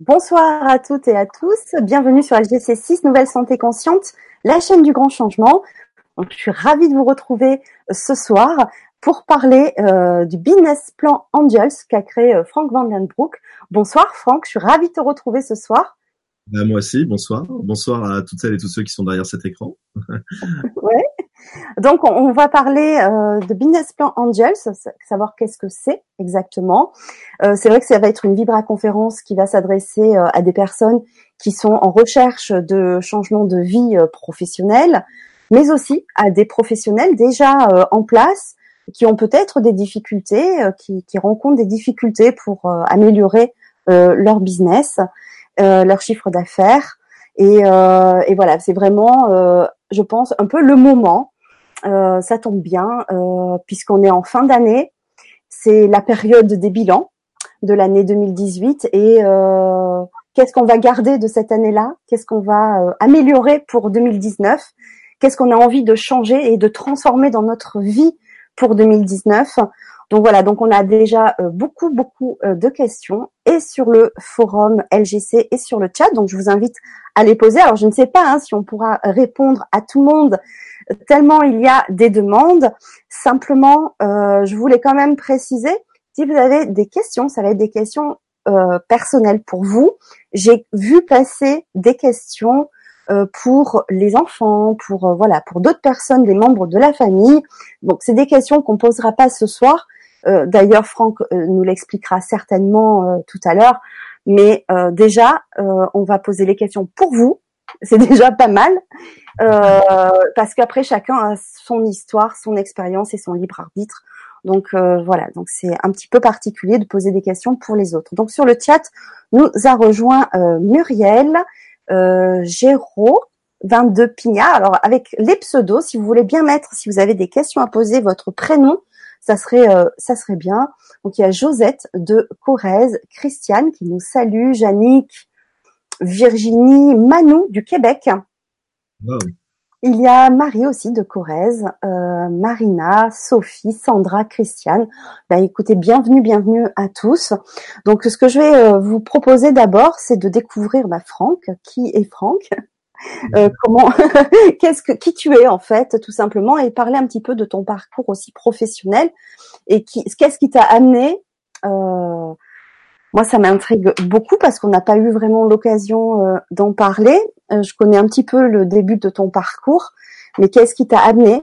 Bonsoir à toutes et à tous. Bienvenue sur HDC6 Nouvelle Santé Consciente, la chaîne du grand changement. Donc, je suis ravie de vous retrouver euh, ce soir pour parler euh, du business plan Angels qu'a créé euh, Frank Van Den Broek. Bonsoir Franck, je suis ravie de te retrouver ce soir. Ben, moi aussi, bonsoir. Bonsoir à toutes celles et tous ceux qui sont derrière cet écran. ouais. Donc, on, va parler euh, de Business Plan Angels, savoir qu'est-ce que c'est exactement. Euh, c'est vrai que ça va être une vibra-conférence qui va s'adresser euh, à des personnes qui sont en recherche de changement de vie professionnelle, mais aussi à des professionnels déjà en place qui ont peut-être des difficultés, qui, qui, rencontrent des difficultés pour améliorer leur business, leur chiffre d'affaires. Et, et, voilà, c'est vraiment, je pense, un peu le moment euh, ça tombe bien euh, puisqu'on est en fin d'année. C'est la période des bilans de l'année 2018 et euh, qu'est-ce qu'on va garder de cette année-là? Qu'est-ce qu'on va améliorer pour 2019 Qu'est-ce qu'on a envie de changer et de transformer dans notre vie pour 2019 donc voilà, donc on a déjà beaucoup beaucoup de questions et sur le forum LGC et sur le chat. Donc je vous invite à les poser. Alors je ne sais pas hein, si on pourra répondre à tout le monde tellement il y a des demandes. Simplement, euh, je voulais quand même préciser, si vous avez des questions, ça va être des questions euh, personnelles pour vous. J'ai vu passer des questions euh, pour les enfants, pour voilà, pour d'autres personnes, des membres de la famille. Donc c'est des questions qu'on posera pas ce soir. D'ailleurs, Franck nous l'expliquera certainement tout à l'heure. Mais déjà, on va poser les questions pour vous. C'est déjà pas mal. Euh, parce qu'après chacun a son histoire, son expérience et son libre arbitre. Donc euh, voilà, donc c'est un petit peu particulier de poser des questions pour les autres. Donc sur le chat, nous a rejoint euh, Muriel, euh, Géraud, 22 Pignat. Alors avec les pseudos, si vous voulez bien mettre, si vous avez des questions à poser, votre prénom, ça serait ça serait bien. Donc il y a Josette de Corrèze, Christiane qui nous salue, Jannick, Virginie, Manou du Québec. Il y a Marie aussi de Corrèze, euh, Marina, Sophie, Sandra, Christiane. Ben, écoutez, bienvenue, bienvenue à tous. Donc, ce que je vais euh, vous proposer d'abord, c'est de découvrir bah, Franck. Qui est Franck? Euh, comment, qu'est-ce que, qui tu es en fait, tout simplement, et parler un petit peu de ton parcours aussi professionnel et qui, qu'est-ce qui t'a amené euh, moi, ça m'intrigue beaucoup parce qu'on n'a pas eu vraiment l'occasion euh, d'en parler. Euh, je connais un petit peu le début de ton parcours, mais qu'est-ce qui t'a amené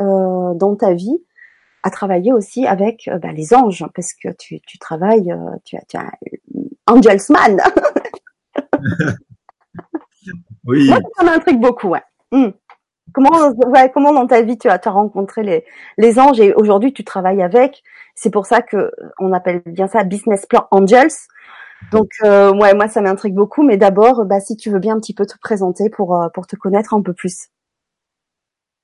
euh, dans ta vie à travailler aussi avec bah, les anges? Parce que tu, tu travailles, tu as, tu as Angelsman. oui. Moi, ça m'intrigue beaucoup, ouais. Hmm. Comment, ouais, comment dans ta vie tu as, rencontré les, les anges et aujourd'hui tu travailles avec? C'est pour ça que on appelle bien ça business plan angels. Donc euh, ouais, moi ça m'intrigue beaucoup. Mais d'abord, bah, si tu veux bien un petit peu te présenter pour euh, pour te connaître un peu plus.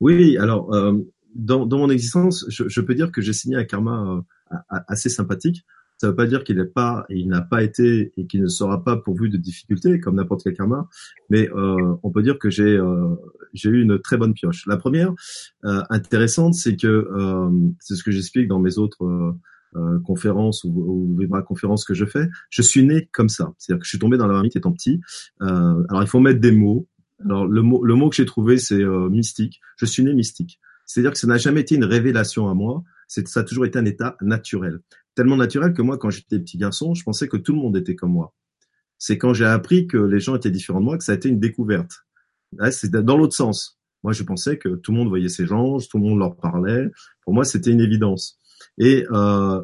Oui, alors euh, dans, dans mon existence, je, je peux dire que j'ai signé un karma euh, assez sympathique. Ça ne veut pas dire qu'il n'est pas, il n'a pas été et qu'il ne sera pas pourvu de difficultés comme n'importe quel karma, mais euh, on peut dire que j'ai euh, j'ai eu une très bonne pioche. La première euh, intéressante, c'est que euh, c'est ce que j'explique dans mes autres euh, conférences ou, ou conférences que je fais. Je suis né comme ça, c'est-à-dire que je suis tombé dans la marmite étant petit. alors il faut mettre des mots. Alors le mot le mot que j'ai trouvé c'est mystique. Je suis né mystique. C'est-à-dire que ça n'a jamais été une révélation à moi, c'est ça a toujours été un état naturel tellement naturel que moi, quand j'étais petit garçon, je pensais que tout le monde était comme moi. C'est quand j'ai appris que les gens étaient différents de moi que ça a été une découverte. c'est dans l'autre sens. Moi, je pensais que tout le monde voyait ces gens, tout le monde leur parlait. Pour moi, c'était une évidence. Et euh,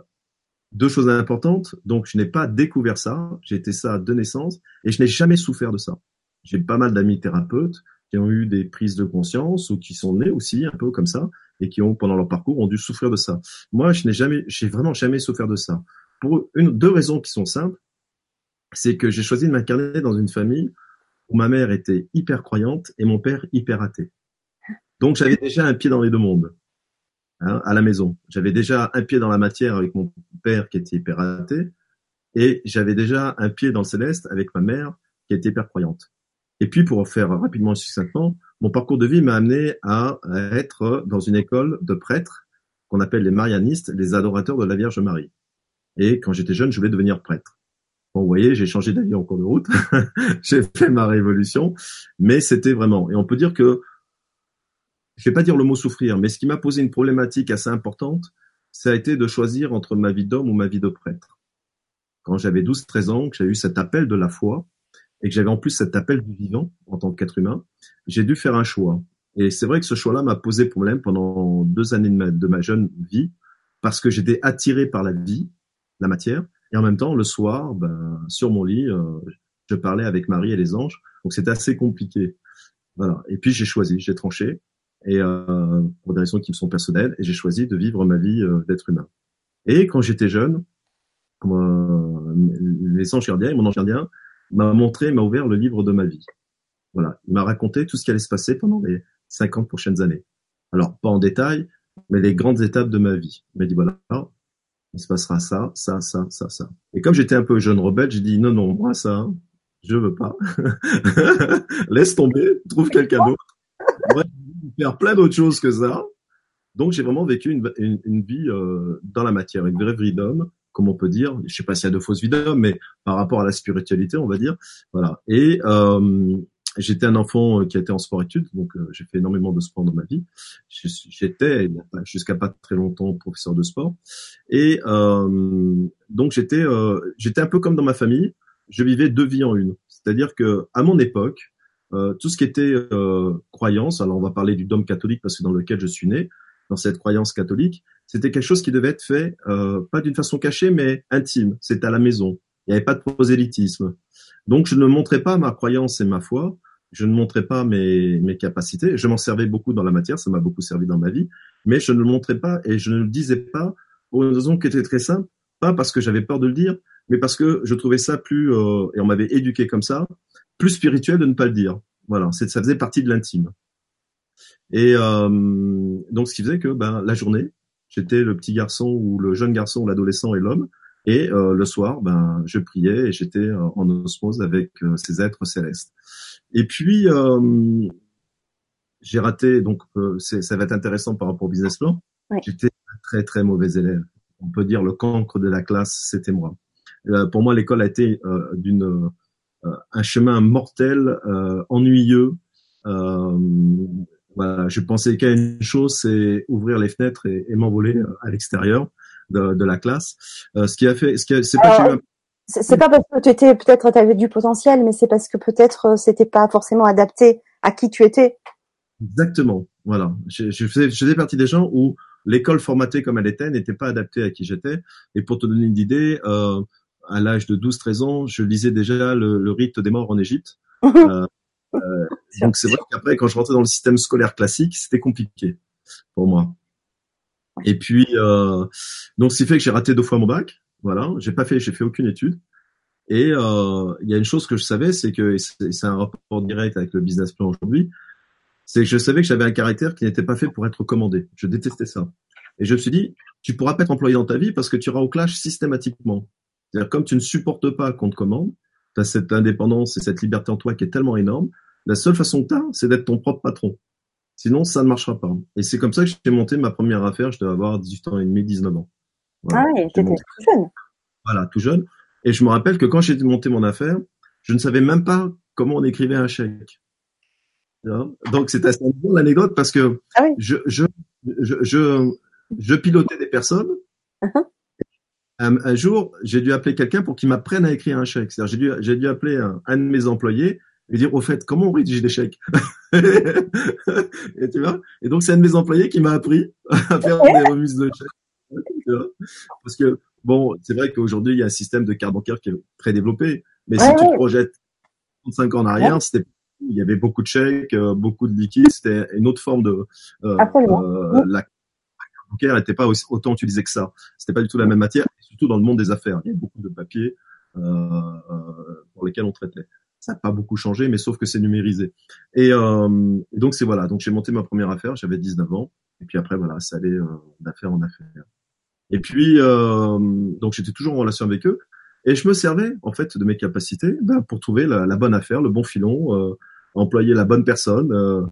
deux choses importantes. Donc, je n'ai pas découvert ça. J'ai été ça de naissance et je n'ai jamais souffert de ça. J'ai pas mal d'amis thérapeutes qui ont eu des prises de conscience ou qui sont nés aussi un peu comme ça et qui ont, pendant leur parcours, ont dû souffrir de ça. Moi, je n'ai jamais, j'ai vraiment jamais souffert de ça. Pour deux raisons qui sont simples. C'est que j'ai choisi de m'incarner dans une famille où ma mère était hyper croyante et mon père hyper athée. Donc, j'avais déjà un pied dans les deux mondes. Hein, à la maison. J'avais déjà un pied dans la matière avec mon père qui était hyper athée, et j'avais déjà un pied dans le céleste avec ma mère qui était hyper croyante. Et puis, pour faire rapidement et succinctement, mon parcours de vie m'a amené à être dans une école de prêtres qu'on appelle les marianistes, les adorateurs de la Vierge Marie. Et quand j'étais jeune, je voulais devenir prêtre. Bon, vous voyez, j'ai changé d'avis en cours de route, j'ai fait ma révolution, mais c'était vraiment. Et on peut dire que, je vais pas dire le mot souffrir, mais ce qui m'a posé une problématique assez importante, ça a été de choisir entre ma vie d'homme ou ma vie de prêtre. Quand j'avais 12-13 ans, que j'ai eu cet appel de la foi, et que j'avais en plus cet appel du vivant en tant qu'être humain, j'ai dû faire un choix. Et c'est vrai que ce choix-là m'a posé problème pendant deux années de ma, de ma jeune vie, parce que j'étais attiré par la vie, la matière, et en même temps, le soir, ben, sur mon lit, euh, je parlais avec Marie et les anges. Donc c'était assez compliqué. Voilà. Et puis j'ai choisi, j'ai tranché, et euh, pour des raisons qui me sont personnelles, et j'ai choisi de vivre ma vie euh, d'être humain. Et quand j'étais jeune, euh, les anges gardiens, mon ange gardien m'a montré, m'a ouvert le livre de ma vie. Voilà. Il m'a raconté tout ce qui allait se passer pendant les 50 prochaines années. Alors, pas en détail, mais les grandes étapes de ma vie. Il m'a dit, voilà, il se passera ça, ça, ça, ça, ça. Et comme j'étais un peu jeune rebelle, j'ai dit non, non, moi ça, je veux pas. Laisse tomber, trouve quelqu'un d'autre. Ouais, faire plein d'autres choses que ça. Donc j'ai vraiment vécu une, une, vie euh, dans la matière, une vraie d'homme, comme on peut dire. Je sais pas s'il y a de fausses d'homme, mais par rapport à la spiritualité, on va dire. Voilà. Et euh, j'étais un enfant euh, qui était en sport-études, donc euh, j'ai fait énormément de sport dans ma vie. J'étais jusqu'à pas très longtemps professeur de sport, et euh, donc j'étais euh, j'étais un peu comme dans ma famille. Je vivais deux vies en une, c'est-à-dire que à mon époque, tout ce qui était croyance, alors on va parler du dôme catholique parce que dans lequel je suis né, dans cette croyance catholique, c'était quelque chose qui devait être fait pas d'une façon cachée, mais intime. C'était à la maison. Il n'y avait pas de prosélytisme. Donc, je ne montrais pas ma croyance et ma foi. Je ne montrais pas mes, mes capacités. Je m'en servais beaucoup dans la matière. Ça m'a beaucoup servi dans ma vie. Mais je ne le montrais pas et je ne le disais pas pour une raison qui était très simple. Pas parce que j'avais peur de le dire, mais parce que je trouvais ça plus, euh, et on m'avait éduqué comme ça, plus spirituel de ne pas le dire. Voilà. Ça faisait partie de l'intime. Et euh, donc, ce qui faisait que ben, la journée, j'étais le petit garçon ou le jeune garçon, l'adolescent et l'homme. Et euh, le soir, ben, je priais et j'étais euh, en osmose avec euh, ces êtres célestes. Et puis, j'ai raté, donc ça va être intéressant par rapport au business plan. J'étais un très très mauvais élève. On peut dire le cancre de la classe, c'était moi. pour moi, l'école a été d'une un chemin mortel, ennuyeux. Voilà, je pensais qu'à une chose, c'est ouvrir les fenêtres et, et m'envoler à l'extérieur de, de la classe. Euh, ce qui a fait, ce qui c'est pas c'est pas parce que tu étais peut-être tu avais du potentiel, mais c'est parce que peut-être euh, c'était pas forcément adapté à qui tu étais. Exactement. Voilà. Je, je, faisais, je faisais partie des gens où l'école formatée comme elle était n'était pas adaptée à qui j'étais. Et pour te donner une idée, euh, à l'âge de 12-13 ans, je lisais déjà le, le, rite des morts en Égypte. euh, euh, donc c'est vrai qu'après, quand je rentrais dans le système scolaire classique, c'était compliqué pour moi. Et puis, euh, donc, ce qui fait que j'ai raté deux fois mon bac. Voilà, j'ai pas fait, j'ai fait aucune étude. Et euh, il y a une chose que je savais, c'est que c'est un rapport direct avec le business plan aujourd'hui, c'est que je savais que j'avais un caractère qui n'était pas fait pour être commandé. Je détestais ça. Et je me suis dit, tu pourras pas être employé dans ta vie parce que tu iras au clash systématiquement. C'est-à-dire comme tu ne supportes pas qu'on te commande, tu as cette indépendance et cette liberté en toi qui est tellement énorme, la seule façon que tu as, c'est d'être ton propre patron. Sinon, ça ne marchera pas. Et c'est comme ça que j'ai monté ma première affaire. Je devais avoir 18 ans et demi, 19 ans. Ah oui, étais tout jeune. Voilà, tout jeune. Et je me rappelle que quand j'ai monté mon affaire, je ne savais même pas comment on écrivait un chèque. Donc c'est assez bon l'anecdote parce que ah je, je, je, je, pilotais des personnes. Uh-huh. Un, jour, j'ai dû appeler quelqu'un pour qu'il m'apprenne à écrire un chèque. C'est-à-dire, j'ai dû, j'ai dû appeler un, de mes employés et dire au fait comment on rédige des chèques et tu vois? Et donc c'est un de mes employés qui m'a appris à faire des remises de chèques. Parce que bon c'est vrai qu'aujourd'hui il y a un système de carte bancaire qui est très développé mais si tu te projettes 35 ans en arrière c'était il y avait beaucoup de chèques euh, beaucoup de liquides c'était une autre forme de euh, euh, la carte bancaire n'était pas aussi, autant utilisée que ça. C'était pas du tout la même matière surtout dans le monde des affaires. Il y a beaucoup de papiers euh, euh pour lesquels on traitait. Ça n'a pas beaucoup changé, mais sauf que c'est numérisé. Et, euh, donc c'est voilà, donc j'ai monté ma première affaire, j'avais 19 ans, et puis après voilà, ça allait d'affaire en affaire. Et puis donc j'étais toujours en relation avec eux, et je me servais en fait de mes capacités ben, pour trouver la, bonne affaire, le bon filon, employer la bonne personne.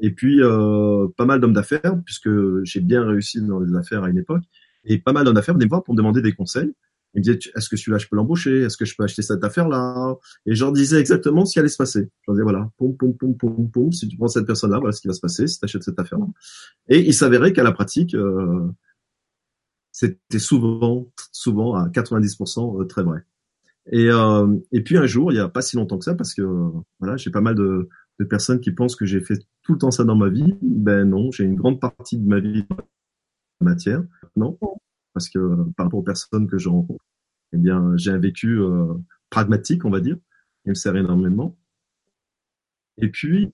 Et puis euh, pas mal d'hommes d'affaires, puisque j'ai bien réussi dans les affaires à une époque, et pas mal d'affaires venaient me voir pour me demander des conseils. Il me disait, est-ce que celui-là, je peux l'embaucher? Est-ce que je peux acheter cette affaire-là? Et je leur disais exactement ce qui allait se passer. Je leur disais, voilà, pom, pom, pom, pom, pom, si tu prends cette personne-là, voilà ce qui va se passer si tu achètes cette affaire-là. Et il s'avérait qu'à la pratique, euh, c'était souvent, souvent à 90% euh, très vrai. Et, euh, et puis un jour, il y a pas si longtemps que ça, parce que voilà, j'ai pas mal de, de personnes qui pensent que j'ai fait tout le temps ça dans ma vie. Ben non, j'ai une grande partie de ma vie matière. Non, parce que par rapport aux personnes que je rencontre, eh bien, j'ai un vécu euh, pragmatique, on va dire, qui me sert énormément. Et puis,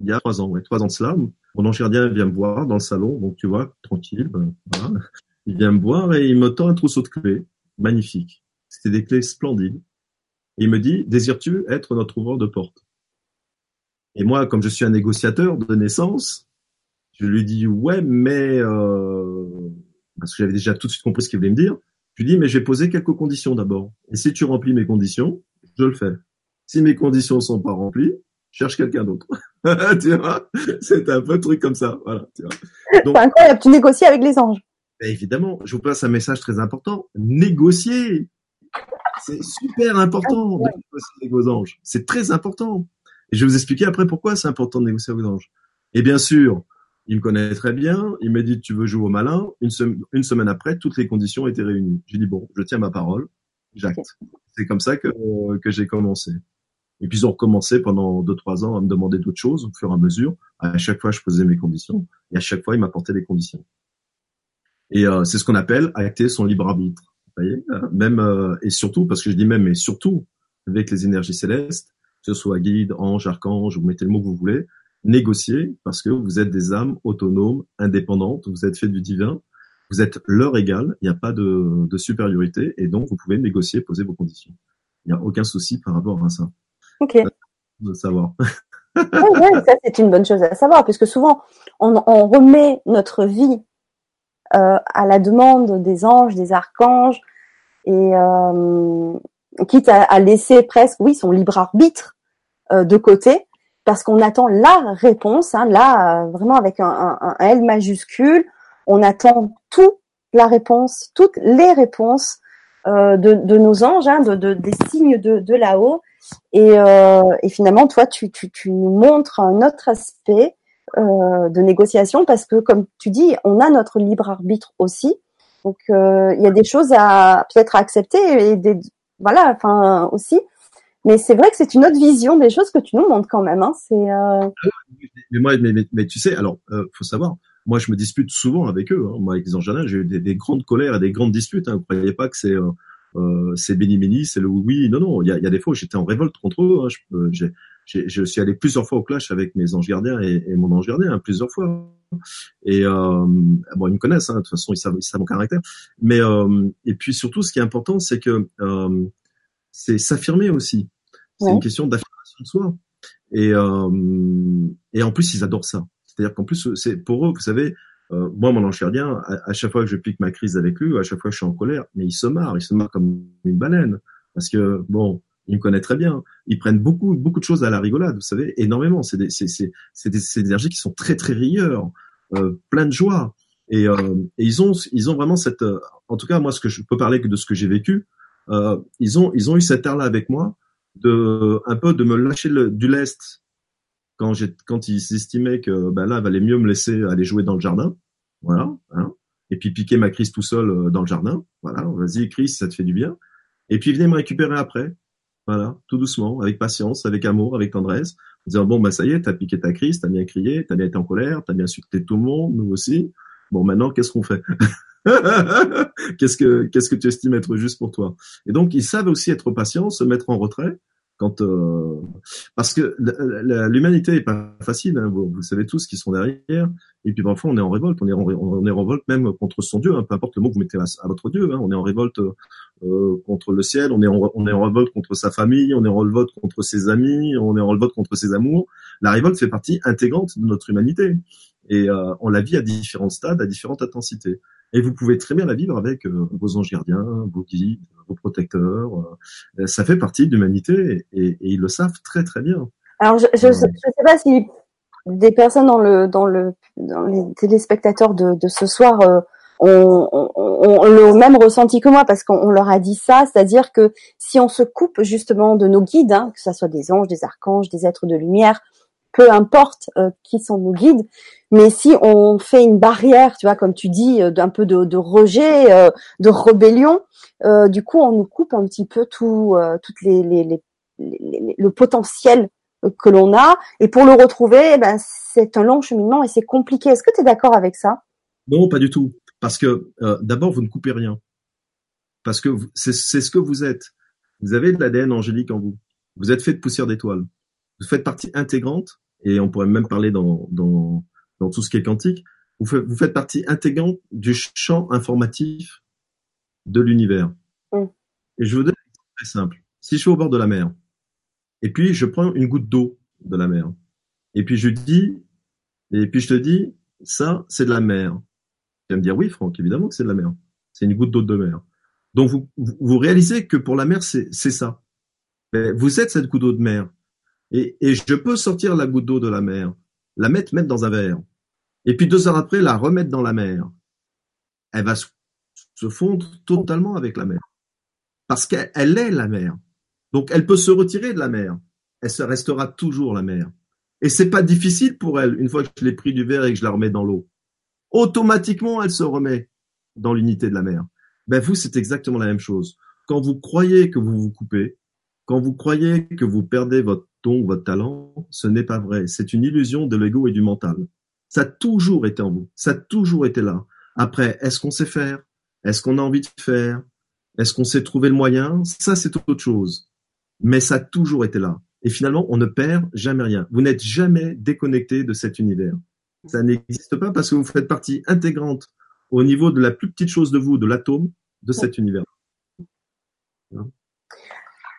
il y a trois ans, ouais, trois ans de cela, mon ange gardien vient me voir dans le salon, donc tu vois, tranquille, ben, voilà. Il vient me voir et il me tend un trousseau de clés, magnifique. C'était des clés splendides. Et il me dit, désires-tu être notre ouvreur de porte? Et moi, comme je suis un négociateur de naissance, je lui dis ouais, mais euh, parce que j'avais déjà tout de suite compris ce qu'il voulait me dire. Je lui dis mais j'ai posé quelques conditions d'abord. Et si tu remplis mes conditions, je le fais. Si mes conditions sont pas remplies, cherche quelqu'un d'autre. tu vois, c'est un peu truc comme ça. Voilà. Tu vois. Donc, incroyable. Tu négocies avec les anges. Ben évidemment, je vous passe un message très important. Négocier. C'est super important de négocier avec vos anges. C'est très important. Et je vais vous expliquer après pourquoi c'est important de négocier avec vos anges. Et bien sûr, il me connaît très bien. Il m'a dit, tu veux jouer au malin. Une, une semaine après, toutes les conditions étaient réunies. J'ai dit, bon, je tiens ma parole. J'acte. C'est comme ça que, que j'ai commencé. Et puis ils ont recommencé pendant deux trois ans à me demander d'autres choses au fur et à mesure. À chaque fois, je posais mes conditions et à chaque fois, ils m'apportaient des conditions. Et euh, c'est ce qu'on appelle acter son libre arbitre. Vous voyez, euh, même euh, et surtout parce que je dis même mais surtout avec les énergies célestes, que ce soit guide, ange, archange, vous mettez le mot que vous voulez, négocier parce que vous êtes des âmes autonomes, indépendantes, vous êtes fait du divin, vous êtes leur égal, il n'y a pas de, de, supériorité et donc vous pouvez négocier, poser vos conditions. Il n'y a aucun souci par rapport à ça. Ok. De savoir. oui, ouais, ça c'est une bonne chose à savoir puisque souvent on, on remet notre vie euh, à la demande des anges, des archanges et euh, quitte à, à, laisser presque, oui, son libre arbitre euh, de côté parce qu'on attend la réponse, hein, là, euh, vraiment avec un, L majuscule, on attend toute la réponse, toutes les réponses euh, de, de, nos anges, hein, de, de, des signes de, de là-haut. Et, euh, et, finalement, toi, tu, tu, tu, nous montres un autre aspect euh, de négociation parce que, comme tu dis, on a notre libre arbitre aussi. Donc, euh, il y a des choses à peut-être accepter et des, voilà, enfin aussi. Mais c'est vrai que c'est une autre vision des choses que tu nous montres quand même. Hein. C'est. Euh... Mais moi, mais, mais, mais, tu sais, alors, euh, faut savoir. Moi, je me dispute souvent avec eux. Hein. Moi, avec les Angeliens, j'ai eu des, des, grandes colères et des grandes disputes. Hein. Vous croyez pas que c'est euh, euh c'est béni béni, c'est le oui. Non non, il y a, y a des fois où j'étais en révolte contre eux. Hein. Je, j'ai, je suis allé plusieurs fois au clash avec mes anges gardiens et, et mon ange gardien, hein, plusieurs fois. Et euh, bon, ils me connaissent. Hein. De toute façon, ils savent, ils savent mon caractère. Mais euh, et puis surtout, ce qui est important, c'est que euh, c'est s'affirmer aussi. C'est ouais. une question d'affirmation de soi. Et, euh, et en plus, ils adorent ça. C'est-à-dire qu'en plus, c'est pour eux, vous savez, euh, moi, mon ange gardien, à, à, chaque fois que je pique ma crise avec lui, à chaque fois que je suis en colère, mais il se marre, il se marre comme une baleine. Parce que, bon, il me connaît très bien. Ils prennent beaucoup, beaucoup de choses à la rigolade, vous savez, énormément. C'est des, c'est, c'est, c'est des, des, énergies qui sont très, très rieurs, euh, plein de joie. Et, euh, et, ils ont, ils ont vraiment cette, euh, en tout cas, moi, ce que je peux parler que de ce que j'ai vécu, euh, ils ont, ils ont eu cet air-là avec moi de, un peu de me lâcher du lest quand j'ai, quand ils estimaient que, ben là, valait mieux me laisser aller jouer dans le jardin. Voilà. Hein, et puis piquer ma crise tout seul euh, dans le jardin. Voilà. Vas-y, crise, ça te fait du bien. Et puis venez me récupérer après. Voilà, tout doucement, avec patience, avec amour, avec tendresse, en disant bon bah ça y est, t'as piqué ta crise, t'as bien crié, t'as bien été en colère, t'as bien insulté tout le monde, nous aussi. Bon maintenant qu'est-ce qu'on fait? Qu'est-ce que qu'est-ce que tu estimes être juste pour toi? Et donc ils savent aussi être patients, se mettre en retrait quand euh, parce que l'humanité est pas facile, hein, vous, vous, savez tous qui sont derrière. Et puis parfois on est en révolte, on est en, on est en révolte même contre son Dieu, hein, peu importe le mot que vous mettez à, à votre Dieu. Hein, on est en révolte euh, contre le ciel, on est en, on est en révolte contre sa famille, on est en révolte contre ses amis, on est en révolte contre ses amours. La révolte fait partie intégrante de notre humanité et euh, on la vit à différents stades, à différentes intensités. Et vous pouvez très bien la vivre avec euh, vos anges gardiens, vos guides, vos protecteurs. Euh, ça fait partie de l'humanité et, et, ils le savent très très bien. Alors je ne sais pas si des personnes dans le dans le dans les téléspectateurs de, de ce soir ont, le même ressenti que moi parce qu'on leur a dit ça, c'est-à-dire que si on se coupe justement de nos guides, hein, que ce soit des anges, des archanges, des êtres de lumière, peu importe euh, qui sont nos guides, mais si on fait une barrière, tu vois, comme tu dis, euh, d'un peu de, rejet, euh, de rébellion, du coup, on nous coupe un petit peu tout, le potentiel que l'on a, et pour le retrouver, eh ben, c'est un long cheminement et c'est compliqué. Est-ce que tu es d'accord avec ça? Non, pas du tout, parce que d'abord, vous ne coupez rien, parce que c'est ce que vous êtes. Vous avez de l'ADN angélique en vous. Vous êtes fait de poussière d'étoiles. Vous faites partie intégrante et on pourrait même parler dans, dans, dans tout ce qui est quantique, vous, faites, vous faites partie intégrante du champ informatif de l'univers. Mm. Et je vous donne un exemple très simple. Si je suis au bord de la mer, et puis je prends une goutte d'eau de la mer, et puis je dis, et puis je te dis, ça, c'est de la mer. Tu vas me dire, oui, Franck, évidemment que c'est de la mer. C'est une goutte d'eau de mer. Donc vous, vous réalisez que pour la mer, c'est ça. Mais vous êtes cette goutte d'eau de mer. Et, et, je peux sortir la goutte d'eau de la mer, la mettre, mettre dans un verre, et puis deux heures après la remettre dans la mer. Elle va se fondre totalement avec la mer, parce qu'elle est la mer. Donc elle peut se retirer de la mer, elle se restera toujours la mer. Et c'est pas difficile pour elle une fois que je l'ai pris du verre et que je la remets dans l'eau. Automatiquement, elle se remet dans l'unité de la mer. Ben vous, c'est exactement la même chose. Quand vous croyez que vous vous coupez, quand vous croyez que vous perdez votre don, votre talent, ce n'est pas vrai. C'est une illusion de l'ego et du mental. Ça a toujours été en vous. Ça a toujours été là. Après, est-ce qu'on sait faire? Est-ce qu'on a envie de faire? Est-ce qu'on sait trouver le moyen? Ça, c'est autre chose. Mais ça a toujours été là. Et finalement, on ne perd jamais rien. Vous n'êtes jamais déconnecté de cet univers. Ça n'existe pas parce que vous faites partie intégrante au niveau de la plus petite chose de vous, de l'atome, de cet univers.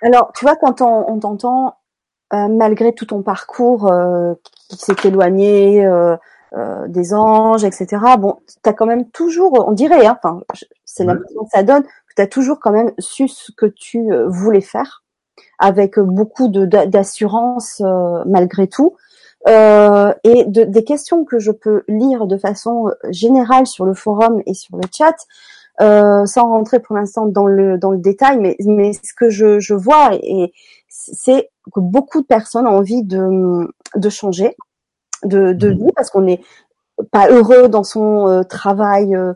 Alors, tu vois, quand on, t'entend, euh, malgré tout ton parcours euh, qui s'est éloigné euh, des anges, etc., bon, tu as quand même toujours, on dirait, hein, enfin, c'est l'impression que ça donne, que tu as toujours quand même su ce que tu voulais faire, avec beaucoup de d'assurance malgré tout. et de, des questions que je peux lire de façon générale sur le forum et sur le chat, euh, sans rentrer pour l'instant dans le dans le détail, mais mais ce que je, je vois et c'est que beaucoup de personnes ont envie de de changer de de mmh. vie parce qu'on n'est pas heureux dans son euh, travail euh,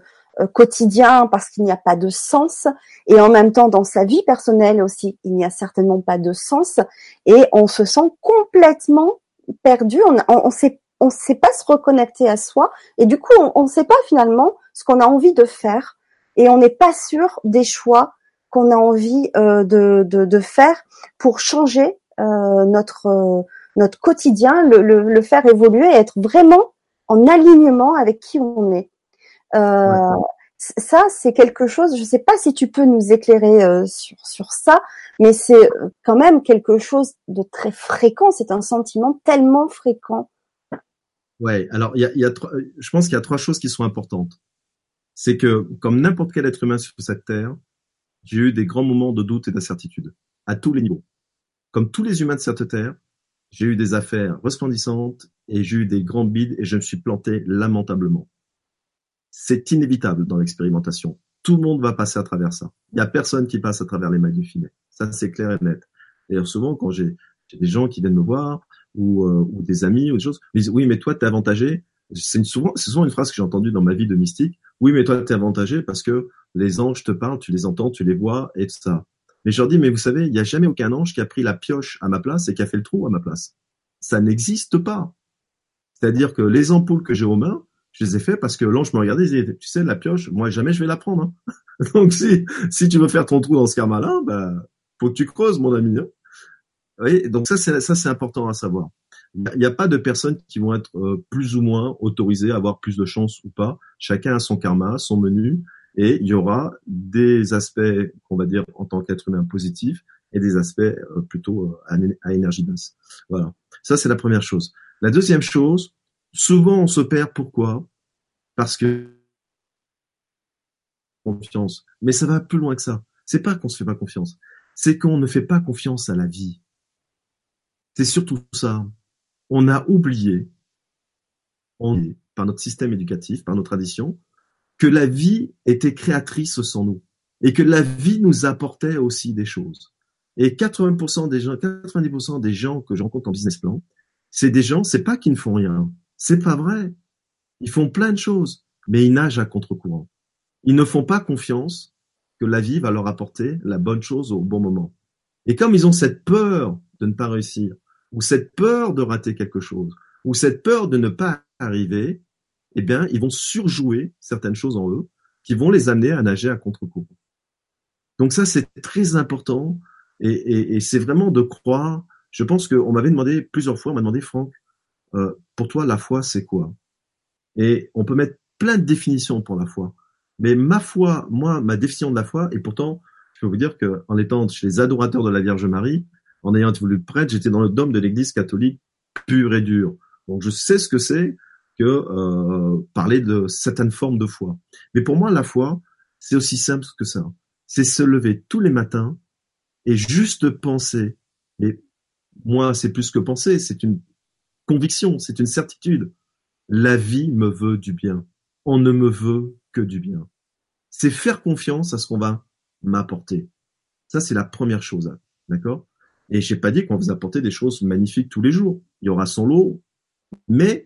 quotidien parce qu'il n'y a pas de sens. Et en même temps dans sa vie personnelle aussi il n'y a certainement pas de sens. Et on se sent complètement perdu. On on, on sait on sait pas se reconnecter à soi. Et du coup on ne sait pas finalement ce qu'on a envie de faire et on n'est pas sûr des choix qu'on a envie euh, de, de, de, faire pour changer euh, notre euh, notre quotidien, le, le, le, faire évoluer et être vraiment en alignement avec qui on est. Euh, ça, c'est quelque chose. Je ne sais pas si tu peux nous éclairer euh, sur sur ça, mais c'est quand même quelque chose de très fréquent. C'est un sentiment tellement fréquent. Ouais. Alors, il y a, y a je pense qu'il y a trois choses qui sont importantes c'est que, comme n'importe quel être humain sur cette terre, j'ai eu des grands moments de doute et d'incertitude, à tous les niveaux. Comme tous les humains de cette terre, j'ai eu des affaires resplendissantes et j'ai eu des grands bides et je me suis planté lamentablement. C'est inévitable dans l'expérimentation. Tout le monde va passer à travers ça. Il n'y a personne qui passe à travers les mailles du filet. Ça, c'est clair et net. D'ailleurs, souvent, quand j'ai des gens qui viennent me voir ou, euh, ou des amis ou des choses, ils disent oui, mais toi, t'es avantagé. C'est souvent, c'est souvent une phrase que j'ai entendue dans ma vie de mystique. Oui, mais toi, tu es avantagé parce que les anges te parlent, tu les entends, tu les vois et tout ça. Mais je leur dis, mais vous savez, il n'y a jamais aucun ange qui a pris la pioche à ma place et qui a fait le trou à ma place. Ça n'existe pas. C'est-à-dire que les ampoules que j'ai aux mains, je les ai fait parce que l'ange me regardait et disait, tu sais, la pioche, moi, jamais je vais la prendre. Hein. Donc, si, si tu veux faire ton trou dans ce karma-là, bah, faut que tu creuses, mon ami. Hein. Donc ça, ça, c'est important à savoir. Il n'y a pas de personnes qui vont être euh, plus ou moins autorisées à avoir plus de chance ou pas. Chacun a son karma, son menu, et il y aura des aspects, on va dire, en tant qu'être humain positif, et des aspects euh, plutôt euh, à, énergie basse. Voilà. Ça, c'est la première chose. La deuxième chose, souvent on se perd. Pourquoi? Parce que confiance. Mais ça va plus loin que ça. C'est pas qu'on se fait pas confiance. C'est qu'on ne fait pas confiance à la vie. C'est surtout ça on a oublié, on, par notre système éducatif, par nos traditions, que la vie était créatrice sans nous et que la vie nous apportait aussi des choses. Et 80% des gens, 90% des gens que je rencontre en business plan, c'est des gens, c'est pas qu'ils ne font rien. C'est pas vrai. Ils font plein de choses, mais ils nagent à contre-courant. Ils ne font pas confiance que la vie va leur apporter la bonne chose au bon moment. Et comme ils ont cette peur de ne pas réussir, ou cette peur de rater quelque chose, ou cette peur de ne pas arriver, eh bien, ils vont surjouer certaines choses en eux qui vont les amener à nager à contre-courant. Donc ça, c'est très important et, c'est vraiment de croire. Je pense qu'on m'avait demandé plusieurs fois, on m'a demandé, Franck, euh, pour toi, la foi, c'est quoi? Et on peut mettre plein de définitions pour la foi. Mais ma foi, moi, ma définition de la foi, et pourtant, je peux vous dire qu'en étant chez les adorateurs de la Vierge Marie, en ayant été voulu prêtre, j'étais dans le dôme de l'Église catholique pure et dure. Donc je sais ce que c'est que euh, parler de certaines formes de foi. Mais pour moi, la foi, c'est aussi simple que ça. C'est se lever tous les matins et juste penser. Mais moi, c'est plus que penser, c'est une conviction, c'est une certitude. La vie me veut du bien. On ne me veut que du bien. C'est faire confiance à ce qu'on va m'apporter. Ça, c'est la première chose. D'accord? Et j'ai pas dit qu'on vous apporter des choses magnifiques tous les jours. Il y aura son lot, mais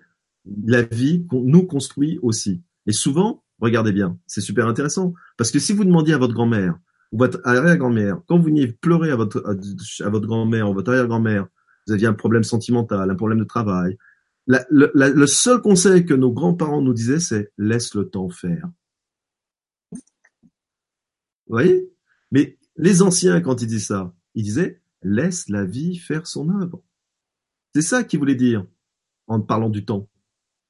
la vie nous construit aussi. Et souvent, regardez bien, c'est super intéressant, parce que si vous demandiez à votre grand-mère ou votre arrière-grand-mère, quand vous veniez pleurer à votre, à, votre grand-mère ou votre arrière-grand-mère, vous aviez un problème sentimental, un problème de travail, le seul conseil que nos grands-parents nous disaient, c'est laisse le temps faire. Vous voyez? Mais les anciens, quand ils disent ça, ils disaient laisse la vie faire son œuvre. C'est ça qu'ils voulaient dire en parlant du temps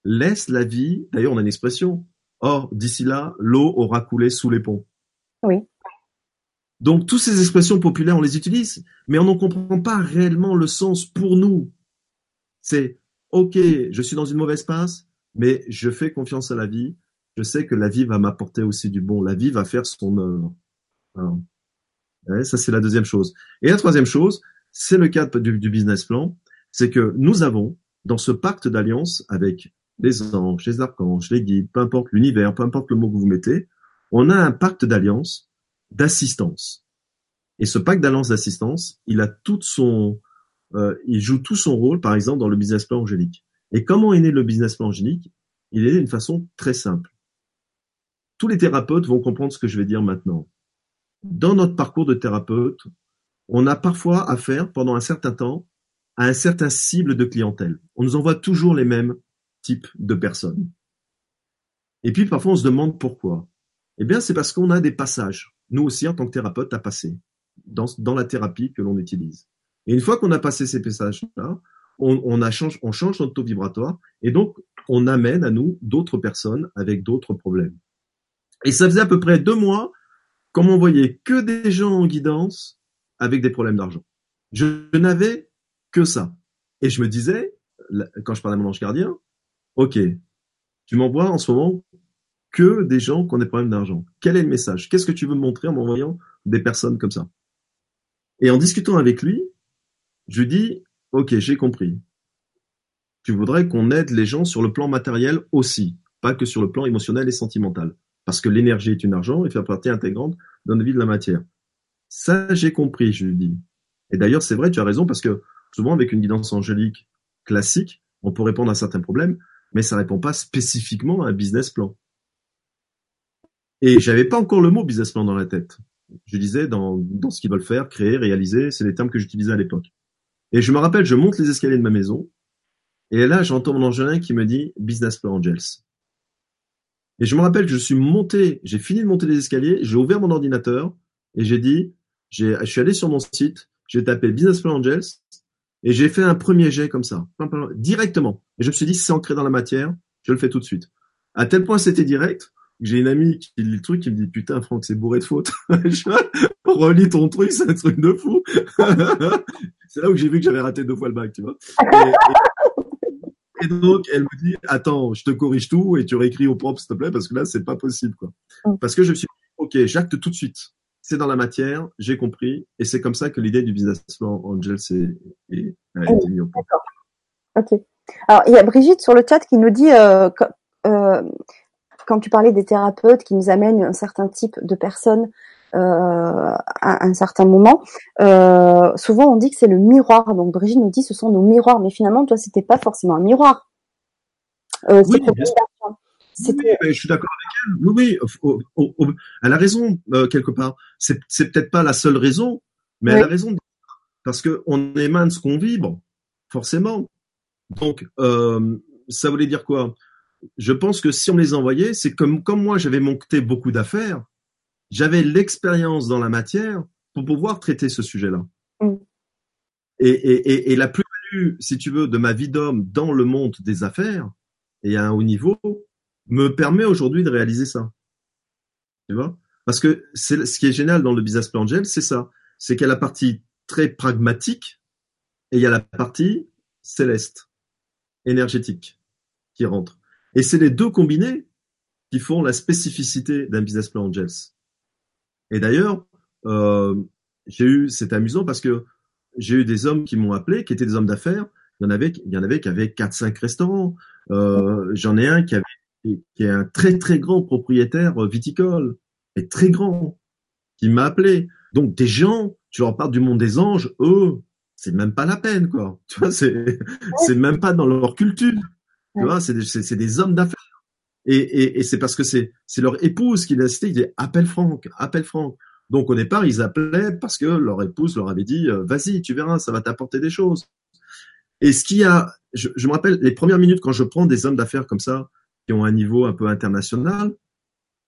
laisse la vie. D'ailleurs, on a une expression. Or, d'ici là, l'eau aura coulé sous les ponts. Oui. Donc, toutes ces expressions populaires, on les utilise, mais on n'en comprend pas réellement le sens pour nous. C'est, OK, je suis dans une mauvaise passe, mais je fais confiance à la vie. Je sais que la vie va m'apporter aussi du bon. La vie va faire son œuvre. Ça, c'est la deuxième chose. Et la troisième chose, c'est le cadre du business plan. C'est que nous avons, dans ce pacte d'alliance avec les anges, les archanges, les guides, peu importe l'univers, peu importe le mot que vous mettez, on a un pacte d'alliance, d'assistance. Et ce pacte d'alliance d'assistance, il a tout son, euh, il joue tout son rôle, par exemple, dans le business plan angélique. Et comment est né le business plan angélique? Il est né d'une façon très simple. Tous les thérapeutes vont comprendre ce que je vais dire maintenant. Dans notre parcours de thérapeute, on a parfois affaire, pendant un certain temps, à un certain cible de clientèle. On nous envoie toujours les mêmes type de personnes. Et puis parfois on se demande pourquoi. Eh bien c'est parce qu'on a des passages, nous aussi en tant que thérapeute, à passer dans, dans la thérapie que l'on utilise. Et une fois qu'on a passé ces passages-là, on, on, change, on change notre taux vibratoire et donc on amène à nous d'autres personnes avec d'autres problèmes. Et ça faisait à peu près deux mois qu'on m'envoyait que des gens en guidance avec des problèmes d'argent. Je, je n'avais que ça. Et je me disais, quand je parlais à mon ange gardien, Ok, tu m'envoies en ce moment que des gens qui ont des problèmes d'argent. Quel est le message? Qu'est-ce que tu veux me montrer en m'envoyant des personnes comme ça? Et en discutant avec lui, je lui dis, ok, j'ai compris. Tu voudrais qu'on aide les gens sur le plan matériel aussi, pas que sur le plan émotionnel et sentimental. Parce que l'énergie est une argent et fait partie intégrante dans la vie de la matière. Ça, j'ai compris, je lui dis. Et d'ailleurs, c'est vrai, tu as raison, parce que souvent, avec une guidance angélique classique, on peut répondre à certains problèmes, mais ça répond pas spécifiquement à un business plan. Et j'avais pas encore le mot business plan dans la tête. Je disais dans, dans ce qu'ils veulent faire, créer, réaliser, c'est les termes que j'utilisais à l'époque. Et je me rappelle, je monte les escaliers de ma maison, et là, j'entends mon angelin qui me dit Business Plan Angels. Et je me rappelle, je suis monté, j'ai fini de monter les escaliers, j'ai ouvert mon ordinateur, et j'ai dit, je suis allé sur mon site, j'ai tapé Business Plan Angels, et j'ai fait un premier jet comme ça, directement. Et je me suis dit, c'est ancré dans la matière, je le fais tout de suite. À tel point c'était direct, j'ai une amie qui lit le truc, qui me dit, putain, Franck, c'est bourré de fautes. Relis ton truc, c'est un truc de fou. c'est là où j'ai vu que j'avais raté deux fois le bac, tu vois. Donc, elle me dit, attends, je te corrige tout et tu réécris au propre, s'il te plaît, parce que là, c'est pas possible, quoi. Mm. Parce que je me suis dit, ok, j'acte tout de suite c'est dans la matière, j'ai compris, et c'est comme ça que l'idée du business Angel est, est, a été mise au point. Ok. Alors il y a Brigitte sur le chat qui nous dit euh, euh, quand tu parlais des thérapeutes qui nous amènent un certain type de personnes à un certain moment, euh, souvent on dit que c'est le miroir. Donc Brigitte nous dit ce sont nos miroirs, mais finalement toi c'était pas forcément un miroir. Euh, oui, je suis d'accord avec elle. Oui, oui, elle a raison quelque part. C'est peut-être pas la seule raison, mais elle a raison parce que on émane ce qu'on vibre, forcément. Donc, euh, ça voulait dire quoi? Je pense que si on les envoyait, c'est comme comme moi j'avais monté beaucoup d'affaires, j'avais l'expérience dans la matière pour pouvoir traiter ce sujet-là. Mm. Et, et, et, la plus-value, si tu veux, de ma vie d'homme dans le monde des affaires et à un haut niveau me permet aujourd'hui de réaliser ça. Tu vois? Parce que c'est ce qui est génial dans le business plan Angel, c'est ça. C'est qu'il y a la partie très pragmatique et il y a la partie céleste, énergétique qui rentre. Et c'est les deux combinés qui font la spécificité d'un business plan Angels. Et d'ailleurs, euh, j'ai eu, c'est amusant parce que j'ai eu des hommes qui m'ont appelé, qui étaient des hommes d'affaires. Il y en avait, il y en avait qui avaient quatre, cinq restaurants. Euh, J'en ai un qui avait, qui est un très très grand propriétaire viticole, et très grand, qui m'a appelé. Donc des gens, tu leur parles du monde des anges, eux, c'est même pas la peine, quoi. Tu vois, c'est, c'est même pas dans leur culture. Tu vois, c'est des, c'est, des hommes d'affaires. Et, c'est parce que c'est, c'est leur épouse qui l'a cité. Il dit appelle Franck, appelle Franck. Donc au départ, ils appelaient parce que leur épouse leur avait dit euh, vas-y, tu verras, ça va t'apporter des choses. Et ce qui a, je, je, me rappelle les premières minutes quand je prends des hommes d'affaires comme ça qui ont un niveau un peu international,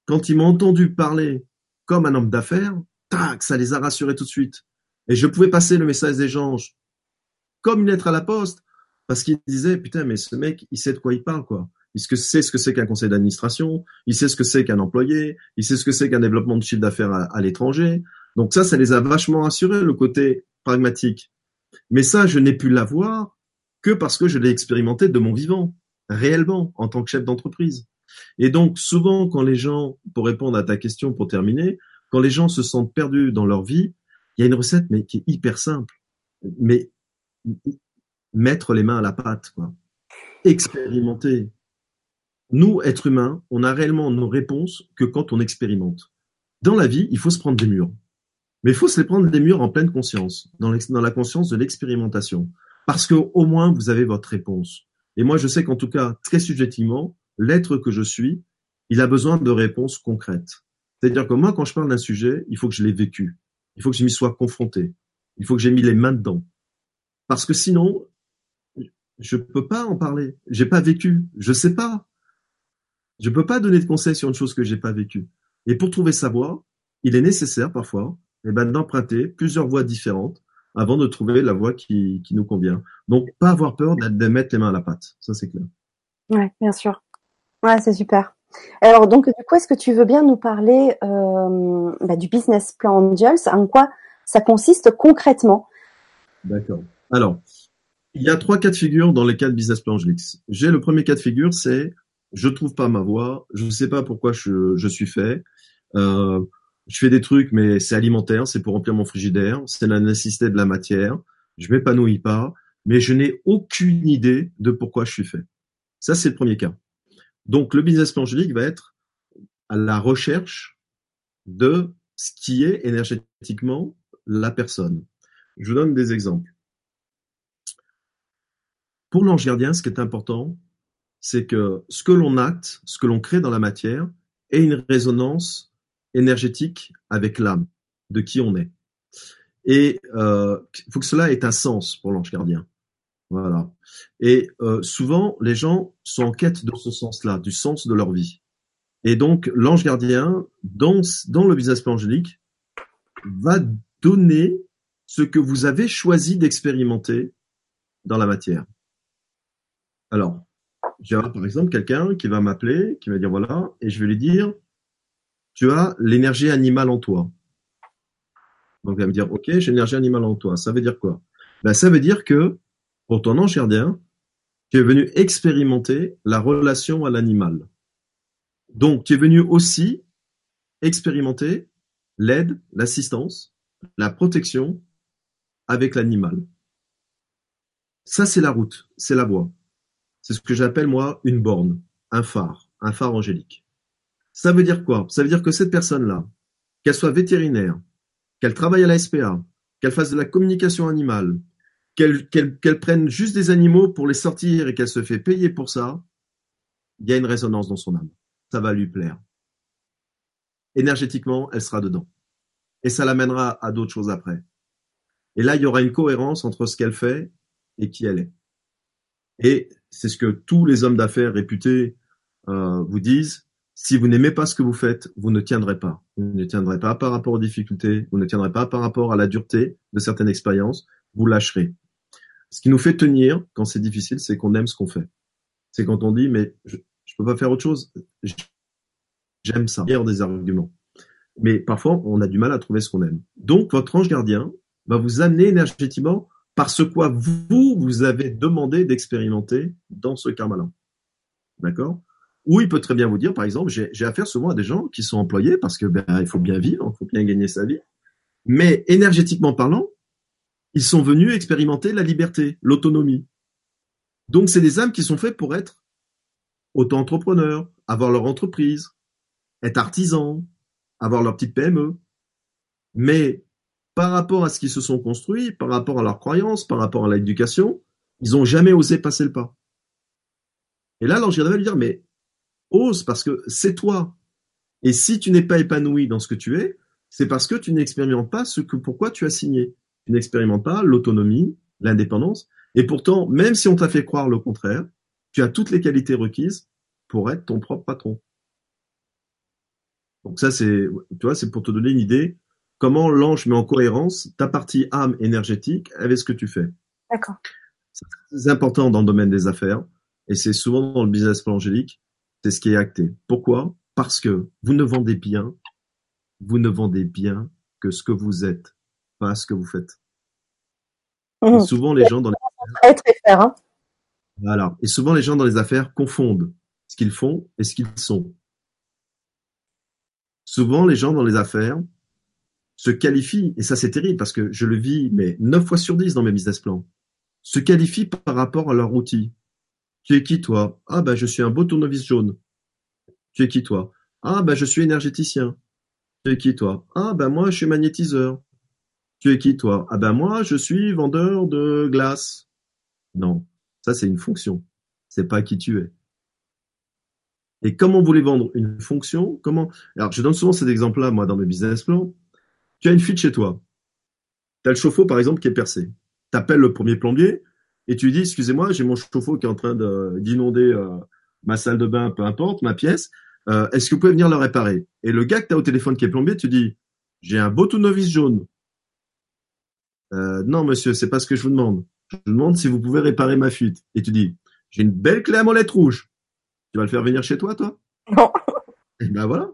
quand ils m'ont entendu parler comme un homme d'affaires, tac, ça les a rassurés tout de suite. Et je pouvais passer le message des gens comme une lettre à la poste, parce qu'ils disaient, putain, mais ce mec, il sait de quoi il parle, quoi. Il sait ce que c'est qu'un conseil d'administration, il sait ce que c'est qu'un employé, il sait ce que c'est qu'un développement de chiffre d'affaires à, l'étranger. Donc ça, ça les a vachement rassurés, le côté pragmatique. Mais ça, je n'ai pu l'avoir que parce que je l'ai expérimenté de mon vivant, réellement, en tant que chef d'entreprise. Et donc, souvent, quand les gens, pour répondre à ta question, pour terminer, quand les gens se sentent perdus dans leur vie, il y a une recette, mais qui est hyper simple. Mais mettre les mains à la pâte, quoi. Expérimenter. Nous, êtres humains, on a réellement nos réponses que quand on expérimente. Dans la vie, il faut se prendre des murs. Mais il faut se les prendre des murs en pleine conscience, dans, la conscience de l'expérimentation. Parce que au moins, vous avez votre réponse. Et moi, je sais qu'en tout cas, très subjectivement, l'être que je suis, il a besoin de réponses concrètes. C'est-à-dire que moi, quand je parle d'un sujet, il faut que je l'ai vécu. Il faut que je m'y sois confronté. Il faut que j'ai mis les mains dedans. Parce que sinon, je peux pas en parler. J'ai pas vécu. Je sais pas. Je peux pas donner de conseils sur une chose que j'ai pas vécue. Et pour trouver sa voie, il est nécessaire parfois, eh ben, d'emprunter plusieurs voies différentes avant de trouver la voie qui, qui nous convient. Donc, pas avoir peur de mettre les mains à la pâte. Ça, c'est clair. Ouais, bien sûr. Ouais, c'est super. Alors donc du coup, est-ce que tu veux bien nous parler euh, bah, du business plan Angels? En quoi ça consiste concrètement? D'accord. Alors, il y a trois cas de figure dans les cas de business plan Angels. J'ai le premier cas de figure, c'est je trouve pas ma voie, je ne sais pas pourquoi je, je suis fait. Euh, je fais des trucs, mais c'est alimentaire, c'est pour remplir mon frigidaire, c'est la nécessité de la matière. Je m'épanouis pas, mais je n'ai aucune idée de pourquoi je suis fait. Ça, c'est le premier cas. Donc, le business plan angélique va être à la recherche de ce qui est énergétiquement la personne. Je vous donne des exemples. Pour l'ange gardien, ce qui est important, c'est que ce que l'on acte, ce que l'on crée dans la matière, ait une résonance énergétique avec l'âme de qui on est. Et il euh, faut que cela ait un sens pour l'ange gardien. Voilà. Et euh, souvent, les gens sont en quête de ce sens-là, du sens de leur vie. Et donc, l'ange gardien, dans, dans le business angélique, va donner ce que vous avez choisi d'expérimenter dans la matière. Alors, j'ai par exemple quelqu'un qui va m'appeler, qui va dire voilà, et je vais lui dire, tu as l'énergie animale en toi. Donc, il va me dire, ok, j'ai l'énergie animale en toi. Ça veut dire quoi? Ben, Ça veut dire que pour ton ange gardien, tu es venu expérimenter la relation à l'animal. Donc, tu es venu aussi expérimenter l'aide, l'assistance, la protection avec l'animal. Ça, c'est la route, c'est la voie. C'est ce que j'appelle, moi, une borne, un phare, un phare angélique. Ça veut dire quoi? Ça veut dire que cette personne-là, qu'elle soit vétérinaire, qu'elle travaille à la SPA, qu'elle fasse de la communication animale, qu'elle prenne juste des animaux pour les sortir et qu'elle se fait payer pour ça, il y a une résonance dans son âme. Ça va lui plaire. Énergétiquement, elle sera dedans. Et ça l'amènera à d'autres choses après. Et là, il y aura une cohérence entre ce qu'elle fait et qui elle est. Et c'est ce que tous les hommes d'affaires réputés euh, vous disent. Si vous n'aimez pas ce que vous faites, vous ne tiendrez pas. Vous ne tiendrez pas par rapport aux difficultés, vous ne tiendrez pas par rapport à la dureté de certaines expériences, vous lâcherez. Ce qui nous fait tenir quand c'est difficile, c'est qu'on aime ce qu'on fait. C'est quand on dit, mais je, je peux pas faire autre chose. J'aime ça. A des arguments. Mais parfois, on a du mal à trouver ce qu'on aime. Donc, votre ange gardien va vous amener énergétiquement par ce quoi vous, vous avez demandé d'expérimenter dans ce karma-là. D'accord? Ou il peut très bien vous dire, par exemple, j'ai affaire souvent à des gens qui sont employés parce que ben, il faut bien vivre, il faut bien gagner sa vie. Mais énergétiquement parlant, ils sont venus expérimenter la liberté, l'autonomie. Donc, c'est des âmes qui sont faites pour être auto-entrepreneurs, avoir leur entreprise, être artisans, avoir leur petite PME. Mais par rapport à ce qu'ils se sont construits, par rapport à leurs croyances, par rapport à l'éducation, ils n'ont jamais osé passer le pas. Et là, l'ange va lui dire, mais ose parce que c'est toi. Et si tu n'es pas épanoui dans ce que tu es, c'est parce que tu n'expérimentes pas ce que pourquoi tu as signé. Tu n'expérimentes pas l'autonomie, l'indépendance. Et pourtant, même si on t'a fait croire le contraire, tu as toutes les qualités requises pour être ton propre patron. Donc ça, c'est, tu vois, c'est pour te donner une idée comment l'ange met en cohérence ta partie âme énergétique avec ce que tu fais? D'accord. C'est important dans le domaine des affaires et c'est souvent dans le business plan angélique, c'est ce qui est acté. Pourquoi? Parce que vous ne vendez bien, vous ne vendez bien que ce que vous êtes, pas ce que vous faites. Mmh. souvent les gens dans les hein. voilà. Et souvent les gens dans les affaires confondent ce qu'ils font et ce qu'ils sont. Souvent les gens dans les affaires se qualifient, et ça c'est terrible parce que je le vis, mais 9 fois sur 10 dans mes business plans, se qualifient par rapport à leur outil. Tu es qui toi? Ah ben je suis un beau tournevis jaune. Tu es qui toi? Ah ben je suis énergéticien. Tu es qui toi? Ah ben moi je suis magnétiseur. Tu es qui toi? Ah ben moi je suis vendeur de glace. Non, ça c'est une fonction. C'est pas qui tu es. Et comment voulez vendre une fonction? Comment? Alors je donne souvent cet exemple-là moi dans mes business plans. Tu as une fuite chez toi. Tu as le chauffe-eau, par exemple, qui est percé. Tu appelles le premier plombier et tu lui dis, excusez-moi, j'ai mon chauffe-eau qui est en train d'inonder euh, ma salle de bain, peu importe, ma pièce. Euh, est-ce que vous pouvez venir le réparer? Et le gars que tu as au téléphone qui est plombier, tu dis, j'ai un beau tournevis jaune. Euh, non, monsieur, c'est pas ce que je vous demande. Je vous demande si vous pouvez réparer ma fuite. Et tu dis, j'ai une belle clé à molette rouge. Tu vas le faire venir chez toi, toi? Non. Et ben voilà.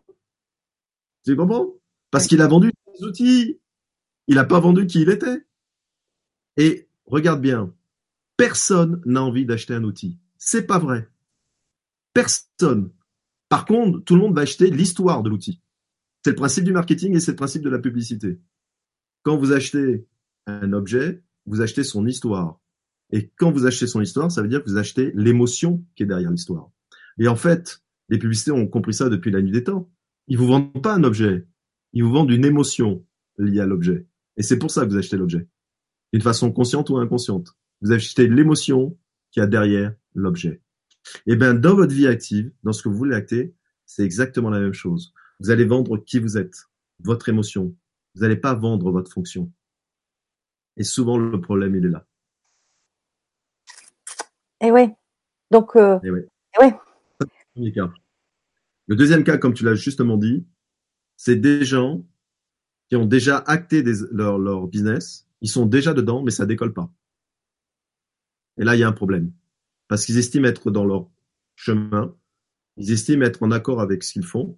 Tu comprends? Parce qu'il a vendu outils. Il n'a pas vendu qui il était. Et regarde bien, personne n'a envie d'acheter un outil. C'est pas vrai. Personne. Par contre, tout le monde va acheter l'histoire de l'outil. C'est le principe du marketing et c'est le principe de la publicité. Quand vous achetez un objet, vous achetez son histoire. Et quand vous achetez son histoire, ça veut dire que vous achetez l'émotion qui est derrière l'histoire. Et en fait, les publicités ont compris ça depuis la nuit des temps. Ils vous vendent pas un objet, ils vous vendent une émotion liée à l'objet. Et c'est pour ça que vous achetez l'objet. D'une façon consciente ou inconsciente. Vous achetez l'émotion qui a derrière l'objet. Et eh bien, dans votre vie active, dans ce que vous voulez acter, c'est exactement la même chose. Vous allez vendre qui vous êtes, votre émotion. Vous n'allez pas vendre votre fonction. Et souvent, le problème, il est là. Et eh oui. Donc, euh, et oui. Et oui. Le deuxième cas, comme tu l'as justement dit, c'est des gens qui ont déjà acté leur, business, ils sont déjà dedans, mais ça décolle pas. Et là, il y a un problème. Parce qu'ils estiment être dans leur chemin, ils estiment être en accord avec ce qu'ils font,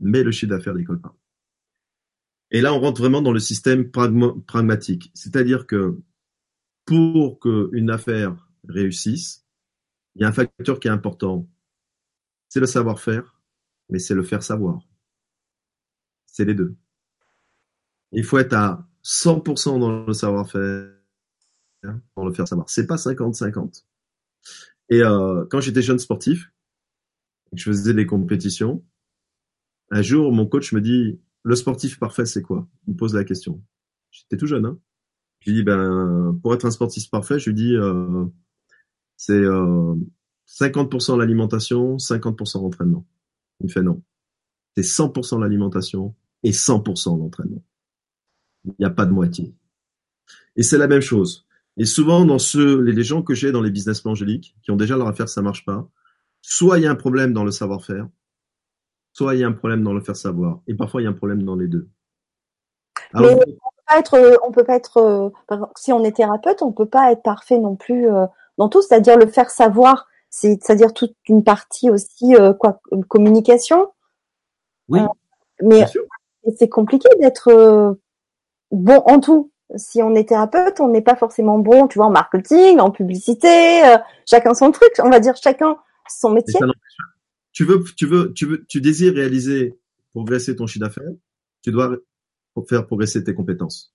mais le chiffre d'affaires décolle pas. Et là, on rentre vraiment dans le système pragmatique. C'est-à-dire que pour qu'une affaire réussisse, il y a un facteur qui est important. C'est le savoir-faire, mais c'est le faire savoir. C'est les deux. Il faut être à 100% dans le savoir-faire pour le faire savoir. C'est pas 50-50. Et euh, quand j'étais jeune sportif, je faisais des compétitions, Un jour, mon coach me dit, le sportif parfait, c'est quoi? Il me pose la question. J'étais tout jeune, hein. Je lui dis, ben, pour être un sportif parfait, je lui dis, euh, c'est euh, 50% l'alimentation, 50% l'entraînement. Il me fait non. C'est 100% l'alimentation et 100% l'entraînement. Il n'y a pas de moitié. Et c'est la même chose. Et souvent, dans ceux, les gens que j'ai dans les business angéliques, qui ont déjà leur affaire, ça marche pas, soit il y a un problème dans le savoir-faire, soit il y a un problème dans le faire savoir. Et parfois, il y a un problème dans les deux. Mais on peut pas être, on peut pas être, euh, si on est thérapeute, on peut pas être parfait non plus euh, dans tout. C'est-à-dire le faire savoir, c'est-à-dire toute une partie aussi euh, quoi, communication. Oui. mais c'est compliqué d'être bon en tout. Si on est thérapeute, on n'est pas forcément bon, tu vois, en marketing, en publicité, chacun son truc. On va dire chacun son métier tu veux, tu veux, tu veux, tu désires réaliser, progresser ton chiffre d'affaires, tu dois faire progresser tes compétences.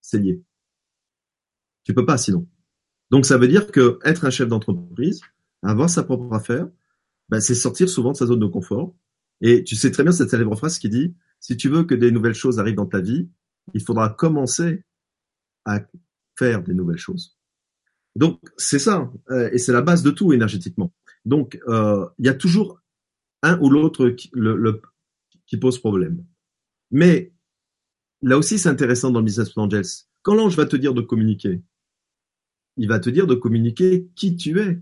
C'est lié. Tu peux pas sinon. Donc ça veut dire que être un chef d'entreprise, avoir sa propre affaire, ben, c'est sortir souvent de sa zone de confort. Et tu sais très bien cette célèbre phrase qui dit si tu veux que des nouvelles choses arrivent dans ta vie, il faudra commencer à faire des nouvelles choses. Donc c'est ça, euh, et c'est la base de tout énergétiquement. Donc, euh, il y a toujours un ou l'autre qui, pose problème. Mais là aussi, c'est intéressant dans le business angels. Quand l'ange va te dire de communiquer, il va te dire de communiquer qui tu es,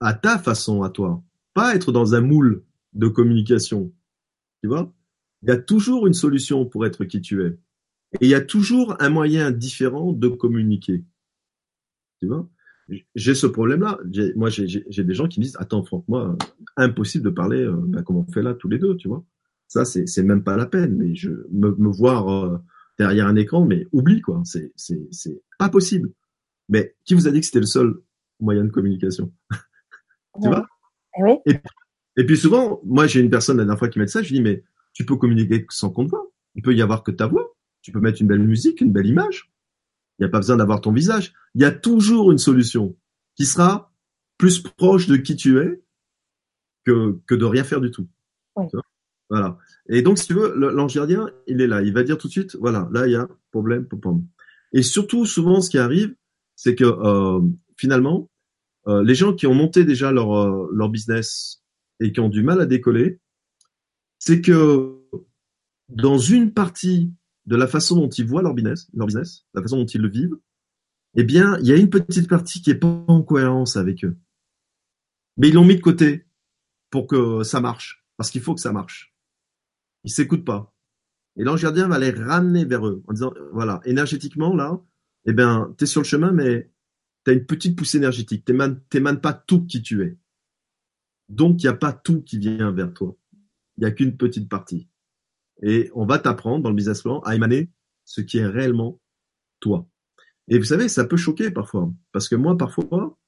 à ta façon, à toi, pas être dans un moule de communication. Tu vois? Il y a toujours une solution pour être qui tu es. Et il y a toujours un moyen différent de communiquer. Tu vois? J'ai ce problème-là. Moi, j'ai des gens qui me disent Attends, Franck, moi, impossible de parler euh, bah, comme on fait là tous les deux, tu vois. Ça, c'est même pas la peine. Mais je me, me voir euh, derrière un écran, mais oublie, quoi. C'est pas possible. Mais qui vous a dit que c'était le seul moyen de communication? Tu vois? Eh oui. et, et, puis souvent, moi, j'ai une personne la dernière fois qui m'a dit ça je dis Mais tu peux communiquer sans qu'on te voit. Il peut y avoir que ta voix. Tu peux mettre une belle musique, une belle image. Il n'y a pas besoin d'avoir ton visage. Il y a toujours une solution qui sera plus proche de qui tu es que, que de rien faire du tout. Voilà. Et donc, si tu veux, l'ange gardien, il est là. Il va dire tout de suite, voilà, là, il y a problème, pom Et surtout, souvent, ce qui arrive, c'est que euh, finalement, euh, les gens qui ont monté déjà leur, euh, leur business et qui ont du mal à décoller, c'est que dans une partie de la façon dont ils voient leur business, leur business, la façon dont ils le vivent, eh bien, il y a une petite partie qui est pas en cohérence avec eux. Mais ils l'ont mis de côté pour que ça marche, parce qu'il faut que ça marche. Ils s'écoutent pas. Et l'ange gardien va les ramener vers eux en disant, voilà, énergétiquement, là, eh bien, es sur le chemin, mais tu as une petite poussée énergétique. T'émanes pas tout qui tu es. Donc, il n'y a pas tout qui vient vers toi. Il n'y a qu'une petite partie. Et on va t'apprendre dans le business plan à émaner ce qui est réellement toi. Et vous savez, ça peut choquer parfois, parce que moi, parfois,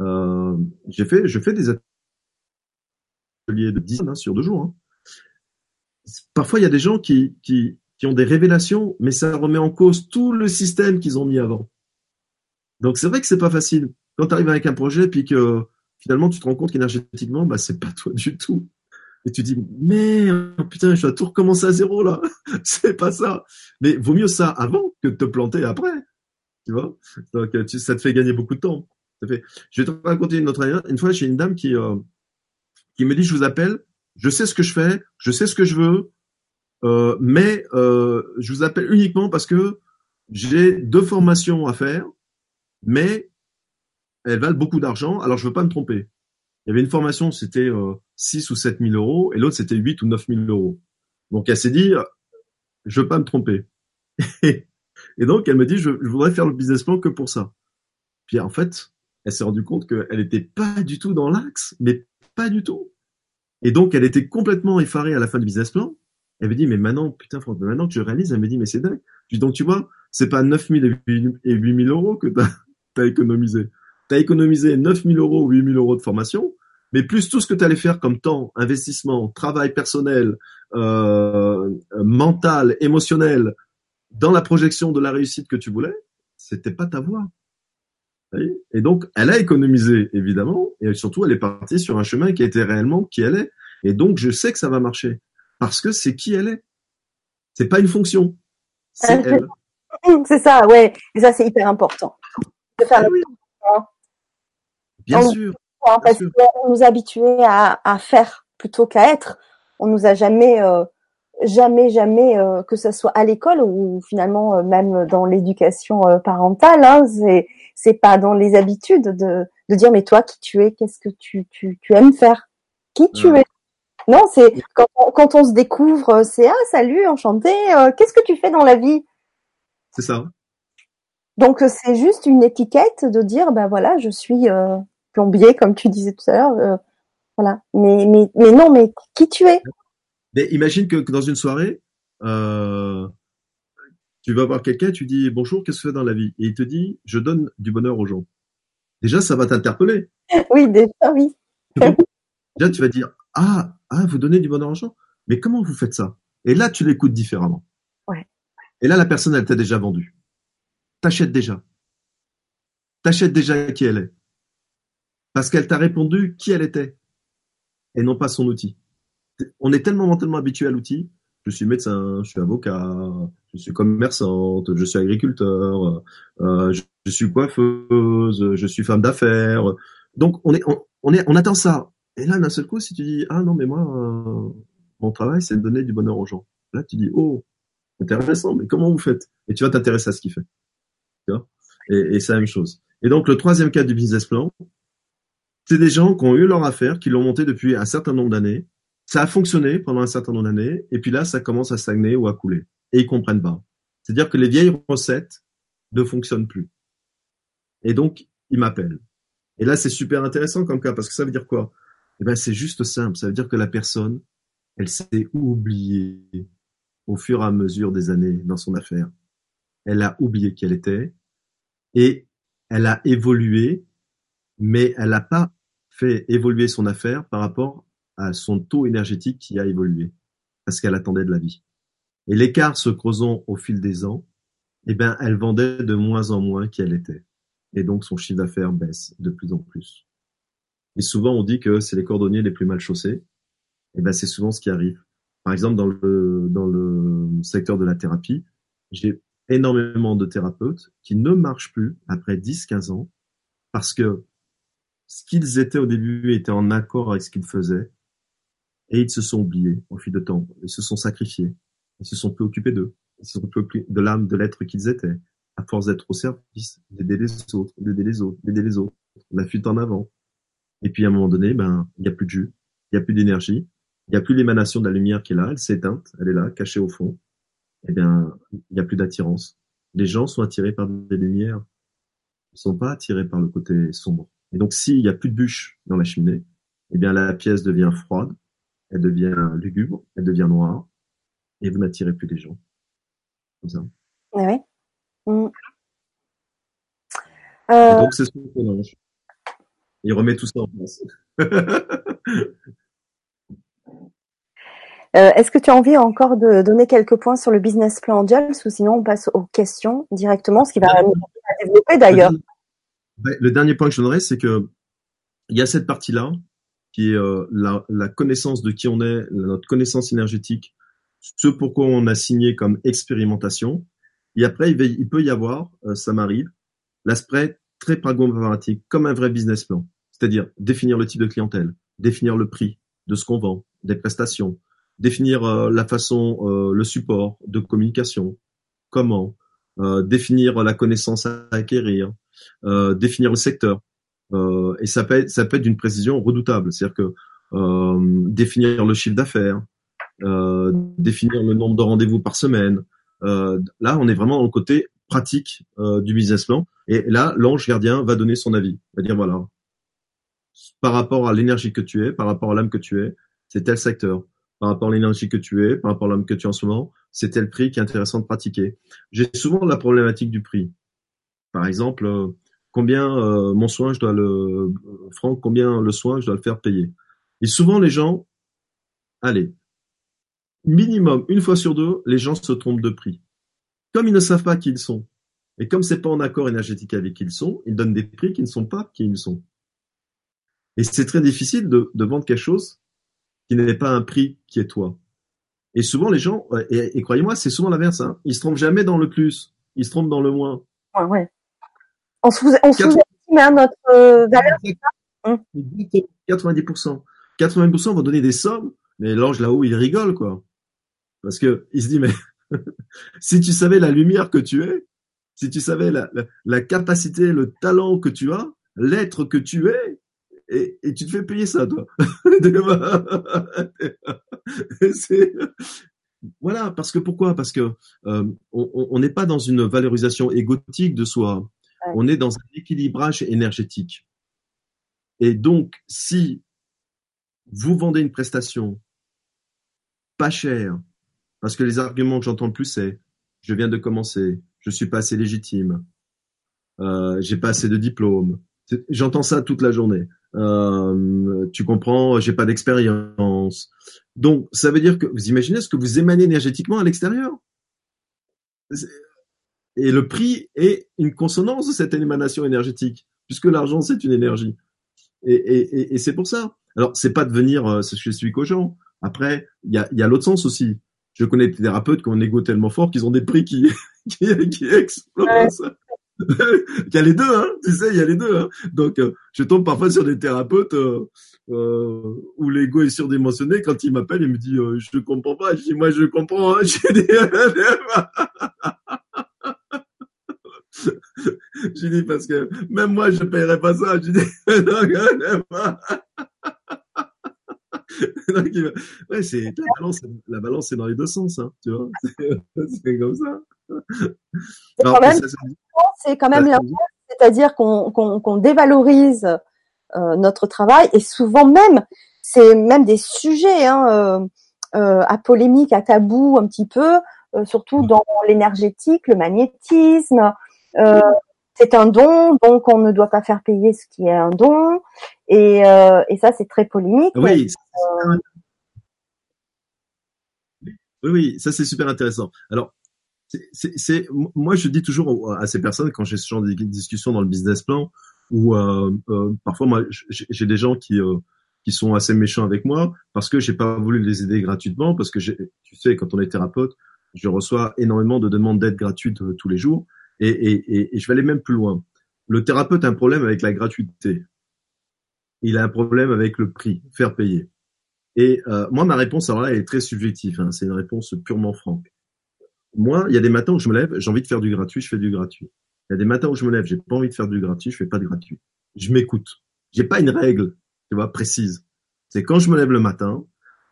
euh, j'ai fait, je fais des ateliers de 10 hein, sur deux jours. Hein. Parfois, il y a des gens qui, qui, ont des révélations, mais ça remet en cause tout le système qu'ils ont mis avant. Donc, c'est vrai que c'est pas facile. Quand tu arrives avec un projet, puis que finalement, tu te rends compte qu'énergétiquement, bah, c'est pas toi du tout et tu dis merde putain je dois tout recommencer à zéro là. C'est pas ça. Mais vaut mieux ça avant que de te planter après. Tu vois? Donc ça te fait gagner beaucoup de temps. Fait... je vais te raconter une autre anecdote. Une fois j'ai une dame qui euh, qui me dit je vous appelle. Je sais ce que je fais. Je sais ce que je veux. Euh, mais euh, je vous appelle uniquement parce que j'ai deux formations à faire. Mais elles valent beaucoup d'argent. Alors je veux pas me tromper il y avait une formation, c'était euh, 6 ou 7 000 euros, et l'autre, c'était 8 ou 9 000 euros. Donc, elle s'est dit, je veux pas me tromper. et donc, elle me dit, je, voudrais faire le business plan que pour ça. Puis, en fait, elle s'est rendue compte qu'elle n'était pas du tout dans l'axe, mais pas du tout. Et donc, elle était complètement effarée à la fin du business plan. Elle me dit, mais maintenant, putain, maintenant que je réalise, elle me dit, mais c'est dingue. Je dis, donc, tu vois, c'est pas 9 000 et 8 000 euros que tu as, économisé. Tu as économisé 9 000 euros ou 8 000 euros de formation, mais plus tout ce que tu allais faire comme temps, investissement, travail personnel, euh, mental, émotionnel, dans la projection de la réussite que tu voulais, c'était pas ta voie. Et donc, elle a économisé, évidemment, et surtout, elle est partie sur un chemin qui était réellement qui elle est. Et donc, je sais que ça va marcher parce que c'est qui elle est. C'est pas une fonction. C'est elle. C'est ça, ouais. Et ça, c'est hyper important. De faire ah oui. Bien sûr. Parce qu'on nous a habitués à, à faire plutôt qu'à être. On nous a jamais, euh, jamais, jamais, euh, que ce soit à l'école ou finalement euh, même dans l'éducation parentale, hein, c'est, c'est pas dans les habitudes de, de dire mais toi qui tu es, qu'est-ce que tu, tu, tu aimes faire, qui tu es? Non, c'est quand on, quand on se découvre, c'est ah salut, enchanté, qu'est-ce que tu fais dans la vie? C'est ça. Donc c'est juste une étiquette de dire ben voilà je suis plombier comme tu disais tout à l'heure voilà. Mais, mais, mais non, mais qui tu es? Mais imagine que, dans une soirée, euh, tu vas voir quelqu'un, tu dis bonjour, qu'est-ce que tu fais dans la vie? Et il te dit, je donne du bonheur aux gens. Déjà, ça va t'interpeller. Oui, déjà, oui. déjà, tu vas dire, ah, ah, vous donnez du bonheur aux gens Mais comment vous faites ça? Et là, tu l'écoutes différemment. Ouais. Et là, la personne, elle t'a déjà vendu. T'achètes déjà. T'achètes déjà qui elle est. Parce qu'elle t'a répondu qui elle était et non pas son outil. On est tellement mentalement habitué à l'outil. Je suis médecin, je suis avocat, je suis commerçante, je suis agriculteur, euh, je, suis coiffeuse, je suis femme d'affaires. Donc on est, on, est, on attend ça. Et là, d'un seul coup, si tu dis ah non mais moi, euh, mon travail c'est de donner du bonheur aux gens. Là, tu dis oh intéressant, mais comment vous faites? Et tu vas t'intéresser à ce qu'il fait. et, et c'est la même chose. Et donc le troisième cas du business plan, c'est des gens qui ont eu leur affaire, qui l'ont monté depuis un certain nombre d'années. Ça a fonctionné pendant un certain nombre d'années, et puis là, ça commence à stagner ou à couler. Et ils comprennent pas. C'est-à-dire que les vieilles recettes ne fonctionnent plus. Et donc, ils m'appellent. Et là, c'est super intéressant comme cas, parce que ça veut dire quoi? Eh ben, c'est juste simple. Ça veut dire que la personne, elle s'est oubliée au fur et à mesure des années dans son affaire. Elle a oublié qui elle était et elle a évolué, mais elle n'a pas fait évoluer son affaire par rapport à son taux énergétique qui a évolué, parce qu'elle attendait de la vie. Et l'écart se creusant au fil des ans, eh ben, elle vendait de moins en moins qu'elle était. Et donc, son chiffre d'affaires baisse de plus en plus. Et souvent, on dit que c'est les cordonniers les plus mal chaussés. Et ben, c'est souvent ce qui arrive. Par exemple, dans le, dans le secteur de la thérapie, j'ai énormément de thérapeutes qui ne marchent plus après 10, 15 ans parce que ce qu'ils étaient au début était en accord avec ce qu'ils faisaient, et ils se sont oubliés au fil de temps, ils se sont sacrifiés, ils se sont préoccupés d'eux, ils se sont préoccupés de l'âme, de l'être qu'ils étaient, à force d'être au service, d'aider les autres, d'aider les autres, d'aider les autres, la fuite en avant. Et puis à un moment donné, ben il n'y a plus de jus, il n'y a plus d'énergie, il n'y a plus l'émanation de la lumière qui est là, elle s'est éteinte, elle est là, cachée au fond. Eh bien, il n'y a plus d'attirance. Les gens sont attirés par des lumières, ils ne sont pas attirés par le côté sombre. Et donc, s'il n'y a plus de bûche dans la cheminée, eh bien, la pièce devient froide, elle devient lugubre, elle devient noire, et vous n'attirez plus les gens. Comme ça. Ah oui. Mm. Euh... Donc, c'est ce qu'on fait Il remet tout ça en place. Euh, est-ce que tu as envie encore de donner quelques points sur le business plan Angels ou sinon on passe aux questions directement, ce qui va nous développer d'ailleurs. Ben, le dernier point que je donnerais, c'est que il y a cette partie-là qui est euh, la, connaissance de qui on est, notre connaissance énergétique, ce pourquoi on a signé comme expérimentation. Et après, il, peut y avoir, euh, ça m'arrive, l'aspect très pragmatique, comme un vrai business plan. C'est-à-dire définir le type de clientèle, définir le prix de ce qu'on vend, des prestations, définir euh, la façon, le support de communication, comment, définir la connaissance à acquérir, définir le secteur. Euh, et ça peut, être, ça peut être d'une précision redoutable. C'est-à-dire que euh, définir le chiffre d'affaires, définir le nombre de rendez-vous par semaine. là, on est vraiment dans le côté pratique du business plan. Et là, l'ange gardien va donner son avis. Il va dire voilà, par rapport à l'énergie que tu es, par rapport à l'âme que tu es, c'est tel secteur. Par rapport à l'énergie que tu es, par rapport à l'âme que tu es en ce moment, c'est tel prix qui est intéressant de pratiquer. J'ai souvent la problématique du prix. Par exemple, euh, combien euh, mon soin je dois le Franck, combien le soin je dois le faire payer. Et souvent les gens, allez, minimum une fois sur deux, les gens se trompent de prix. Comme ils ne savent pas qui ils sont, et comme c'est pas en accord énergétique avec qui ils sont, ils donnent des prix qui ne sont pas qui ils sont. Et c'est très difficile de, de, vendre quelque chose qui n'est pas un prix qui est toi. Et souvent les gens, et, croyez-moi, c'est souvent l'inverse, hein, ils se trompent jamais dans le plus, ils se trompent dans le moins. Ouais, ouais. On sous, on sous-estime hein, notre euh, valeur. 90%. 80% vont donner des sommes, mais l'ange là-haut, il rigole, quoi. Parce que il se dit, mais si tu savais la lumière que tu es, si tu savais la, la, capacité, le talent que tu as, l'être que tu es, et, et, tu te fais payer ça, toi. voilà, parce que pourquoi? Parce que euh, on n'est pas dans une valorisation égotique de soi. On est dans un équilibrage énergétique. Et donc, si vous vendez une prestation pas chère, parce que les arguments que j'entends le plus, c'est je viens de commencer, je suis pas assez légitime, euh, j'ai pas assez de diplôme. J'entends ça toute la journée. Euh, tu comprends, j'ai pas d'expérience. Donc, ça veut dire que vous imaginez ce que vous émanez énergétiquement à l'extérieur? Et le prix est une consonance de cette émanation énergétique, puisque l'argent c'est une énergie. Et, et, et c'est pour ça. Alors, c'est pas de venir, euh, je suis gens. Après, il y a, y a l'autre sens aussi. Je connais des thérapeutes qui ont un égo tellement fort qu'ils ont des prix qui, qui, qui explosent. il y a les deux, hein, tu sais, il y a les deux. Hein. Donc, euh, je tombe parfois sur des thérapeutes euh, euh où l'ego est surdimensionné. Quand il m'appelle, il me dit euh, Je comprends pas. Je dis Moi, je comprends. Hein. je dis parce que même moi, je paierais pas ça. Je dis non, ouais, c'est la balance, la balance est dans les deux sens, hein, tu vois. C'est comme ça. C'est quand même, c'est-à-dire qu'on dévalorise euh, notre travail et souvent même, c'est même des sujets hein, euh, euh, à polémique, à tabou un petit peu, surtout dans l'énergétique, le magnétisme. C'est un don, donc on ne doit pas faire payer ce qui est un don. Et, et ça, c'est très polémique. Oui, oui, oui, ça c'est super intéressant. Alors, c'est, moi je dis toujours à ces personnes quand j'ai ce genre de discussion dans le business plan, où euh, euh, parfois moi j'ai des gens qui euh, qui sont assez méchants avec moi parce que j'ai pas voulu les aider gratuitement parce que tu sais quand on est thérapeute, je reçois énormément de demandes d'aide gratuite tous les jours et, et, et je vais aller même plus loin. Le thérapeute a un problème avec la gratuité. Il a un problème avec le prix, faire payer. Et euh, moi, ma réponse, alors là, elle est très subjective. Hein, c'est une réponse purement franque. Moi, il y a des matins où je me lève, j'ai envie de faire du gratuit, je fais du gratuit. Il y a des matins où je me lève, j'ai pas envie de faire du gratuit, je fais pas de gratuit. Je m'écoute. J'ai pas une règle, tu vois, précise. C'est quand je me lève le matin.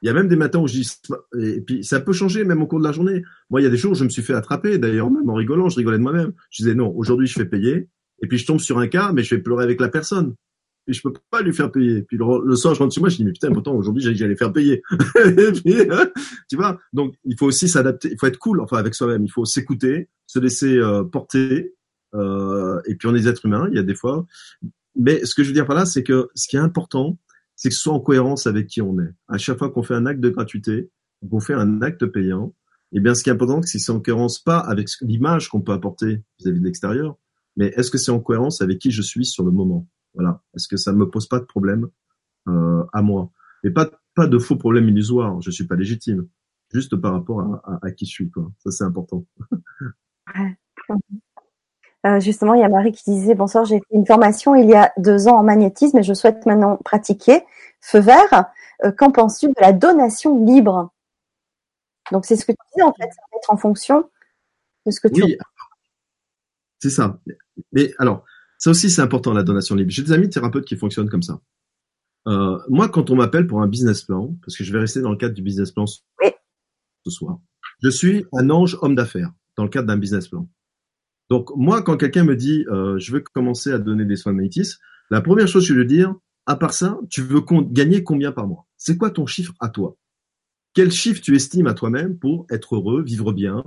Il y a même des matins où je dis, et puis ça peut changer même au cours de la journée. Moi, il y a des jours où je me suis fait attraper. D'ailleurs, même en rigolant, je rigolais de moi-même. Je disais non, aujourd'hui je fais payer. Et puis je tombe sur un cas, mais je vais pleurer avec la personne et je peux pas lui faire payer. Puis le, soir, je rentre chez moi, je dis mais putain, pourtant aujourd'hui j'allais faire payer. et puis, tu vois, donc il faut aussi s'adapter, il faut être cool, enfin avec soi-même, il faut s'écouter, se laisser euh, porter. Euh, et puis on est des êtres humains, il y a des fois. Mais ce que je veux dire par là, c'est que ce qui est important, c'est que ce soit en cohérence avec qui on est. À chaque fois qu'on fait un acte de gratuité, qu'on fait un acte payant, eh bien, ce qui est important, c'est que c'est en cohérence pas avec l'image qu'on peut apporter vis-à-vis de l'extérieur, mais est-ce que c'est en cohérence avec qui je suis sur le moment? Voilà. Est-ce que ça ne me pose pas de problème euh, à moi? Et pas pas de faux problèmes illusoires. Je suis pas légitime. Juste par rapport à, à, qui je suis. Quoi. Ça c'est important. Euh, justement, il y a Marie qui disait bonsoir, j'ai fait une formation il y a deux ans en magnétisme et je souhaite maintenant pratiquer. Feu vert. Euh, qu'en penses-tu de la donation libre? Donc c'est ce que tu dis en fait, ça va être en fonction de ce que tu. Oui, c'est ça. Mais alors, ça aussi, c'est important, la donation libre. J'ai des amis thérapeutes qui fonctionnent comme ça. Euh, moi, quand on m'appelle pour un business plan, parce que je vais rester dans le cadre du business plan ce soir, je suis un ange homme d'affaires dans le cadre d'un business plan. Donc, moi, quand quelqu'un me dit euh, je veux commencer à donner des soins de magnétisme, la première chose que je veux dire, à part ça, tu veux gagner combien par mois? C'est quoi ton chiffre à toi? Quel chiffre tu estimes à toi-même pour être heureux, vivre bien,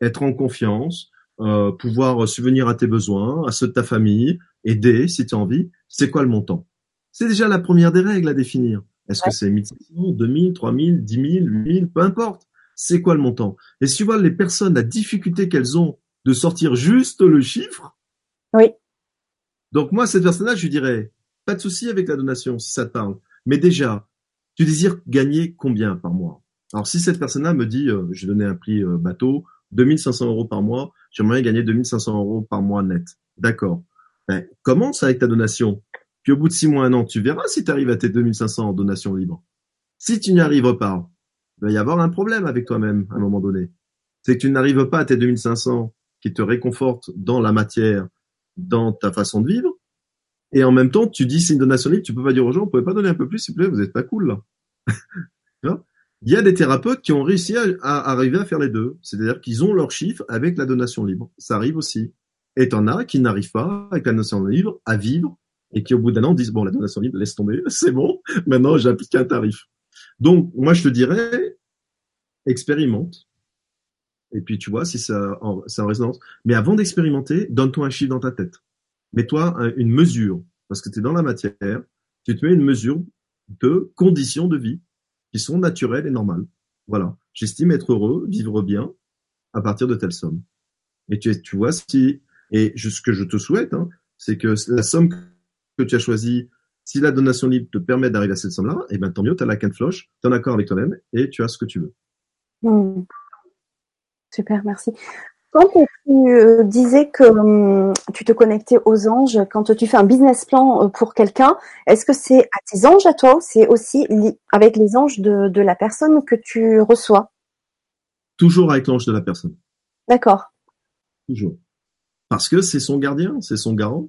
être en confiance, euh, pouvoir subvenir à tes besoins, à ceux de ta famille, aider si tu as envie, c'est quoi le montant? C'est déjà la première des règles à définir. Est-ce que c'est 1500, 2000, 3000, 10 000, 8000, peu importe. C'est quoi le montant? Et si tu vois les personnes, la difficulté qu'elles ont de sortir juste le chiffre. Oui. Donc moi, cette personne-là, je lui dirais, pas de souci avec la donation si ça te parle. Mais déjà, Tu désires gagner combien par mois? Alors si cette personne-là me dit, euh, j'ai donné un prix euh, bateau, 2500 euros par mois, j'aimerais gagner 2500 euros par mois net. D'accord. Ben, commence avec ta donation. Puis au bout de six mois, un an, tu verras si tu arrives à tes 2500 en donation libre. Si tu n'y arrives pas, il va y avoir un problème avec toi-même à un moment donné. C'est que tu n'arrives pas à tes 2500 qui te réconfortent dans la matière, dans ta façon de vivre. Et en même temps, tu dis c'est une donation libre, tu peux pas dire aux gens, vous pouvez pas donner un peu plus, s'il vous plaît, vous êtes pas cool là. Il y a des thérapeutes qui ont réussi à, arriver à faire les deux. C'est-à-dire qu'ils ont leur chiffre avec la donation libre. Ça arrive aussi. Et t'en as qui n'arrivent pas avec la donation libre à vivre et qui au bout d'un an disent bon la donation libre laisse tomber, c'est bon, maintenant j'applique un tarif. Donc moi je te dirais expérimente. Et puis tu vois si ça en, en résonance. Mais avant d'expérimenter, donne-toi un chiffre dans ta tête. Mets-toi une mesure parce que tu es dans la matière. Tu te mets une mesure de conditions de vie qui sont naturelles et normales. Voilà. J'estime être heureux, vivre bien à partir de telle somme. Et tu, tu vois si et ce que je te souhaite, hein, c'est que la somme que tu as choisie, si la donation libre te permet d'arriver à cette somme-là, et eh ben tant mieux, tu as la quinte floche, tu es en accord avec toi-même et tu as ce que tu veux. Hmm. Super, merci. Quand tu euh, disais que hum, tu te connectais aux anges, quand tu fais un business plan euh, pour quelqu'un, est-ce que c'est à tes anges à toi ou c'est aussi avec les anges de, de la personne que tu reçois? Toujours avec l'ange de la personne. D'accord. Toujours. Parce que c'est son gardien, c'est son garant.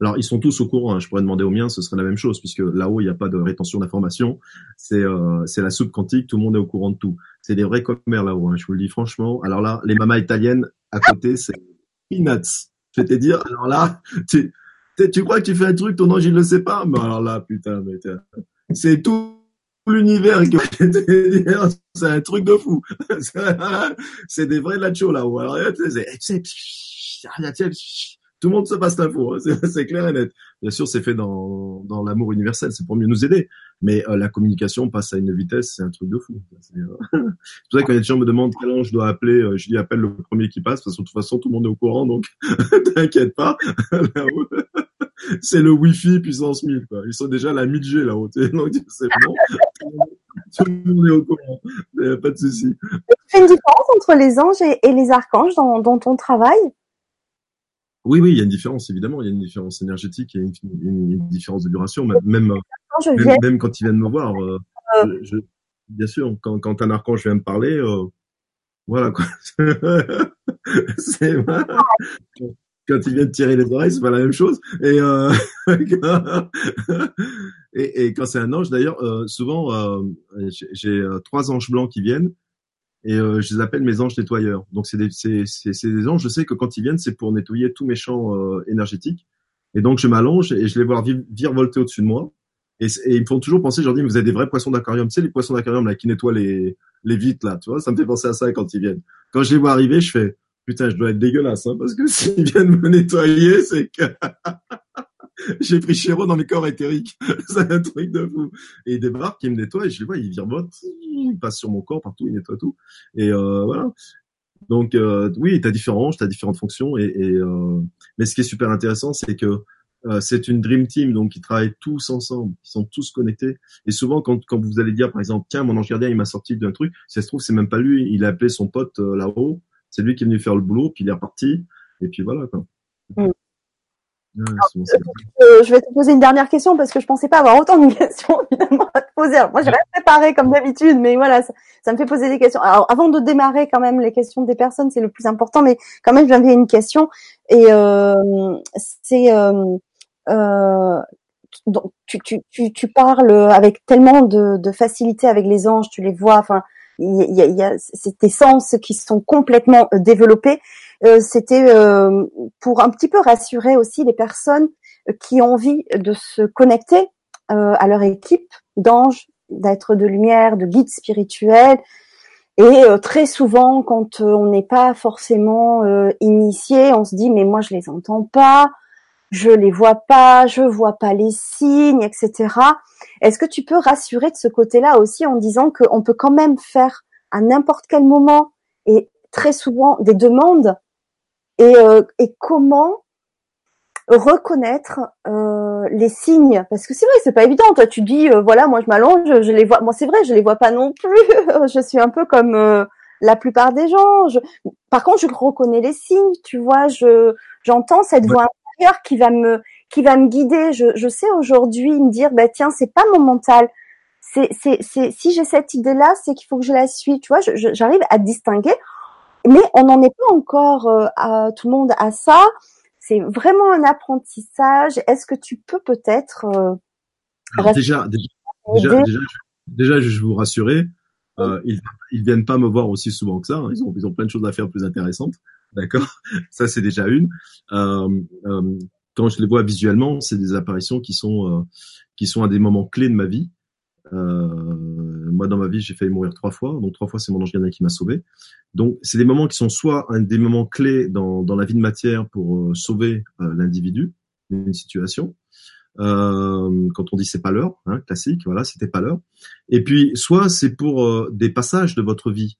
Alors ils sont tous au courant. Hein. Je pourrais demander aux miens, ce serait la même chose puisque là-haut il n'y a pas de rétention d'informations. C'est euh, c'est la soupe quantique, tout le monde est au courant de tout. C'est des vrais commères là-haut. Hein. Je vous le dis franchement. Alors là, les mamas italiennes à côté, c'est peanuts. Je vais te dire. Alors là, tu tu crois que tu fais un truc, ton ange il le sait pas? Mais alors là, putain, mais c'est tout l'univers c'est un truc de fou. c'est des vrais lachos là-haut. Alors c'est tout le monde se passe l'info, hein, c'est clair et net. Bien sûr, c'est fait dans, dans l'amour universel, c'est pour mieux nous aider. Mais euh, la communication passe à une vitesse, c'est un truc de fou. C'est euh, pour ça que quand des gens me demandent quel ange je dois appeler, euh, je dis appelle le premier qui passe, parce que de toute façon, tout le monde est au courant, donc t'inquiète pas. c'est le Wi-Fi puissance 1000, quoi. Ils sont déjà à la 1000G là-haut, donc c'est bon. tout le monde est au courant, il n'y a pas de souci. Tu fais une différence entre les anges et, les archanges dans, dans ton travail? Oui, oui, il y a une différence, évidemment. Il y a une différence énergétique, il y a une, une, différence de duration. Même, même, quand ils viennent me voir, euh, euh. je, bien sûr, quand, quand un archange vient me parler, euh, voilà quoi. c'est quand ils viennent tirer les oreilles, c'est pas la même chose. Et, euh, et, et, quand c'est un ange, d'ailleurs, souvent, j'ai trois anges blancs qui viennent et euh, je les appelle mes anges nettoyeurs. Donc c'est des, c'est, c'est, des anges, je sais que quand ils viennent, c'est pour nettoyer tous mes champs euh, énergétiques. Et donc je m'allonge et je les vois virevolter au-dessus de moi. Et, et, ils me font toujours penser, je leur dis, mais vous avez des vrais poissons d'aquarium, tu sais, les poissons d'aquarium là qui nettoient les, les vitres là, tu vois, ça me fait penser à ça quand ils viennent. Quand je les vois arriver, je fais, putain, je dois être dégueulasse, hein, parce que s'ils viennent me nettoyer, c'est que j'ai pris chéro dans mes corps éthériques. c'est un truc de fou. Et il débarque, il me nettoie, et je les vois, il virevolte, il passe sur mon corps partout, il nettoie tout. Et euh, voilà. Donc euh, oui, t'as différents, t'as différentes fonctions. Et, et euh, mais ce qui est super intéressant, c'est que euh, c'est une dream team, donc ils travaillent tous ensemble, ils sont tous connectés. Et souvent, quand, quand vous allez dire, par exemple, tiens, mon ange gardien, il m'a sorti d'un truc, si ça se trouve, c'est même pas lui, il a appelé son pote euh, là-haut, c'est lui qui est venu faire le boulot, puis il est reparti, et puis voilà. Quoi. Mm. Euh, euh, je vais te poser une dernière question parce que je pensais pas avoir autant de questions finalement à te poser. Alors, moi, j'ai rien préparé comme d'habitude, mais voilà, ça, me fait poser des questions. Alors, avant de démarrer quand même les questions des personnes, c'est le plus important, mais quand même, j'avais une question et euh, c'est euh, euh, donc, tu, tu, tu, tu, parles avec tellement de, de, facilité avec les anges, tu les vois, enfin, il y a, y a tes sens qui sont complètement développés. Euh, c'était euh, pour un petit peu rassurer aussi les personnes qui ont envie de se connecter euh, à leur équipe d'anges, d'êtres de lumière, de guides spirituels. Et très souvent, quand on n'est pas forcément initié, on se dit mais moi je les entends pas, je les vois pas, je vois pas les signes, etc. Est-ce que tu peux rassurer de ce côté-là aussi en disant qu'on peut quand même faire à n'importe quel moment et très souvent des demandes et, euh, et comment reconnaître euh, les signes? Parce que c'est vrai c'est pas évident. Toi tu dis euh, voilà moi je m'allonge je, les vois. Moi c'est vrai je les vois pas non plus. Je suis un peu comme euh, la plupart des gens. Je... par contre je reconnais les signes tu vois. Je j'entends cette voix intérieure qui va me qui va me guider. Je, je sais aujourd'hui me dire bah tiens c'est pas mon mental. C'est c'est si j'ai cette idée là c'est qu'il faut que je la suis. Tu vois j'arrive à distinguer mais on n'en est pas encore à tout le monde à ça c'est vraiment un apprentissage. Est-ce que tu peux peut-être euh, déjà, déjà, déjà, je vais vous rassurer, euh, ils, ils viennent pas me voir aussi souvent que ça. Hein. Ils ont, ils ont plein de choses à faire plus intéressantes. D'accord? Ça, c'est déjà une. Euh, euh, quand je les vois visuellement, c'est des apparitions qui sont euh, qui sont à des moments clés de ma vie. Euh, moi, dans ma vie, j'ai failli mourir trois fois. Donc, trois fois, c'est mon ange gardien qui m'a sauvé. Donc, c'est des moments qui sont soit un des moments clés dans, dans la vie de matière pour euh, sauver euh, l'individu d'une situation. Euh, quand on dit c'est pas l'heure, hein, classique, voilà, c'était pas l'heure. Et puis, soit c'est pour des passages de votre vie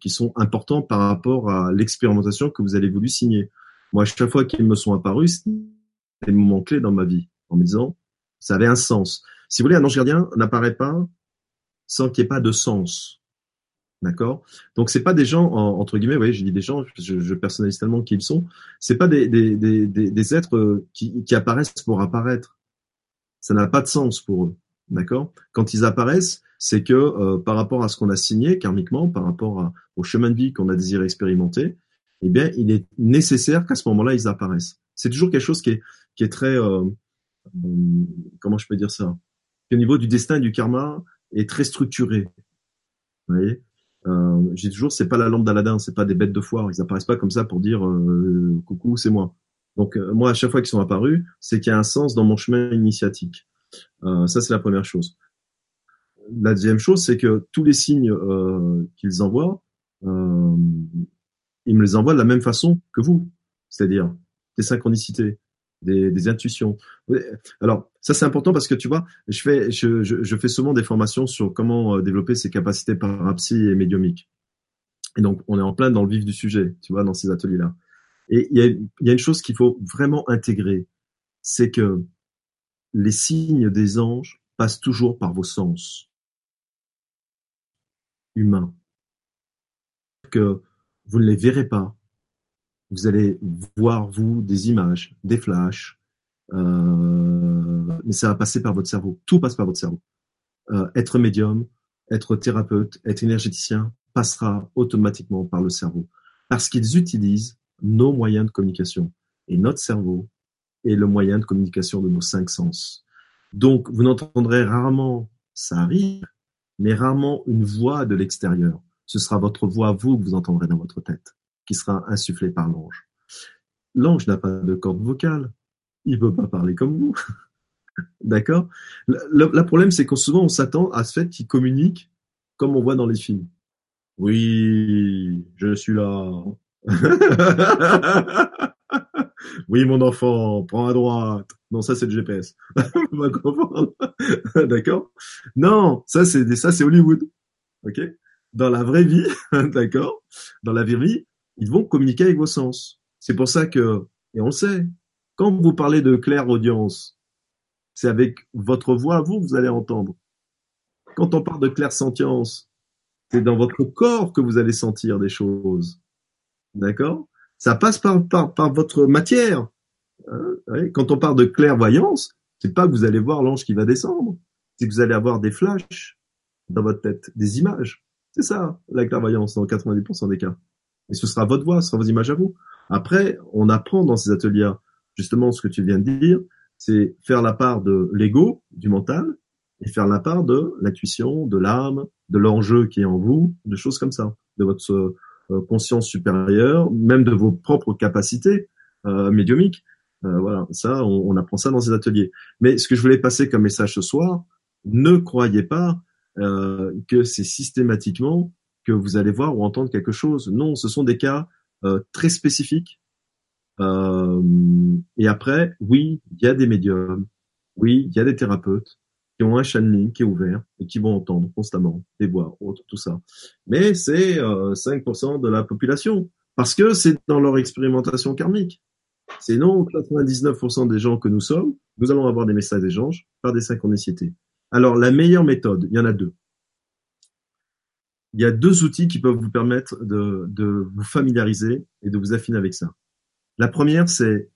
qui sont importants par rapport à l'expérimentation que vous avez voulu signer. Moi, chaque fois qu'ils me sont apparus, c'est des moments clés dans ma vie, en me disant, ça avait un sens. Si vous voulez, un ange gardien n'apparaît pas sans qu'il n'y ait pas de sens. D'accord? Donc c'est pas des gens entre guillemets, vous voyez, je dis des gens, je, personnalise tellement qui ils sont. C'est pas des, des, des, des, êtres euh, qui, qui apparaissent pour apparaître. Ça n'a pas de sens pour eux. D'accord? Quand ils apparaissent, c'est que euh, par rapport à ce qu'on a signé karmiquement, par rapport au chemin de vie qu'on a désiré expérimenter, eh bien, il est nécessaire qu'à ce moment-là, ils apparaissent. C'est toujours quelque chose qui est, qui est très, euh, comment je peux dire ça? Au niveau du destin et du karma est très structuré. Vous voyez? Euh, J'ai toujours, c'est pas la lampe d'Aladin, c'est pas des bêtes de foire. Ils apparaissent pas comme ça pour dire euh, coucou, c'est moi. Donc euh, moi, à chaque fois qu'ils sont apparus, c'est qu'il y a un sens dans mon chemin initiatique. Euh, ça, c'est la première chose. La deuxième chose, c'est que tous les signes qu'ils envoient, ils me les envoient de la même façon que vous, c'est-à-dire des synchronicités, des, des, intuitions. Alors ça c'est important parce que tu vois, je fais je, je, je fais souvent des formations sur comment euh, développer ses capacités parapsy et médiumiques. Et donc on est en plein dans le vif du sujet, tu vois, dans ces ateliers-là. Et il y a, y a une chose qu'il faut vraiment intégrer, c'est que les signes des anges passent toujours par vos sens humains. Que vous ne les verrez pas, vous allez voir, vous, des images, des flashs, euh, mais ça va passer par votre cerveau. Tout passe par votre cerveau. Euh, être médium, être thérapeute, être énergéticien passera automatiquement par le cerveau. Parce qu'ils utilisent nos moyens de communication. Et notre cerveau est le moyen de communication de nos cinq sens. Donc, vous n'entendrez rarement, ça arrive, mais rarement une voix de l'extérieur. Ce sera votre voix, vous, que vous entendrez dans votre tête qui sera insufflé par l'ange. L'ange n'a pas de corde vocale. Il peut pas parler comme vous. D'accord? Le, problème, c'est que souvent, on s'attend à ce fait qu'il communique comme on voit dans les films. Oui, je suis là. oui, mon enfant, prends à droite. Non, ça c'est le GPS. d'accord? Non, ça c'est ça c'est Hollywood. Ok? Dans la vraie vie, d'accord? Dans la vraie vie, ils vont communiquer avec vos sens. C'est pour ça que, et on le sait, quand vous parlez de claire audience, c'est avec votre voix vous vous allez entendre. Quand on parle de claire sentience, c'est dans votre corps que vous allez sentir des choses. D'accord? Ça passe par, par, par votre matière. Hein? Quand on parle de clairvoyance, c'est pas que vous allez voir l'ange qui va descendre, c'est que vous allez avoir des flashs dans votre tête, des images. C'est ça, la clairvoyance dans 90% des cas. Et ce sera votre voix, ce sera vos images à vous. Après, on apprend dans ces ateliers, justement, ce que tu viens de dire, c'est faire la part de l'ego, du mental, et faire la part de l'intuition, de l'âme, de l'enjeu qui est en vous, de choses comme ça, de votre euh, conscience supérieure, même de vos propres capacités euh, médiumiques. Euh, voilà, ça, on, on, apprend ça dans ces ateliers. Mais ce que je voulais passer comme message ce soir, ne croyez pas euh, que c'est systématiquement que vous allez voir ou entendre quelque chose. Non, ce sont des cas euh, très spécifiques. Euh, et après, oui, il y a des médiums, oui, il y a des thérapeutes qui ont un channeling qui est ouvert et qui vont entendre constamment des voix, autres, tout ça. Mais c'est euh, 5% de la population parce que c'est dans leur expérimentation karmique. C'est non, 99% des gens que nous sommes, nous allons avoir des messages d'échange par des synchronicités. Alors, la meilleure méthode, il y en a deux. Il y a deux outils qui peuvent vous permettre de, de vous familiariser et de vous affiner avec ça. La première, c'est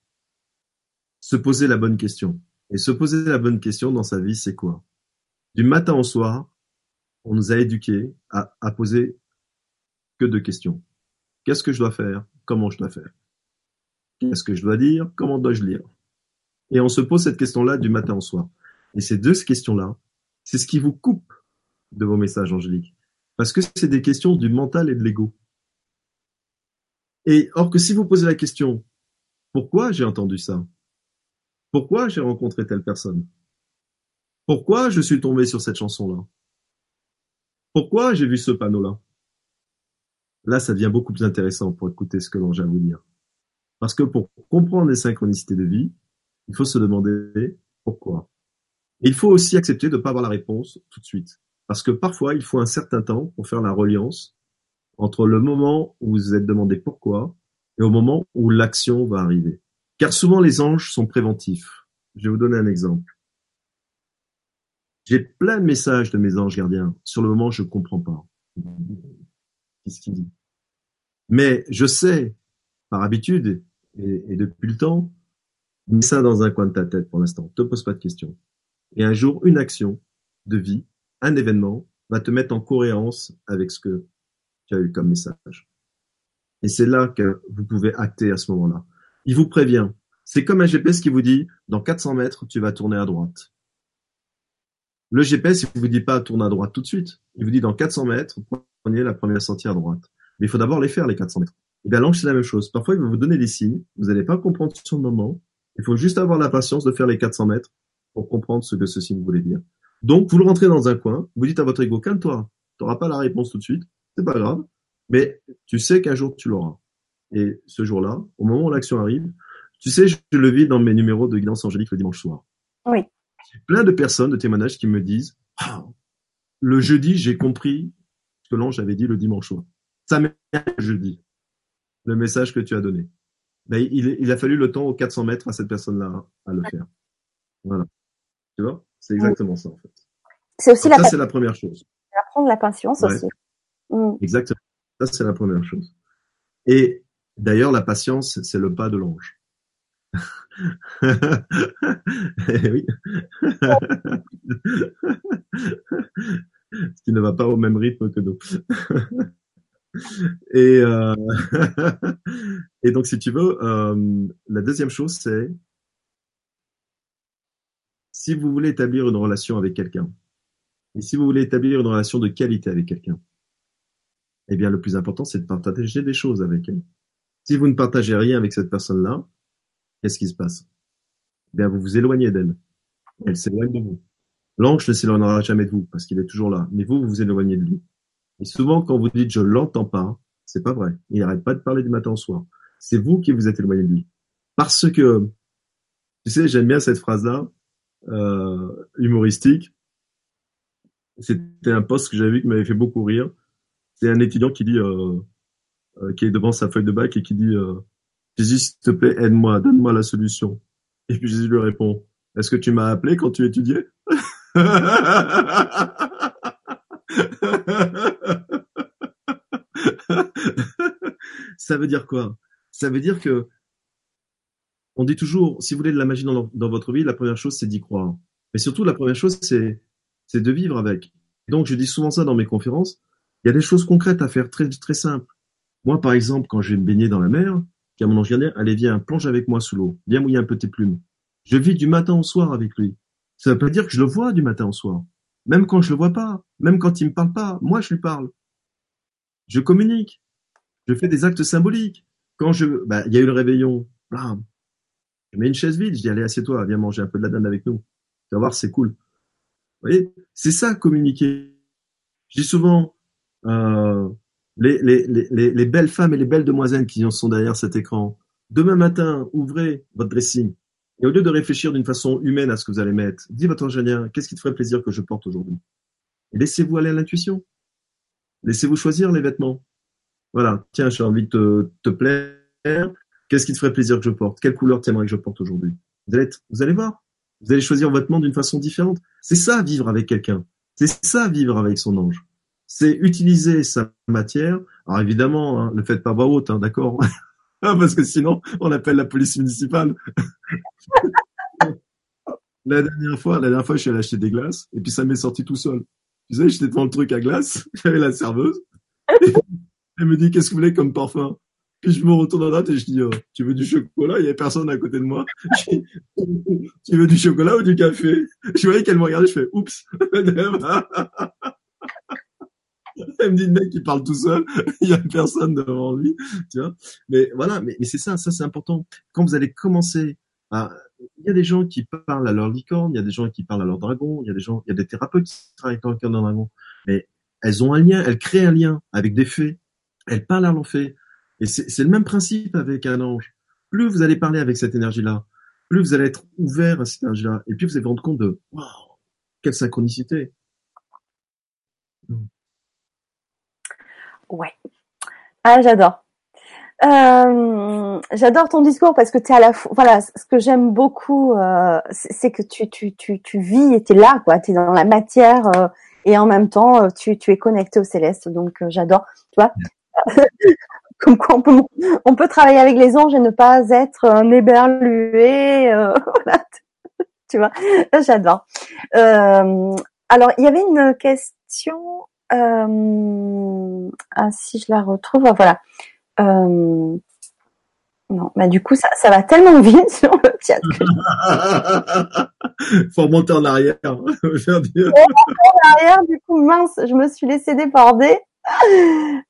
se poser la bonne question. Et se poser la bonne question dans sa vie, c'est quoi? Du matin au soir, on nous a éduqués à, à poser que deux questions. Qu'est-ce que je dois faire? Comment je dois faire? Qu'est-ce que je dois dire? Comment dois-je lire? Et on se pose cette question-là du matin au soir. Et ces deux questions-là, c'est ce qui vous coupe de vos messages angéliques. Parce que c'est des questions du mental et de l'ego. Et or que si vous posez la question, pourquoi j'ai entendu ça? Pourquoi j'ai rencontré telle personne? Pourquoi je suis tombé sur cette chanson-là? Pourquoi j'ai vu ce panneau-là? Là, ça devient beaucoup plus intéressant pour écouter ce que l'on a à vous dire. Parce que pour comprendre les synchronicités de vie, il faut se demander pourquoi. Et il faut aussi accepter de ne pas avoir la réponse tout de suite. Parce que parfois, il faut un certain temps pour faire la reliance entre le moment où vous êtes demandé pourquoi et au moment où l'action va arriver. Car souvent, les anges sont préventifs. Je vais vous donner un exemple. J'ai plein de messages de mes anges gardiens. Sur le moment, je ne comprends pas. Qu'est-ce qu'il dit? Mais je sais, par habitude et, et depuis le temps, mets ça dans un coin de ta tête pour l'instant. Ne te pose pas de questions. Et un jour, une action de vie, un événement, va te mettre en cohérence avec ce que tu as eu comme message. Et c'est là que vous pouvez acter à ce moment-là. Il vous prévient. C'est comme un GPS qui vous dit, dans 400 mètres, tu vas tourner à droite. Le GPS, il vous dit pas tourne à droite tout de suite. Il vous dit dans 400 mètres, prenez la première sortie à droite. Mais il faut d'abord les faire, les 400 mètres. Et bien l'ange, c'est la même chose. Parfois, il va vous donner des signes. Vous n'allez pas comprendre sur le moment. Il faut juste avoir la patience de faire les 400 mètres pour comprendre ce que ce signe voulait dire. Donc, vous le rentrez dans un coin, vous dites à votre ego, calme-toi. Tu n'auras pas la réponse tout de suite. C'est pas grave. Mais tu sais qu'un jour, tu l'auras. Et ce jour-là, au moment où l'action arrive, tu sais, je le vis dans mes numéros de guidance angélique le dimanche soir. Oui. J'ai plein de personnes de témoignages qui me disent, ah, le jeudi, j'ai compris ce que l'ange avait dit le dimanche soir. Ça m'est le jeudi, le message que tu as donné. Ben, il, il, a fallu le temps aux 400 mètres à cette personne-là à le faire. Voilà. Tu vois? C'est exactement ça, en fait. C'est aussi la ça, c'est la première chose. Apprendre la patience Ouais. aussi. Mm. Exactement. Ça, c'est la première chose. Et d'ailleurs, la patience, c'est le pas de l'ange. Eh oui. Ce qui ne va pas au même rythme que nous. Et, euh, et donc, si tu veux, euh, la deuxième chose, c'est si vous voulez établir une relation avec quelqu'un, et si vous voulez établir une relation de qualité avec quelqu'un, eh bien, le plus important, c'est de partager des choses avec elle. Si vous ne partagez rien avec cette personne-là, qu'est-ce qui se passe? Eh bien, vous vous éloignez d'elle. Elle s'éloigne de vous. L'ange ne s'éloignera jamais de vous parce qu'il est toujours là. Mais vous, vous vous éloignez de lui. Et souvent, quand vous dites je l'entends pas, c'est pas vrai. Il n'arrête pas de parler du matin au soir. C'est vous qui vous êtes éloigné de lui. Parce que, tu sais, j'aime bien cette phrase-là, euh, humoristique. C'était un post que j'avais vu qui m'avait fait beaucoup rire. C'est un étudiant qui dit, euh, euh, qui est devant sa feuille de bac et qui dit, euh, Jésus, s'il te plaît, aide-moi, donne-moi la solution. Et puis Jésus lui répond, est-ce que tu m'as appelé quand tu étudiais? Ça veut dire quoi? Ça veut dire que on dit toujours, si vous voulez de la magie dans, votre vie, la première chose c'est d'y croire. Mais surtout, la première chose c'est de vivre avec. Donc, je dis souvent ça dans mes conférences. Il y a des choses concrètes à faire, très très simples. Moi, par exemple, quand je vais me baigner dans la mer, qui a mon ange gardien, allez viens, plonge avec moi sous l'eau, viens mouiller un peu tes plumes. Je vis du matin au soir avec lui. Ça veut pas dire que je le vois du matin au soir. Même quand je le vois pas, même quand il me parle pas, moi je lui parle. Je communique. Je fais des actes symboliques. Quand je, bah, il y a eu le réveillon, blam. Mets une chaise vide, je dis allez assieds-toi, viens manger un peu de la dinde avec nous. Tu vas voir, c'est cool. Vous voyez, c'est ça communiquer. Je dis souvent, euh, les, les, les, les belles femmes et les belles demoiselles qui sont derrière cet écran, demain matin, ouvrez votre dressing. Et au lieu de réfléchir d'une façon humaine à ce que vous allez mettre, dis votre ingénieur, qu'est-ce qui te ferait plaisir que je porte aujourd'hui? Laissez-vous aller à l'intuition. Laissez-vous choisir les vêtements. Voilà, tiens, j'ai envie de te plaire. Qu'est-ce qui te ferait plaisir que je porte? Quelle couleur t'aimerais que je porte aujourd'hui? Vous allez, vous allez voir. Vous allez choisir votre monde d'une façon différente. C'est ça, vivre avec quelqu'un. C'est ça, vivre avec son ange. C'est utiliser sa matière. Alors évidemment, hein, ne faites pas voix haute, hein, d'accord Parce que sinon, on appelle la police municipale. la dernière fois, la dernière fois, je suis allé acheter des glaces et puis ça m'est sorti tout seul. Tu sais, j'étais devant le truc à glace, j'avais la serveuse. Elle me dit, qu'est-ce que vous voulez comme parfum? Puis je me retourne en droite et je dis, oh, tu veux du chocolat? Il y avait personne à côté de moi. tu veux du chocolat ou du café? Je voyais qu'elle me regardait, je fais, oups. Elle me dit, le mec, il parle tout seul, il y a personne devant lui, tu vois. Mais voilà, mais, mais c'est ça, ça c'est important. Quand vous allez commencer à, il y a des gens qui parlent à leur licorne, il y a des gens qui parlent à leur dragon, il y a des gens, il y a des thérapeutes qui travaillent avec leur dragon. Mais elles ont un lien, elles créent un lien avec des faits. Elles parlent à leur fait. Et c'est le même principe avec un ange. Plus vous allez parler avec cette énergie-là, plus vous allez être ouvert à cette énergie-là. Et puis vous allez vous rendre compte de, waouh, quelle synchronicité. Ouais. Ah, j'adore. Euh, j'adore ton discours parce que tu es à la fois, voilà, ce que j'aime beaucoup, euh, c'est que tu, tu, tu, tu vis et tu es là, quoi. Tu es dans la matière euh, et en même temps, euh, tu, tu es connecté au céleste. Donc, j'adore. Tu vois, comme quoi on peut, on peut travailler avec les anges et ne pas être un éberlué. voilà. tu vois, j'adore. alors, il y avait une question euh, ah, si je la retrouve, voilà. Euh, non, bah du coup ça, ça va tellement vite sur le chat. Faut remonter en arrière. en arrière, du coup mince, je me suis laissé déborder.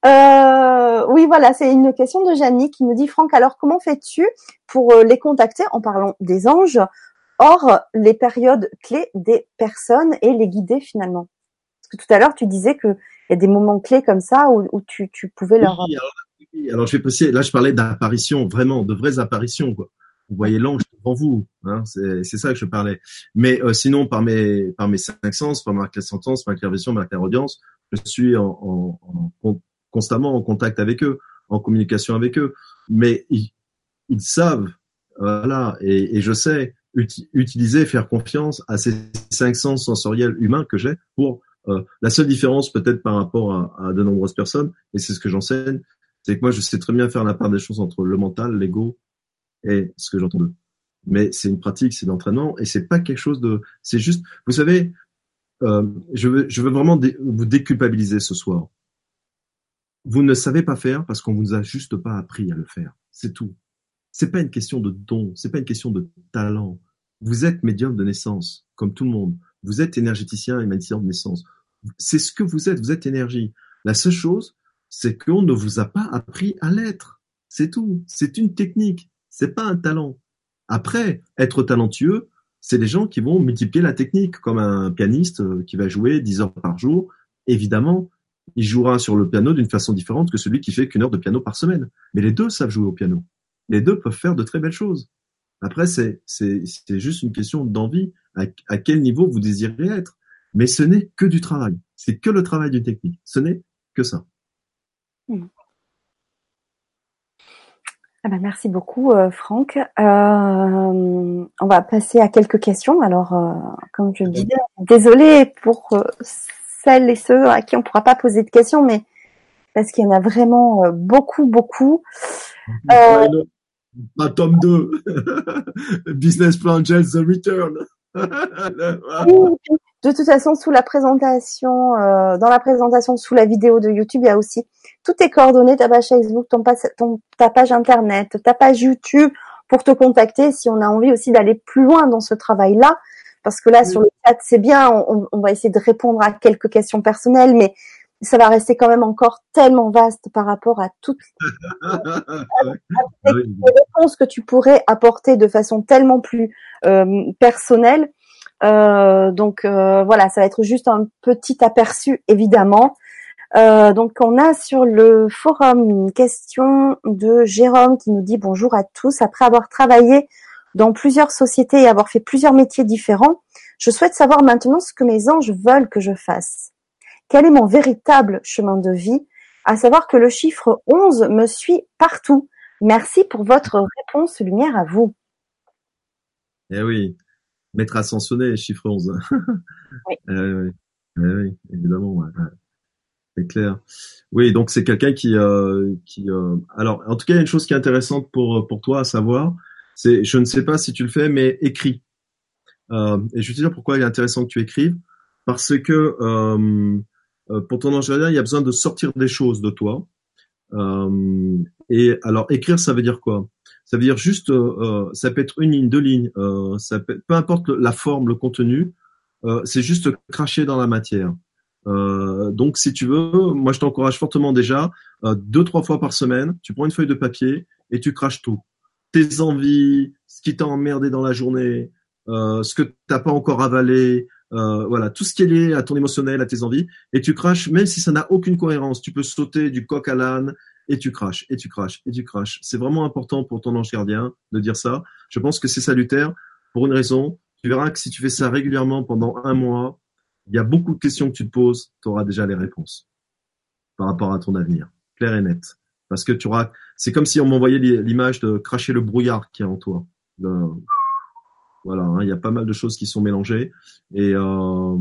Euh, oui, voilà, c'est une question de Janie qui me dit Franck, alors comment fais-tu pour euh, les contacter en parlant des anges, hors les périodes clés des personnes et les guider finalement? Parce que tout à l'heure, tu disais qu'il y a des moments clés comme ça où, tu, pouvais leur... alors, je vais passer, là je parlais d'apparitions, vraiment, de vraies apparitions. Quoi. Vous voyez l'ange devant vous, hein, c'est ça que je parlais. Mais euh, sinon, par mes, par mes cinq sens, par ma clair-sentence, ma clairvision, ma clairaudience, je suis en, constamment en contact avec eux, en communication avec eux. Mais ils, savent, voilà, et, je sais utiliser, faire confiance à ces cinq sens sensoriels humains que j'ai pour euh, la seule différence peut-être par rapport à, de nombreuses personnes, et c'est ce que j'enseigne, c'est que moi je sais très bien faire la part des choses entre le mental, l'ego et ce que j'entends. Mais c'est une pratique, c'est l'entraînement, et c'est pas quelque chose de, c'est juste, vous savez, euh, je veux, je veux vraiment vous déculpabiliser ce soir. Vous ne savez pas faire parce qu'on vous a juste pas appris à le faire. C'est tout. C'est pas une question de don, c'est pas une question de talent. Vous êtes médium de naissance, comme tout le monde. Vous êtes énergéticien et magnéticien de naissance c'est ce que vous êtes, vous êtes énergie. La seule chose, c'est qu'on ne vous a pas appris à l'être. C'est tout. C'est une technique. C'est pas un talent. Après, être talentueux, c'est des gens qui vont multiplier la technique, comme un pianiste euh, qui va jouer 10 heures par jour. Évidemment, il jouera sur le piano d'une façon différente que celui qui fait qu'une heure de piano par semaine. Mais les deux savent jouer au piano. Les deux peuvent faire de très belles choses. Après, c'est, juste une question d'envie. à quel niveau vous désirez être. Mais ce n'est que du travail. C'est que le travail d'une technique. Ce n'est que ça. Hmm. Ah ben, merci beaucoup, euh, Franck. Euh, on va passer à quelques questions. Alors, euh, comme je disais, désolé pour celles et ceux à qui on ne pourra pas poser de questions, mais parce qu'il y en a vraiment beaucoup, beaucoup. Pas tome 2. Business Plan The Return. De toute façon, sous la présentation, euh, dans la présentation, sous la vidéo de YouTube, il y a aussi toutes tes coordonnées, ta page Facebook, ton, ton, ta page Internet, ta page YouTube pour te contacter si on a envie aussi d'aller plus loin dans ce travail-là. Parce que là, sur le chat, c'est bien, on, on, va essayer de répondre à quelques questions personnelles, mais ça va rester quand même encore tellement vaste par rapport à toutes les réponses que tu pourrais apporter de façon tellement plus euh, personnelle. Euh, donc euh, voilà, ça va être juste un petit aperçu évidemment. Euh, donc on a sur le forum une question de Jérôme qui nous dit bonjour à tous. Après avoir travaillé dans plusieurs sociétés et avoir fait plusieurs métiers différents, je souhaite savoir maintenant ce que mes anges veulent que je fasse. Quel est mon véritable chemin de vie À savoir que le chiffre 11 me suit partout, Merci pour votre réponse, lumière à vous. Eh oui, maître ascensionné, chiffre 11. oui. Eh oui. Eh oui, évidemment. C'est clair. Oui, donc c'est quelqu'un qui, euh, qui. Euh, alors, en tout cas, il y a une chose qui est intéressante pour pour toi à savoir, c'est, je ne sais pas si tu le fais, mais écris. Euh, et je vais te dire pourquoi il est intéressant que tu écrives, parce que euh, euh pour ton ange il y a besoin de sortir des choses de toi. Euh, et alors, écrire, ça veut dire quoi? Ça veut dire juste, ça peut être une ligne, deux lignes, ça peut, peu importe la forme, le contenu, c'est juste cracher dans la matière. Euh, donc, si tu veux, moi, je t'encourage fortement déjà, euh, deux, trois fois par semaine, tu prends une feuille de papier et tu craches tout. Tes envies, ce qui t'a emmerdé dans la journée, euh, ce que t'as pas encore avalé, euh, voilà, tout ce qui est lié à ton émotionnel, à tes envies, et tu craches, même si ça n'a aucune cohérence. Tu peux sauter du coq à l'âne et tu craches, et tu craches, et tu craches. C'est vraiment important pour ton ange gardien de dire ça. Je pense que c'est salutaire pour une raison. Tu verras que si tu fais ça régulièrement pendant un mois, il y a beaucoup de questions que tu te poses, tu auras déjà les réponses par rapport à ton avenir, clair et net. Parce que tu auras, c'est comme si on m'envoyait l'image de cracher le brouillard qui est en toi. Voilà, hein, il y a pas mal de choses qui sont mélangées et euh,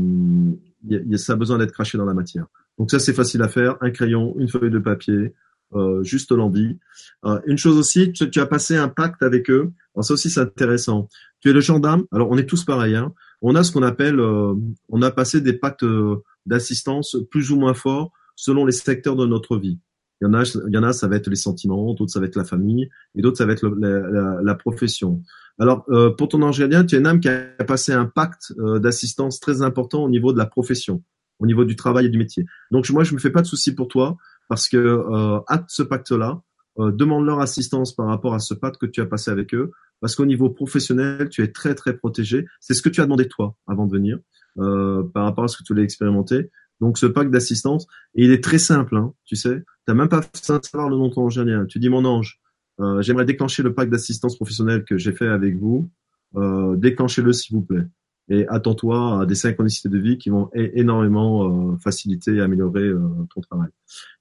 y ça a besoin d'être craché dans la matière. Donc ça c'est facile à faire, un crayon, une feuille de papier, euh, juste l'envie. Euh, une chose aussi, tu, tu, as passé un pacte avec eux. Alors ça aussi c'est intéressant. Tu es le gendarme. Alors on est tous pareils. Hein on a ce qu'on appelle, euh, on a passé des pactes euh, d'assistance plus ou moins forts selon les secteurs de notre vie. Il y en a, il y en a, ça va être les sentiments, d'autres ça va être la famille, et d'autres ça va être la, profession. Alors, euh, pour ton ange gardien, tu es une âme qui a passé un pacte d'assistance très important au niveau de la profession, au niveau du travail et du métier. Donc, moi, je me fais pas de soucis pour toi parce que euh, ce pacte-là, demande leur assistance par rapport à ce pacte que tu as passé avec eux parce qu'au niveau professionnel, tu es très très protégé. C'est ce que tu as demandé toi avant de venir, euh, par rapport à ce que tu voulais expérimenter. Donc ce pack d'assistance, il est très simple, hein, tu sais. T'as même pas besoin de savoir le nom de ton ange Tu dis mon ange, euh, j'aimerais déclencher le pack d'assistance professionnelle que j'ai fait avec vous. Euh, déclenchez-le s'il vous plaît. Et attends-toi à des synchronicités de vie qui vont énormément euh, faciliter et améliorer euh, ton travail.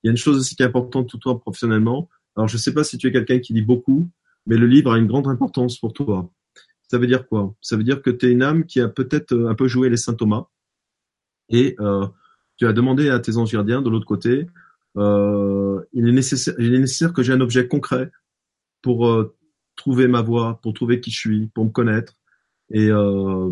Il y a une chose aussi qui est importante tout toi professionnellement. Alors je sais pas si tu es quelqu'un qui lit beaucoup, mais le livre a une grande importance pour toi. Ça veut dire quoi? Ça veut dire que tu es une âme qui a peut-être un peu joué les saint Thomas et tu as demandé à tes anges gardiens de l'autre côté, euh, il, est nécessaire, il est nécessaire que j'ai un objet concret pour euh, trouver ma voie, pour trouver qui je suis, pour me connaître. Et euh,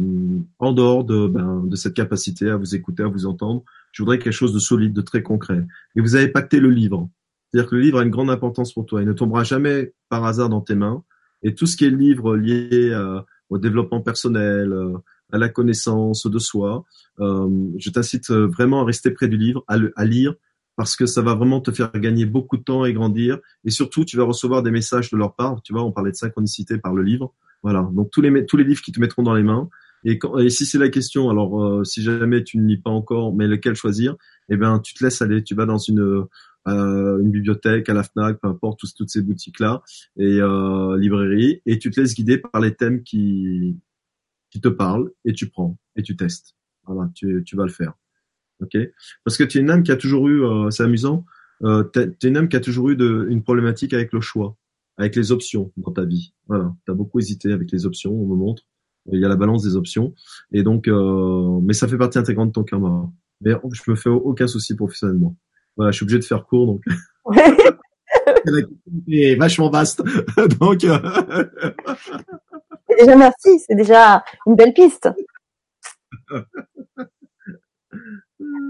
en dehors de, ben, de cette capacité à vous écouter, à vous entendre, je voudrais quelque chose de solide, de très concret. Et vous avez pacté le livre. C'est-à-dire que le livre a une grande importance pour toi. Il ne tombera jamais par hasard dans tes mains. Et tout ce qui est livre lié euh, au développement personnel, euh, à la connaissance de soi, euh, je t'incite vraiment à rester près du livre, à, le, à lire, parce que ça va vraiment te faire gagner beaucoup de temps et grandir. Et surtout, tu vas recevoir des messages de leur part. Tu vois, on parlait de synchronicité par le livre. Voilà. Donc tous les tous les livres qui te mettront dans les mains. Et, quand, et si c'est la question, alors si jamais tu ne lis pas encore, mais lequel choisir, eh ben tu te laisses aller. Tu vas dans une euh, une bibliothèque, à la Fnac, peu importe, toutes, ces boutiques-là et euh, librairies, et tu te laisses guider par les thèmes qui qui te parlent et tu prends et tu testes. Voilà, tu, tu vas le faire. Ok? Parce que tu es une âme qui a toujours eu, euh, c'est amusant, euh, tu es une âme qui a toujours eu de, une problématique avec le choix, avec les options dans ta vie. Voilà, tu as beaucoup hésité avec les options, on me montre. Il y a la balance des options. Et donc, euh, mais ça fait partie intégrante de ton karma. Mais je me fais aucun souci professionnellement. Voilà, je suis obligé de faire court, donc. est vachement vaste. donc. Déjà merci, c'est déjà une belle piste.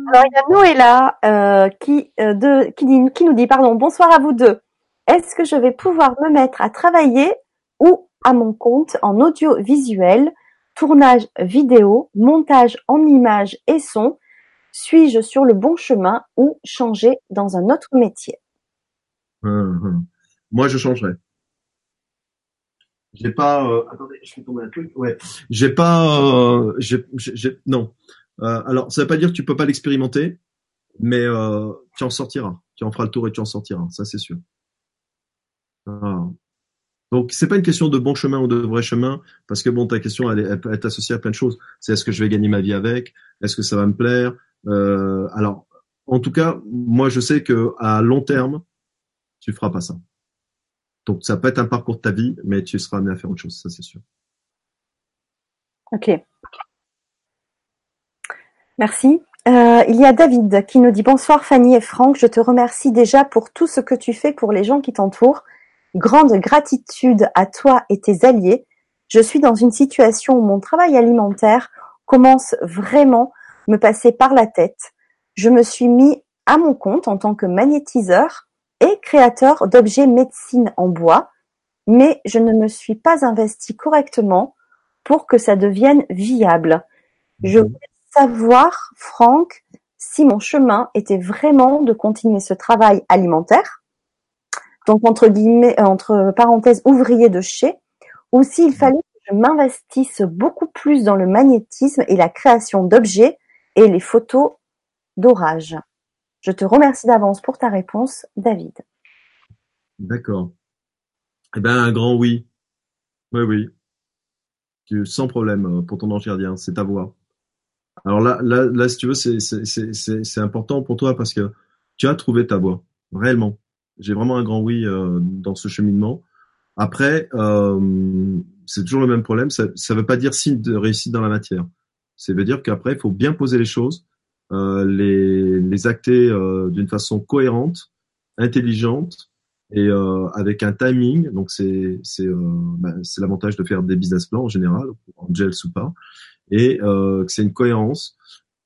Alors il y a Noëlla euh, qui, euh, de, qui, dit, qui nous dit pardon bonsoir à vous deux. Est-ce que je vais pouvoir me mettre à travailler ou à mon compte en audiovisuel, tournage vidéo, montage en images et son suis-je sur le bon chemin ou changer dans un autre métier? Moi, je changerais. J'ai pas. Euh, attendez, je vais tomber un truc. Ouais. J'ai pas. Euh, j'ai, non. Euh, alors, ça veut pas dire que tu peux pas l'expérimenter, mais euh, tu en sortiras. Tu en feras le tour et tu en sortiras. Ça, c'est sûr. Ah. Donc, c'est pas une question de bon chemin ou de vrai chemin, parce que bon, ta question, elle, elle peut être associée à plein de choses. C'est est-ce que je vais gagner ma vie avec? Est-ce que ça va me plaire? Euh, alors, en tout cas, moi, je sais que à long terme, tu feras pas ça. Donc ça peut être un parcours de ta vie, mais tu seras amené à faire autre chose, ça c'est sûr. Ok. Merci. Euh, il y a David qui nous dit bonsoir Fanny et Franck, je te remercie déjà pour tout ce que tu fais pour les gens qui t'entourent. Grande gratitude à toi et tes alliés. Je suis dans une situation où mon travail alimentaire commence vraiment me passer par la tête. Je me suis mis à mon compte en tant que magnétiseur et créateur d'objets médecine en bois, mais je ne me suis pas investi correctement pour que ça devienne viable. Je mhm. voulais savoir, Franck, si mon chemin était vraiment de continuer ce travail alimentaire, donc entre guillemets, euh, entre parenthèses, ouvrier de chez, ou s'il mhm. fallait que je m'investisse beaucoup plus dans le magnétisme et la création d'objets et les photos d'orage. Je te remercie d'avance pour ta réponse, David. D'accord. Eh ben, un grand oui. Oui, oui. Sans problème euh, pour ton ange gardien, c'est ta voix. Alors là, là, là, si tu veux, c'est important pour toi parce que tu as trouvé ta voix, réellement. J'ai vraiment un grand oui euh, dans ce cheminement. Après, euh, c'est toujours le même problème. Ça ne veut pas dire signe de réussite dans la matière. Ça veut dire qu'après, il faut bien poser les choses les, les acter euh, d'une façon cohérente, intelligente et euh, avec un timing. Donc c'est c'est bah, c'est l'avantage de faire des business plans en général, Angels ou pas, et que c'est une cohérence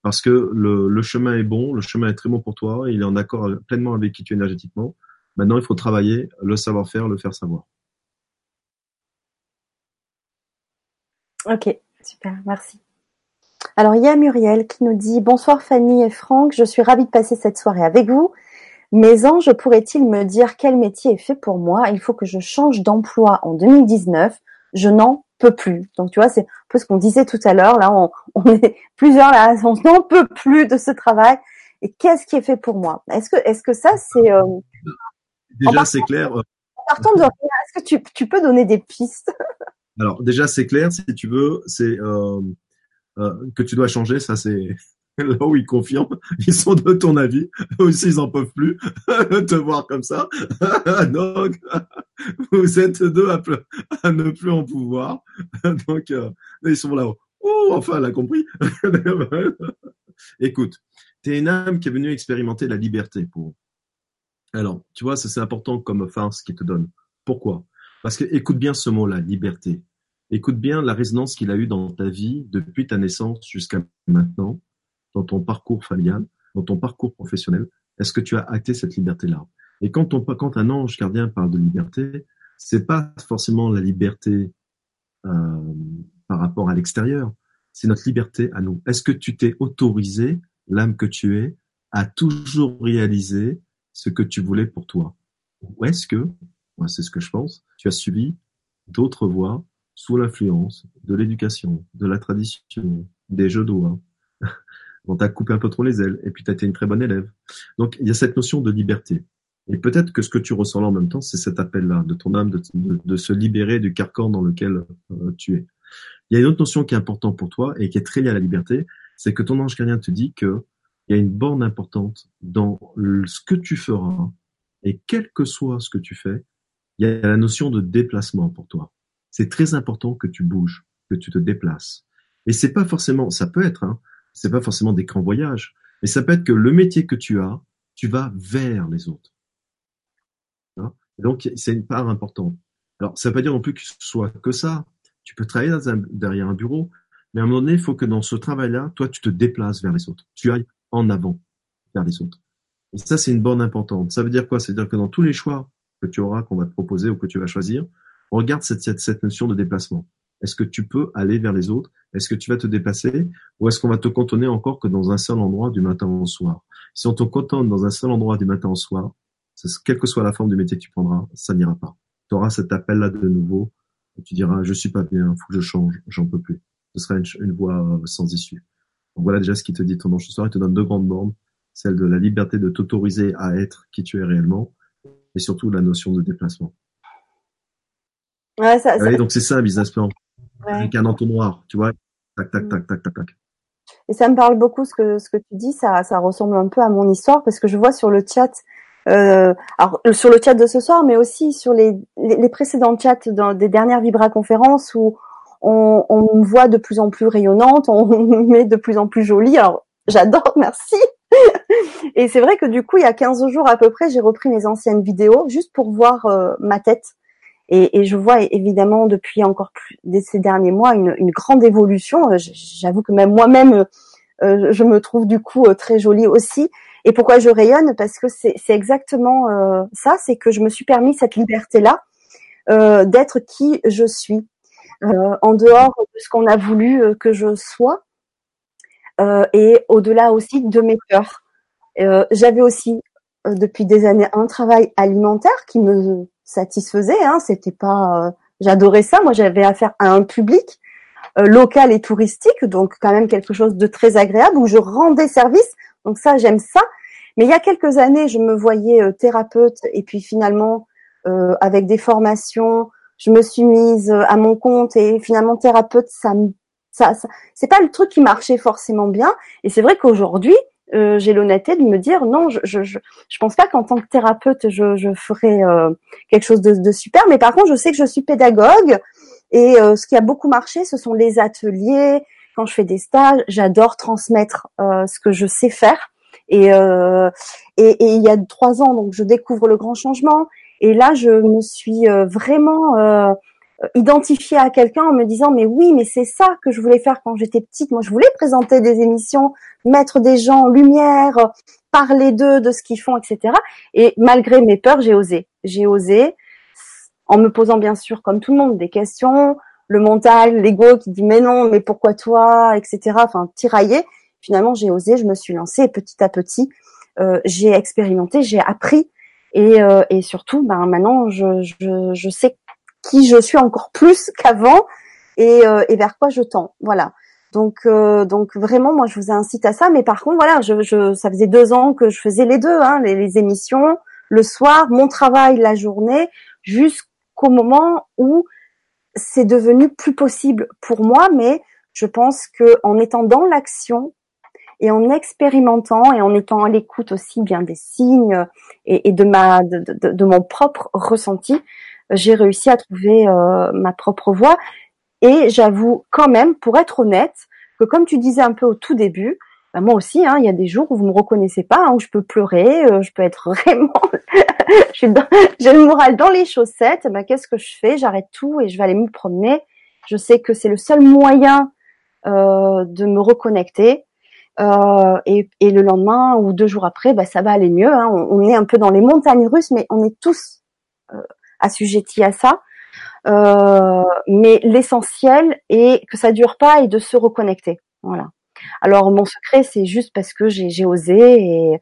parce que le, le, chemin est bon, le chemin est très bon pour toi, il est en accord pleinement avec qui tu es énergétiquement. Maintenant, il faut travailler le savoir-faire, le faire savoir. Ok, super, merci. Alors il y a Muriel qui nous dit bonsoir Fanny et Franck, je suis ravie de passer cette soirée avec vous. Mes anges pourraient-ils me dire quel métier est fait pour moi? Il faut que je change d'emploi en 2019. Je n'en peux plus. Donc tu vois, c'est un peu ce qu'on disait tout à l'heure. Là, on, est plusieurs là, on n'en peut plus de ce travail. Et qu'est-ce qui est fait pour moi? Est-ce que, est-ce que ça, c'est euh, déjà c'est clair. En partant de rien, est-ce que tu, tu peux donner des pistes? Alors déjà c'est clair, si tu veux, c'est euh, euh, que tu dois changer, ça c'est là où ils confirment, ils sont de ton avis, eux aussi ils en peuvent plus te voir comme ça. Donc vous êtes deux à, ne plus en pouvoir. Donc euh, ils sont là. Oh, enfin, elle a compris. Écoute, tu es une âme qui est venue expérimenter la liberté pour. Alors, tu vois, ça c'est important comme farce qui te donne. Pourquoi? Parce que écoute bien ce mot-là, liberté. Écoute bien la résonance qu'il a eue dans ta vie depuis ta naissance jusqu'à maintenant, dans ton parcours familial, dans ton parcours professionnel. Est-ce que tu as acté cette liberté-là? Et quand, un ange gardien parle de liberté, c'est pas forcément la liberté euh, par rapport à l'extérieur, c'est notre liberté à nous. Est-ce que tu t'es autorisé, l'âme que tu es, à toujours réaliser ce que tu voulais pour toi? Ou est-ce que, moi c'est ce que je pense, tu as suivi d'autres voies sous l'influence de l'éducation, de la tradition, des jeux d'eau. On t'a coupé un peu trop les ailes et puis tu as été une très bonne élève. Donc il y a cette notion de liberté. Et peut-être que ce que tu ressens là en même temps, c'est cet appel-là de ton âme de, se libérer du carcan dans lequel euh, tu es. Il y a une autre notion qui est importante pour toi et qui est très liée à la liberté, c'est que ton ange gardien te dit qu'il y a une borne importante dans ce que tu feras et quel que soit ce que tu fais, il y a la notion de déplacement pour toi c'est très important que tu bouges, que tu te déplaces. Et c'est pas forcément, ça peut être, hein, c'est pas forcément des grands voyages, mais ça peut être que le métier que tu as, tu vas vers les autres. Donc c'est une part importante. Alors ça veut pas dire non plus que ce soit que ça. Tu peux travailler derrière un bureau, mais à un moment donné, il faut que dans ce travail-là, toi, tu te déplaces vers les autres. Tu ailles en avant vers les autres. Et ça, c'est une bonne importante. Ça veut dire quoi? C'est-à-dire que dans tous les choix que tu auras, qu'on va te proposer ou que tu vas choisir, regarde cette, cette, cette notion de déplacement. Est-ce que tu peux aller vers les autres? Est-ce que tu vas te déplacer? Ou est-ce qu'on va te cantonner encore que dans un seul endroit du matin au soir? Si on te cantonne dans un seul endroit du matin au soir, quelle que soit la forme du métier que tu prendras, ça n'ira pas. Tu auras cet appel-là de nouveau et tu diras je suis pas bien, faut que je change, j'en peux plus. Ce sera une, une voie euh, sans issue. Donc voilà déjà ce qui te dit ton ange ce soir. Il te donne deux grandes bornes, celle de la liberté de t'autoriser à être qui tu es réellement et surtout la notion de déplacement. Ouais, ça, donc c'est ça un business plan. Avec un entonnoir, tu vois. Tac, tac, tac, tac, tac, tac. Et ça me parle beaucoup ce que ce que tu dis. Ça, ça ressemble un peu à mon histoire parce que je vois sur le chat euh, alors sur le chat de ce soir, mais aussi sur les, les, précédents chats dans, des dernières Vibra conférences où on, on, me voit de plus en plus rayonnante, on me met de plus en plus jolie. Alors j'adore, merci. et c'est vrai que du coup, il y a 15 jours à peu près, j'ai repris mes anciennes vidéos juste pour voir euh, ma tête. Et, et, je vois évidemment depuis encore plus ces derniers mois une, une grande évolution. Euh, j'avoue que même moi-même, euh, je me trouve du coup très jolie aussi. Et pourquoi je rayonne? Parce que c'est exactement ça, c'est que je me suis permis cette liberté-là d'être qui je suis, en dehors de ce qu'on a voulu que je sois. Euh, et au-delà aussi de mes peurs. Euh, j'avais aussi euh, depuis des années un travail alimentaire qui me satisfaisait. Hein, C'était pas, j'adorais ça. Moi, j'avais affaire à un public local et touristique, donc quand même quelque chose de très agréable où je rendais service. Donc ça, j'aime ça. Mais il y a quelques années, je me voyais thérapeute et puis finalement, avec des formations, je me suis mise à mon compte et finalement thérapeute, ça me ça, c'est pas le truc qui marchait forcément bien. Et c'est vrai qu'aujourd'hui, euh, j'ai l'honnêteté de me dire non, je je je, je pense pas qu'en tant que thérapeute je je ferai euh, quelque chose de, de, super, mais par contre je sais que je suis pédagogue et euh, ce qui a beaucoup marché, ce sont les ateliers. Quand je fais des stages, j'adore transmettre euh, ce que je sais faire. Et, et, et il y a trois ans, donc je découvre le grand changement. Et là, je me suis vraiment identifier à quelqu'un en me disant mais oui mais c'est ça que je voulais faire quand j'étais petite. Moi je voulais présenter des émissions mettre des gens en lumière parler d'eux de ce qu'ils font etc et malgré mes peurs j'ai osé. J'ai osé en me posant bien sûr comme tout le monde des questions le mental l'ego qui dit mais non mais pourquoi toi etc enfin tiraillé finalement j'ai osé je me suis lancée et petit à petit euh, j'ai expérimenté j'ai appris. Et, euh, et surtout ben maintenant je, je, je sais qui je suis encore plus qu'avant et, euh, et, vers quoi je tends. Voilà. Donc, euh, donc vraiment, moi, je vous incite à ça. Mais par contre, voilà, je, je ça faisait deux ans que je faisais les deux, hein, les, les, émissions, le soir, mon travail la journée, jusqu'au moment où c'est devenu plus possible pour moi. Mais je pense que en étant dans l'action et en expérimentant et en étant à l'écoute aussi bien des signes et, et de ma de, de, de, mon propre ressenti, j'ai réussi à trouver euh, ma propre voie. Et j'avoue quand même, pour être honnête, que comme tu disais un peu au tout début, bah moi aussi, hein, il y a des jours où vous me reconnaissez pas, hein, où je peux pleurer, euh, je peux être vraiment, j'ai le moral dans les chaussettes. Bah, qu'est-ce que je fais? J'arrête tout et je vais aller me promener. Je sais que c'est le seul moyen euh, de me reconnecter. Euh, et, et, le lendemain ou deux jours après, bah, ça va aller mieux. Hein. On, on, est un peu dans les montagnes russes, mais on est tous euh, assujetti à ça. Euh, mais l'essentiel est que ça dure pas et de se reconnecter. Voilà. Alors mon secret, c'est juste parce que j'ai osé et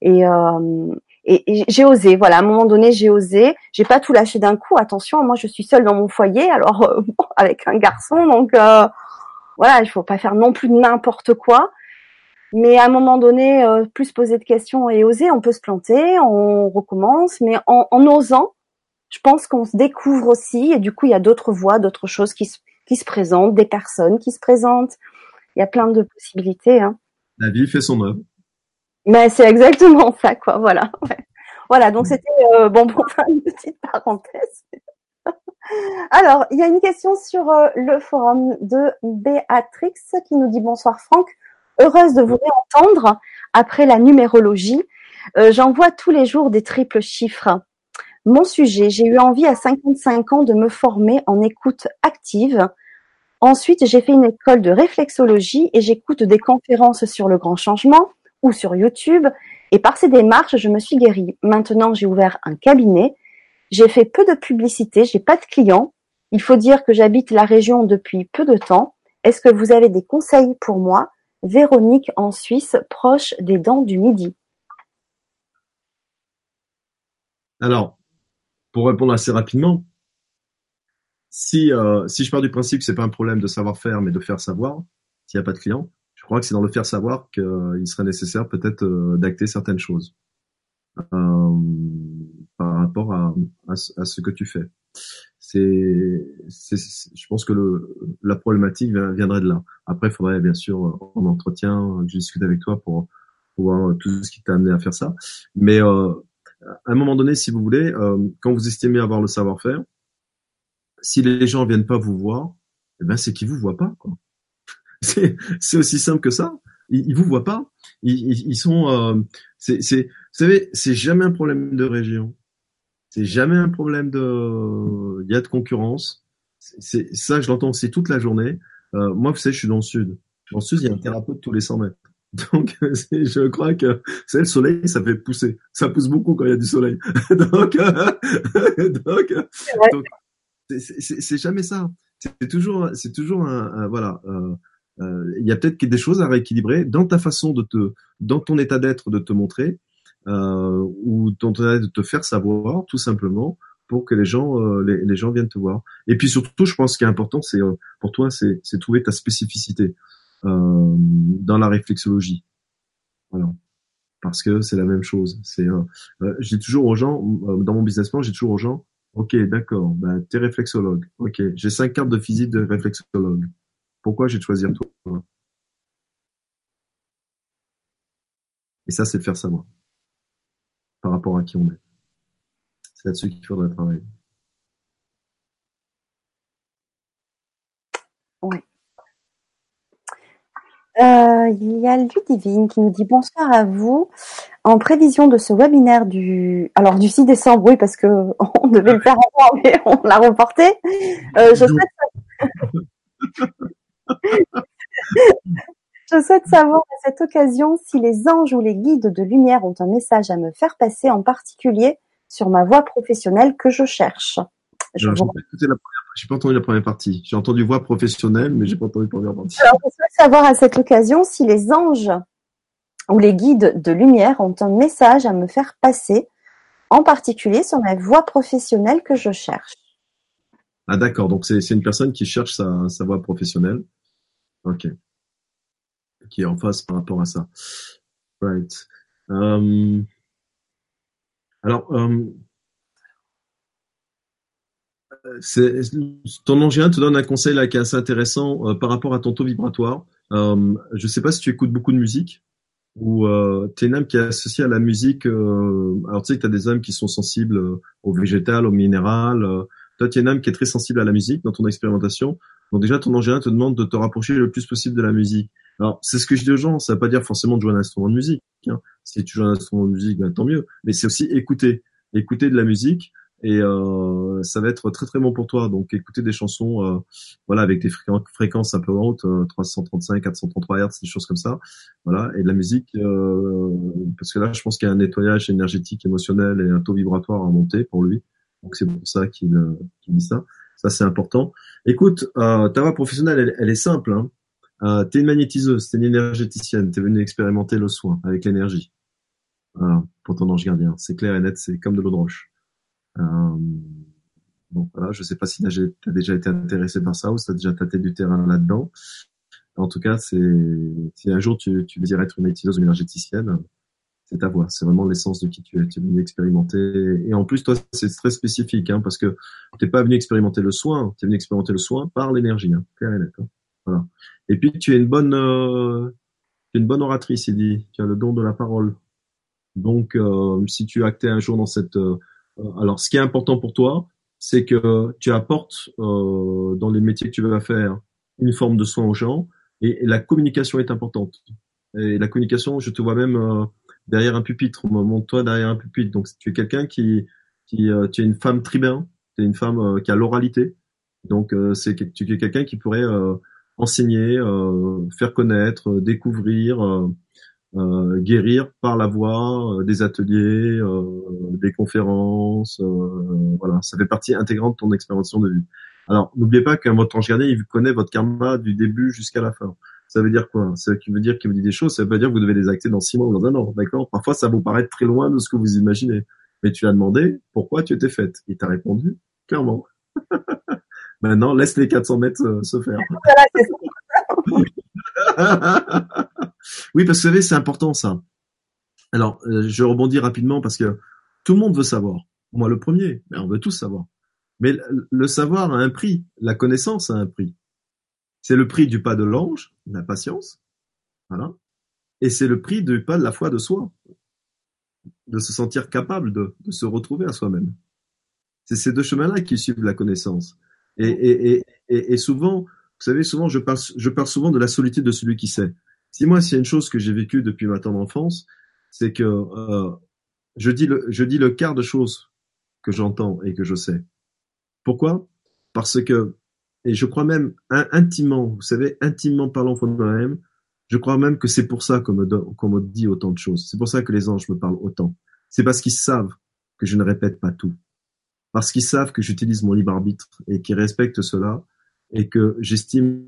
et, euh, et, j'ai osé. Voilà, à un moment donné, j'ai osé. J'ai pas tout lâché d'un coup. Attention, moi je suis seule dans mon foyer, alors euh, avec un garçon, donc euh, voilà, il faut pas faire non plus n'importe quoi. Mais à un moment donné, euh, plus poser de questions et oser, on peut se planter, on recommence, mais en osant, je pense qu'on se découvre aussi et du coup il y a d'autres voies, d'autres choses qui se, qui se présentent, des personnes qui se présentent. Il y a plein de possibilités. Hein. La vie fait son œuvre. Mais c'est exactement ça, quoi. Voilà. Voilà. Donc c'était euh, bon pour faire une petite parenthèse. Alors, il y a une question sur euh, le forum de Béatrix qui nous dit bonsoir Franck. Heureuse de vous réentendre après la numérologie. Euh, J'envoie tous les jours des triples chiffres. Mon sujet, j'ai eu envie à 55 ans de me former en écoute active. Ensuite, j'ai fait une école de réflexologie et j'écoute des conférences sur le grand changement ou sur YouTube. Et par ces démarches, je me suis guérie. Maintenant, j'ai ouvert un cabinet. J'ai fait peu de publicité, j'ai pas de clients. Il faut dire que j'habite la région depuis peu de temps. Est-ce que vous avez des conseils pour moi? Véronique en Suisse, proche des dents du Midi. Alors, pour répondre assez rapidement, si, euh, si je pars du principe que c'est pas un problème de savoir-faire, mais de faire savoir, s'il n'y a pas de client, je crois que c'est dans le faire savoir qu'il serait nécessaire peut-être euh, d'acter certaines choses euh, par rapport à, à, ce que tu fais. C'est, je pense que le, la problématique viendrait de là. Après, il faudrait bien sûr en entretien, je discute avec toi pour, pour voir tout ce qui t'a amené à faire ça. Mais euh, à un moment donné, si vous voulez, euh, quand vous estimez avoir le savoir-faire, si les gens viennent pas vous voir, eh ben c'est qu'ils vous voient pas. C'est, aussi simple que ça. Ils, ils vous voient pas. Ils, ils, sont. Euh, c'est, vous savez, c'est jamais un problème de région. C'est jamais un problème de. Il y a de concurrence. C'est, ça, je l'entends aussi toute la journée. Euh, moi, vous savez, je suis dans le sud. Dans le sud, il y a un thérapeute tous les 100 mètres. Donc, je crois que c'est le soleil, ça fait pousser. Ça pousse beaucoup quand il y a du soleil. donc, donc, donc c'est jamais ça. C'est toujours, c'est toujours un, voilà. Euh, euh, il y a peut-être des choses à rééquilibrer dans ta façon de te, dans ton état d'être, de te montrer, euh, ou dans ton état de te faire savoir, tout simplement, pour que les gens, euh, les, les, gens viennent te voir. Et puis surtout, je pense qu'il est important, c'est euh, pour toi, c'est trouver ta spécificité euh, dans la réflexologie. Parce que c'est la même chose. C'est, euh, j'ai toujours aux gens, dans mon business plan, j'ai toujours aux gens, Ok, d'accord. Ben, t'es réflexologue. Ok, j'ai cinq cartes de physique de réflexologue. Pourquoi j'ai choisi toi? Et ça, c'est de faire savoir par rapport à qui on est. C'est là-dessus qu'il faudrait travailler. Euh, il y a Ludivine qui nous dit bonsoir à vous. En prévision de ce webinaire du, alors du 6 décembre, oui, parce que on devait le faire en mais on l'a reporté. Euh, je, souhaite... je souhaite savoir à cette occasion si les anges ou les guides de lumière ont un message à me faire passer, en particulier sur ma voie professionnelle que je cherche. Je n'ai pas entendu la première partie. J'ai entendu voix professionnelle, mais j'ai pas entendu la première partie. Alors, je souhaite savoir à cette occasion si les anges ou les guides de lumière ont un message à me faire passer, en particulier sur ma voie professionnelle que je cherche. Ah d'accord, donc c'est une personne qui cherche sa, sa voie professionnelle. Ok. Qui est en face par rapport à ça. Right. Um, alors, um, ton angien te donne un conseil là qui est assez intéressant euh, par rapport à ton taux vibratoire. Euh, je ne sais pas si tu écoutes beaucoup de musique ou euh, tu es une âme qui est associée à la musique. Euh, alors tu sais que tu as des âmes qui sont sensibles euh, au végétal, au minéral. toi, tu es une âme qui est très sensible à la musique dans ton expérimentation. Donc déjà, ton angien te demande de te rapprocher le plus possible de la musique. Alors, c'est ce que je dis aux gens, ça ne veut pas dire forcément de jouer un instrument de musique. Hein. Si tu joues un instrument de musique, ben, tant mieux. Mais c'est aussi écouter, écouter de la musique et euh, ça va être très très bon pour toi. Donc écouter des chansons, euh, voilà, avec des fréquences un peu hautes, 335, 433 Hz, des choses comme ça, voilà, et de la musique, euh, parce que là, je pense qu'il y a un nettoyage énergétique, émotionnel et un taux vibratoire à monter pour lui. Donc c'est pour ça qu'il dit ça. Ça c'est important. Écoute, ta voix professionnelle, elle, elle est simple. Hein. Euh, t'es une magnétiseuse, t'es une énergéticienne, t'es venu expérimenter le soin avec l'énergie. Voilà, pour ton ange gardien. C'est clair et net, c'est comme de l'eau de roche. Euh, donc voilà, je sais pas si tu as déjà été intéressé par ça ou si tu as déjà tâté du terrain là-dedans. En tout cas, si un jour tu, tu désires être une une énergéticienne, c'est ta voix. C'est vraiment l'essence de qui tu es. Tu es venu expérimenter. Et en plus, toi, c'est très spécifique, hein, parce que t'es pas venu expérimenter le soin. Tu es venu expérimenter le soin par l'énergie, hein, clair et net. Hein. Voilà. Et puis, tu es une bonne, euh, une bonne oratrice, il dit. Tu as le don de la parole. Donc, euh, si tu actais un jour dans cette euh, alors, ce qui est important pour toi, c'est que tu apportes euh, dans les métiers que tu vas faire une forme de soin aux gens et, la communication est importante. Et la communication, je te vois même euh, derrière un pupitre, montre-toi derrière un pupitre. Donc tu es quelqu'un qui, qui tu es une femme tribun, tu es une femme qui a l'oralité. Donc c'est tu es quelqu'un qui pourrait enseigner, faire connaître, découvrir, euh, guérir par la voix, euh, des ateliers, euh, des conférences, voilà, ça fait partie intégrante de ton expérimentation de vie. Alors, n'oubliez pas qu'un votre ange gardien, il connaît votre karma du début jusqu'à la fin. Ça veut dire quoi? Ça veut dire qu'il vous dit des choses, ça veut pas dire que vous devez les acter dans six mois ou dans un an, d'accord? Parfois, ça vous paraît très loin de ce que vous imaginez. Mais tu as demandé pourquoi tu étais faite. Il t'a répondu clairement. Maintenant, laisse les 400 mètres se faire. oui, parce que vous savez, c'est important ça. Alors, euh, je rebondis rapidement parce que tout le monde veut savoir. Moi, le premier, mais on veut tous savoir. Mais le savoir a un prix, la connaissance a un prix. C'est le prix du pas de l'ange, la patience, voilà, et c'est le prix du pas de la foi de soi. de se sentir capable de, se retrouver à soi-même. C'est ces deux chemins-là qui suivent la connaissance. Et, souvent, vous savez, souvent, je je parle souvent de la solitude de celui qui sait. Si moi, s'il y a une chose que j'ai vécue depuis ma tendre enfance, c'est que euh, je, dis le, quart de choses que j'entends et que je sais. Pourquoi? Parce que, et je crois même intimement, vous savez, intimement parlant pour moi-même, je crois même que c'est pour ça qu'on me, qu'on me dit autant de choses. C'est pour ça que les anges me parlent autant. C'est parce qu'ils savent que je ne répète pas tout. Parce qu'ils savent que j'utilise mon libre arbitre et qu'ils respectent cela et que j'estime,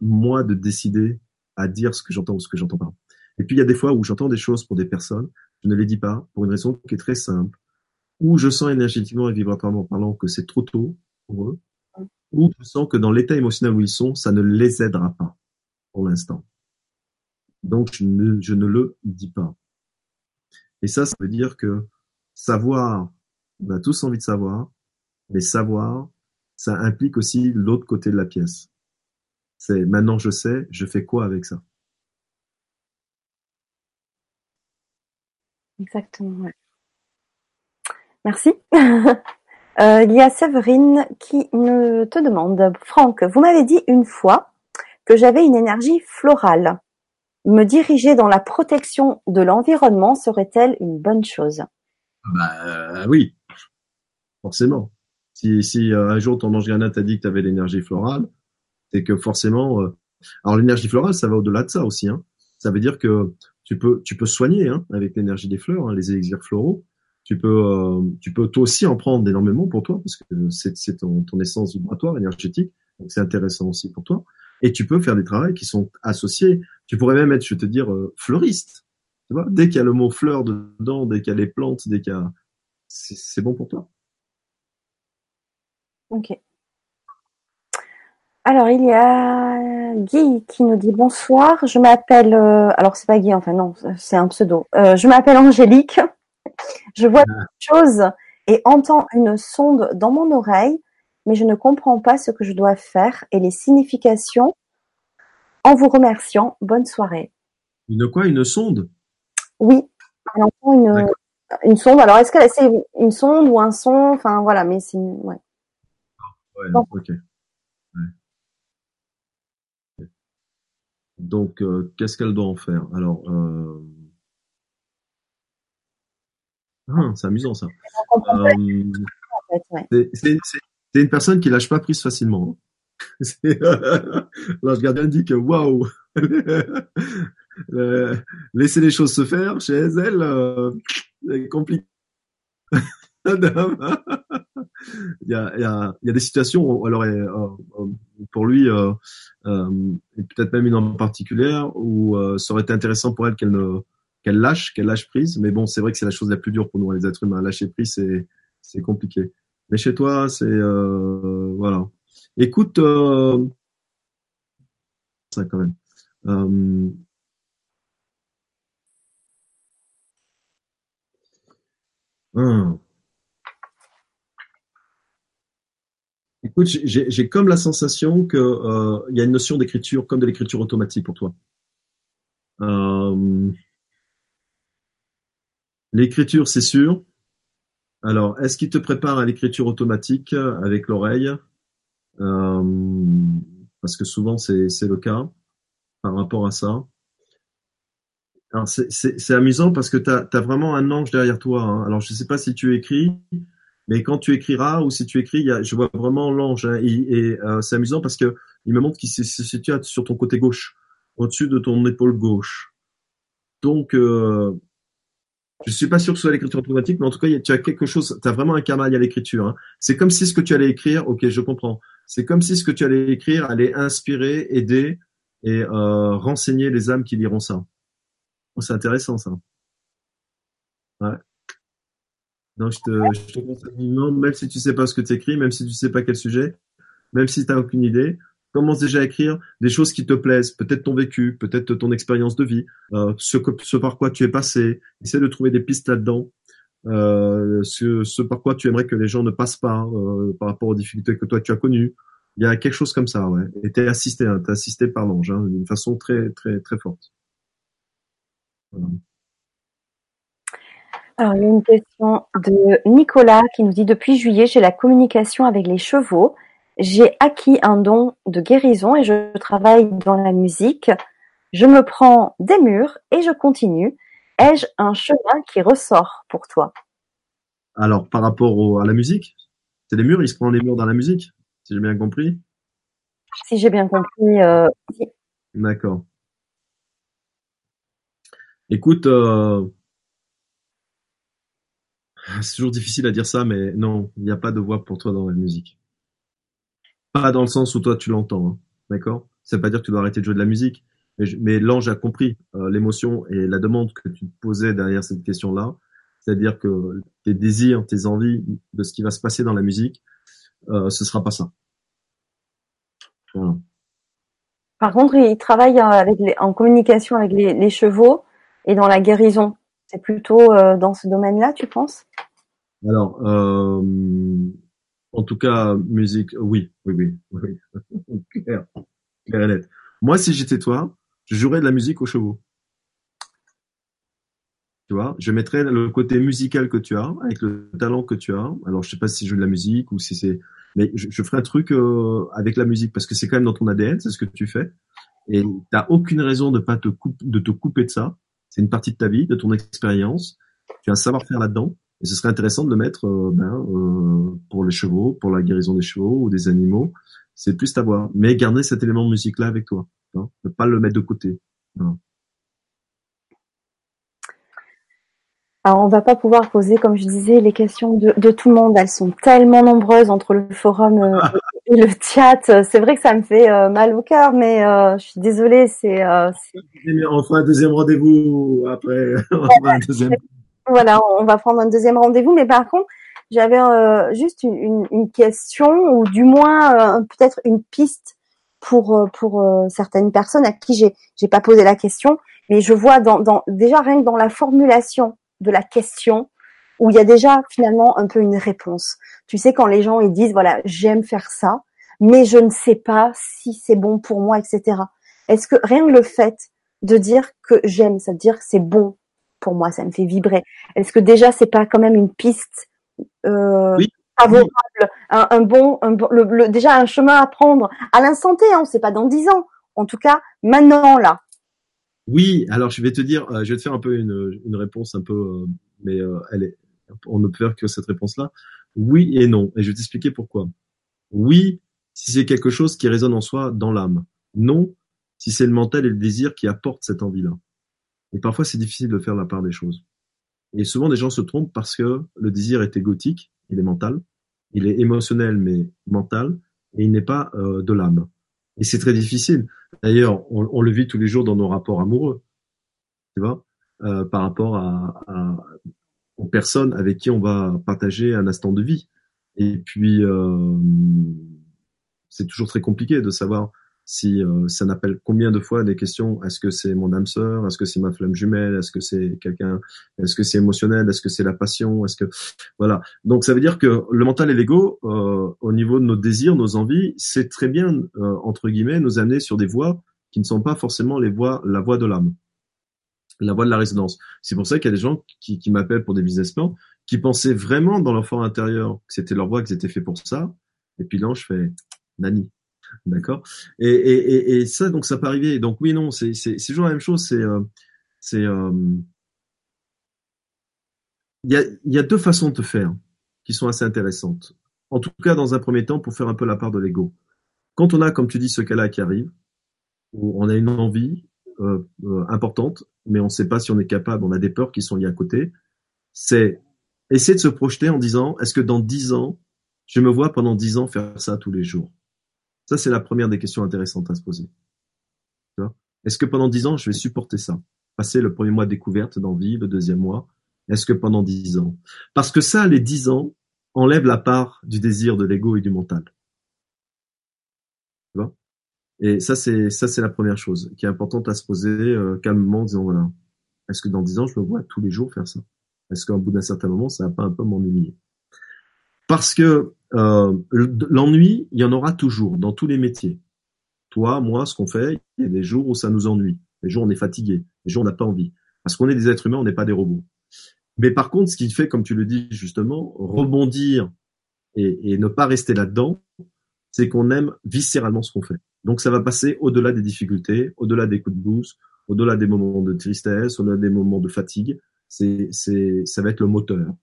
moi, de décider à dire ce que j'entends ou ce que j'entends pas. Et puis, il y a des fois où j'entends des choses pour des personnes, je ne les dis pas pour une raison qui est très simple, où je sens énergétiquement et vibratoirement parlant que c'est trop tôt pour eux, ou je sens que dans l'état émotionnel où ils sont, ça ne les aidera pas pour l'instant. Donc, je ne, je ne le dis pas. Et ça, ça veut dire que savoir, on a tous envie de savoir, mais savoir, ça implique aussi l'autre côté de la pièce. C'est maintenant je sais, je fais quoi avec ça? Exactement. Ouais. Merci. Euh, il y a Séverine qui me te demande, Franck, vous m'avez dit une fois que j'avais une énergie florale. Me diriger dans la protection de l'environnement serait-elle une bonne chose? Bah euh, oui, forcément. Si, si euh, un jour ton ange granat t'a dit que tu avais l'énergie florale, c'est que forcément. alors l'énergie florale, ça va au-delà de ça aussi. Hein. Ça veut dire que tu peux, tu peux soigner hein, avec l'énergie des fleurs, hein, les élixirs floraux. Tu peux, euh, tu peux toi aussi en prendre énormément pour toi parce que c'est, ton, essence vibratoire énergétique, donc c'est intéressant aussi pour toi. Et tu peux faire des travaux qui sont associés. Tu pourrais même être, je vais te dire, euh, fleuriste. Tu vois, dès qu'il y a le mot fleur dedans, dès qu'il y a les plantes, dès qu'il y a, c'est bon pour toi. Ok. Alors, il y a Guy qui nous dit bonsoir. Je m'appelle, euh, alors c'est pas Guy, enfin non, c'est un pseudo. Euh, je m'appelle Angélique. Je vois des choses et entends une sonde dans mon oreille, mais je ne comprends pas ce que je dois faire et les significations. En vous remerciant, bonne soirée. Une quoi? Une sonde? Oui, elle entend une, une sonde. Alors, est-ce qu'elle c'est une sonde ou un son? Enfin, voilà, mais c'est ouais. Ouais, ok. Donc, euh, qu'est-ce qu'elle doit en faire? Alors, euh... ah, c'est amusant ça. Euh... C'est une personne qui lâche pas prise facilement. L'ange gardien dit que waouh, laisser les choses se faire chez elle, euh, c'est compliqué. Il y a, des situations où alors euh, euh, pour lui euh, peut-être même une en particulier où ça aurait été intéressant pour elle qu'elle lâche qu'elle lâche prise. Mais bon c'est vrai que c'est la chose la plus dure pour nous les êtres humains. Lâcher prise c'est c'est compliqué. Mais chez toi c'est voilà. Écoute ça quand même. Euh, Écoute, j'ai comme la sensation que euh, y a une notion d'écriture comme de l'écriture automatique pour toi. Euh, l'écriture, c'est sûr. Alors, est-ce qu'il te prépare à l'écriture automatique avec l'oreille? Euh, Parce que souvent, c'est le cas par rapport à ça. Alors, c'est amusant parce que tu as, as, vraiment un ange derrière toi. Hein. Alors, je ne sais pas si tu écris, mais quand tu écriras ou si tu écris, je vois vraiment l'ange. Hein, et, euh, c'est amusant parce que il me montre qu'il se situe sur ton côté gauche, au-dessus de ton épaule gauche. Donc, euh, je suis pas sûr que ce soit l'écriture automatique, mais en tout cas, tu as quelque chose, tu as vraiment un karma à l'écriture. Hein. C'est comme si ce que tu allais écrire, ok, je comprends. C'est comme si ce que tu allais écrire allait inspirer, aider et euh, renseigner les âmes qui liront ça. Oh, c'est intéressant ça. Ouais. Je te, je te conseille même si tu sais pas ce que tu écris, même si tu sais pas quel sujet, même si tu n'as aucune idée, commence déjà à écrire des choses qui te plaisent, peut-être ton vécu, peut-être ton expérience de vie, euh, ce, par quoi tu es passé. Essaie de trouver des pistes là-dedans, euh, ce, par quoi tu aimerais que les gens ne passent pas euh, par rapport aux difficultés que toi tu as connues. Il y a quelque chose comme ça, ouais. Et t'es assisté, hein, assisté par l'ange, hein, d'une façon très, très, très forte. Voilà. Alors, il y a une question de Nicolas qui nous dit depuis juillet, j'ai la communication avec les chevaux. J'ai acquis un don de guérison et je travaille dans la musique. Je me prends des murs et je continue. Ai-je un chemin qui ressort pour toi? Alors, par rapport à la musique, c'est les murs, il se prend les murs dans la musique, si j'ai bien compris Si j'ai bien compris, euh, D'accord. Écoute, euh, c'est toujours difficile à dire ça, mais non, il n'y a pas de voix pour toi dans la musique. Pas dans le sens où toi tu l'entends, hein, d'accord? Ça veut pas dire que tu dois arrêter de jouer de la musique, mais, l'ange a compris euh, l'émotion et la demande que tu posais derrière cette question-là, c'est-à-dire que tes désirs, tes envies de ce qui va se passer dans la musique, euh, ce sera pas ça. Par contre, il travaille en communication avec les, chevaux et dans la guérison. C'est plutôt euh, dans ce domaine-là, tu penses? Alors, euh, en tout cas, musique, oui, oui, oui, oui. clair, clair et. Moi, si j'étais toi, je jouerais de la musique aux chevaux. Tu vois, je mettrais le côté musical que tu as, avec le talent que tu as. Alors, je sais pas si je joue de la musique ou si c'est, mais je, je ferai un truc euh, avec la musique parce que c'est quand même dans ton ADN, c'est ce que tu fais, et t'as aucune raison de pas te de te couper de ça. C'est une partie de ta vie, de ton expérience. Tu as un savoir-faire là-dedans, et ce serait intéressant de le mettre euh, ben, euh, pour les chevaux, pour la guérison des chevaux ou des animaux. C'est plus ta voix, mais garder cet élément de musique là avec toi, hein, ne pas le mettre de côté. Alors, on va pas pouvoir poser, comme je disais, les questions de, tout le monde. Elles sont tellement nombreuses entre le forum euh, et le chat. C'est vrai que ça me fait euh, mal au cœur, mais euh, je suis désolée. C'est. on fera un deuxième rendez-vous après. Voilà, on va prendre un deuxième rendez-vous. Mais par contre, j'avais juste une, une, question, ou du moins peut-être une piste pour pour certaines personnes à qui j'ai j'ai pas posé la question, mais je vois dans, dans déjà rien que dans la formulation de la question où il y a déjà finalement un peu une réponse. Tu sais, quand les gens ils disent, voilà, j'aime faire ça, mais je ne sais pas si c'est bon pour moi, etc. Est-ce que rien que le fait de dire que j'aime, ça veut dire que c'est bon pour moi, ça me fait vibrer. Est-ce que déjà c'est pas quand même une piste euh, favorable, un, bon, un le, déjà un chemin à prendre à l'instant T, hein, c'est pas dans dix ans. En tout cas, maintenant là, oui, alors je vais te dire, euh, je vais te faire un peu une, une réponse un peu, euh, mais elle est, on ne peut faire que cette réponse-là. Oui et non, et je vais t'expliquer pourquoi. Oui, si c'est quelque chose qui résonne en soi dans l'âme. Non, si c'est le mental et le désir qui apportent cette envie-là. Et parfois, c'est difficile de faire la part des choses. Et souvent, des gens se trompent parce que le désir est égotique, il est mental, il est émotionnel mais mental, et il n'est pas de l'âme. Et c'est très difficile. D'ailleurs, on, le vit tous les jours dans nos rapports amoureux, tu vois, euh, par rapport à, aux personnes avec qui on va partager un instant de vie. Et puis, euh, c'est toujours très compliqué de savoir si euh, ça n'appelle combien de fois des questions. Est-ce que c'est mon âme sœur? Est-ce que c'est ma flamme jumelle? Est-ce que c'est quelqu'un? Est-ce que c'est émotionnel? Est-ce que c'est la passion? Est-ce que voilà. Donc ça veut dire que le mental et l'ego euh, au niveau de nos désirs nos envies c'est très bien euh, entre guillemets nous amener sur des voies qui ne sont pas forcément les voies la voie de l'âme la voie de la résonance c'est pour ça qu'il y a des gens qui, m'appellent pour des business plans qui pensaient vraiment dans leur fort intérieur que c'était leur voie qu'ils étaient faits pour ça et puis là je fais nani D'accord? Et, et, et, ça, donc ça peut arriver. Donc oui, non, c'est toujours la même chose. C'est euh, c'est euh, il y, a, y a deux façons de faire qui sont assez intéressantes. En tout cas, dans un premier temps, pour faire un peu la part de l'ego. Quand on a, comme tu dis, ce cas-là qui arrive, où on a une envie euh, euh importante, mais on ne sait pas si on est capable, on a des peurs qui sont liées à côté, c'est essayer de se projeter en disant, est-ce que dans dix ans, je me vois pendant dix ans faire ça tous les jours? Ça, c'est la première des questions intéressantes à se poser. Est-ce que pendant dix ans, je vais supporter ça? Passer le premier mois de découverte, d'envie, le deuxième mois. Est-ce que pendant dix ans? Parce que ça, les dix ans, enlèvent la part du désir, de l'ego et du mental. Tu et ça, c'est ça, c'est la première chose qui est importante à se poser euh, calmement, en disant voilà, est-ce que dans dix ans, je me vois tous les jours faire ça? Est-ce qu'au bout d'un certain moment, ça va pas un peu m'ennuyer? Parce que euh, l'ennui, il y en aura toujours dans tous les métiers. Toi, moi, ce qu'on fait, il y a des jours où ça nous ennuie. Des jours où on est fatigué. Des jours où on n'a pas envie. Parce qu'on est des êtres humains, on n'est pas des robots. Mais par contre, ce qui fait, comme tu le dis justement, rebondir et, et ne pas rester là-dedans, c'est qu'on aime viscéralement ce qu'on fait. Donc ça va passer au-delà des difficultés, au-delà des coups de boost, au-delà des moments de tristesse, au-delà des moments de fatigue. C'est, c'est, ça va être le moteur.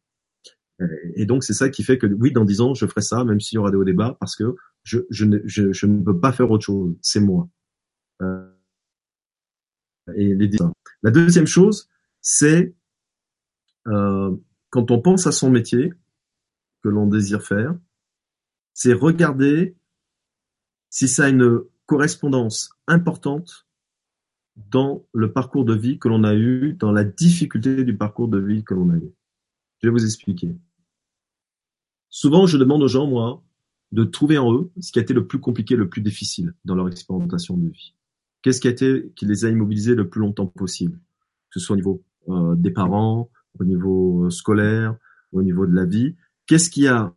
Et donc c'est ça qui fait que oui, dans dix ans, je ferai ça, même s'il y aura des hauts débats, parce que je, je, ne, je ne peux pas faire autre chose. C'est moi. Euh, et les La deuxième chose, c'est euh, quand on pense à son métier que l'on désire faire, c'est regarder si ça a une correspondance importante dans le parcours de vie que l'on a eu, dans la difficulté du parcours de vie que l'on a eu. Je vais vous expliquer. Souvent, je demande aux gens, moi, de trouver en eux ce qui a été le plus compliqué, le plus difficile dans leur expérimentation de vie. Qu'est-ce qui a été, qui les a immobilisés le plus longtemps possible, que ce soit au niveau euh, des parents, au niveau euh, scolaire, au niveau de la vie. Qu'est-ce qui a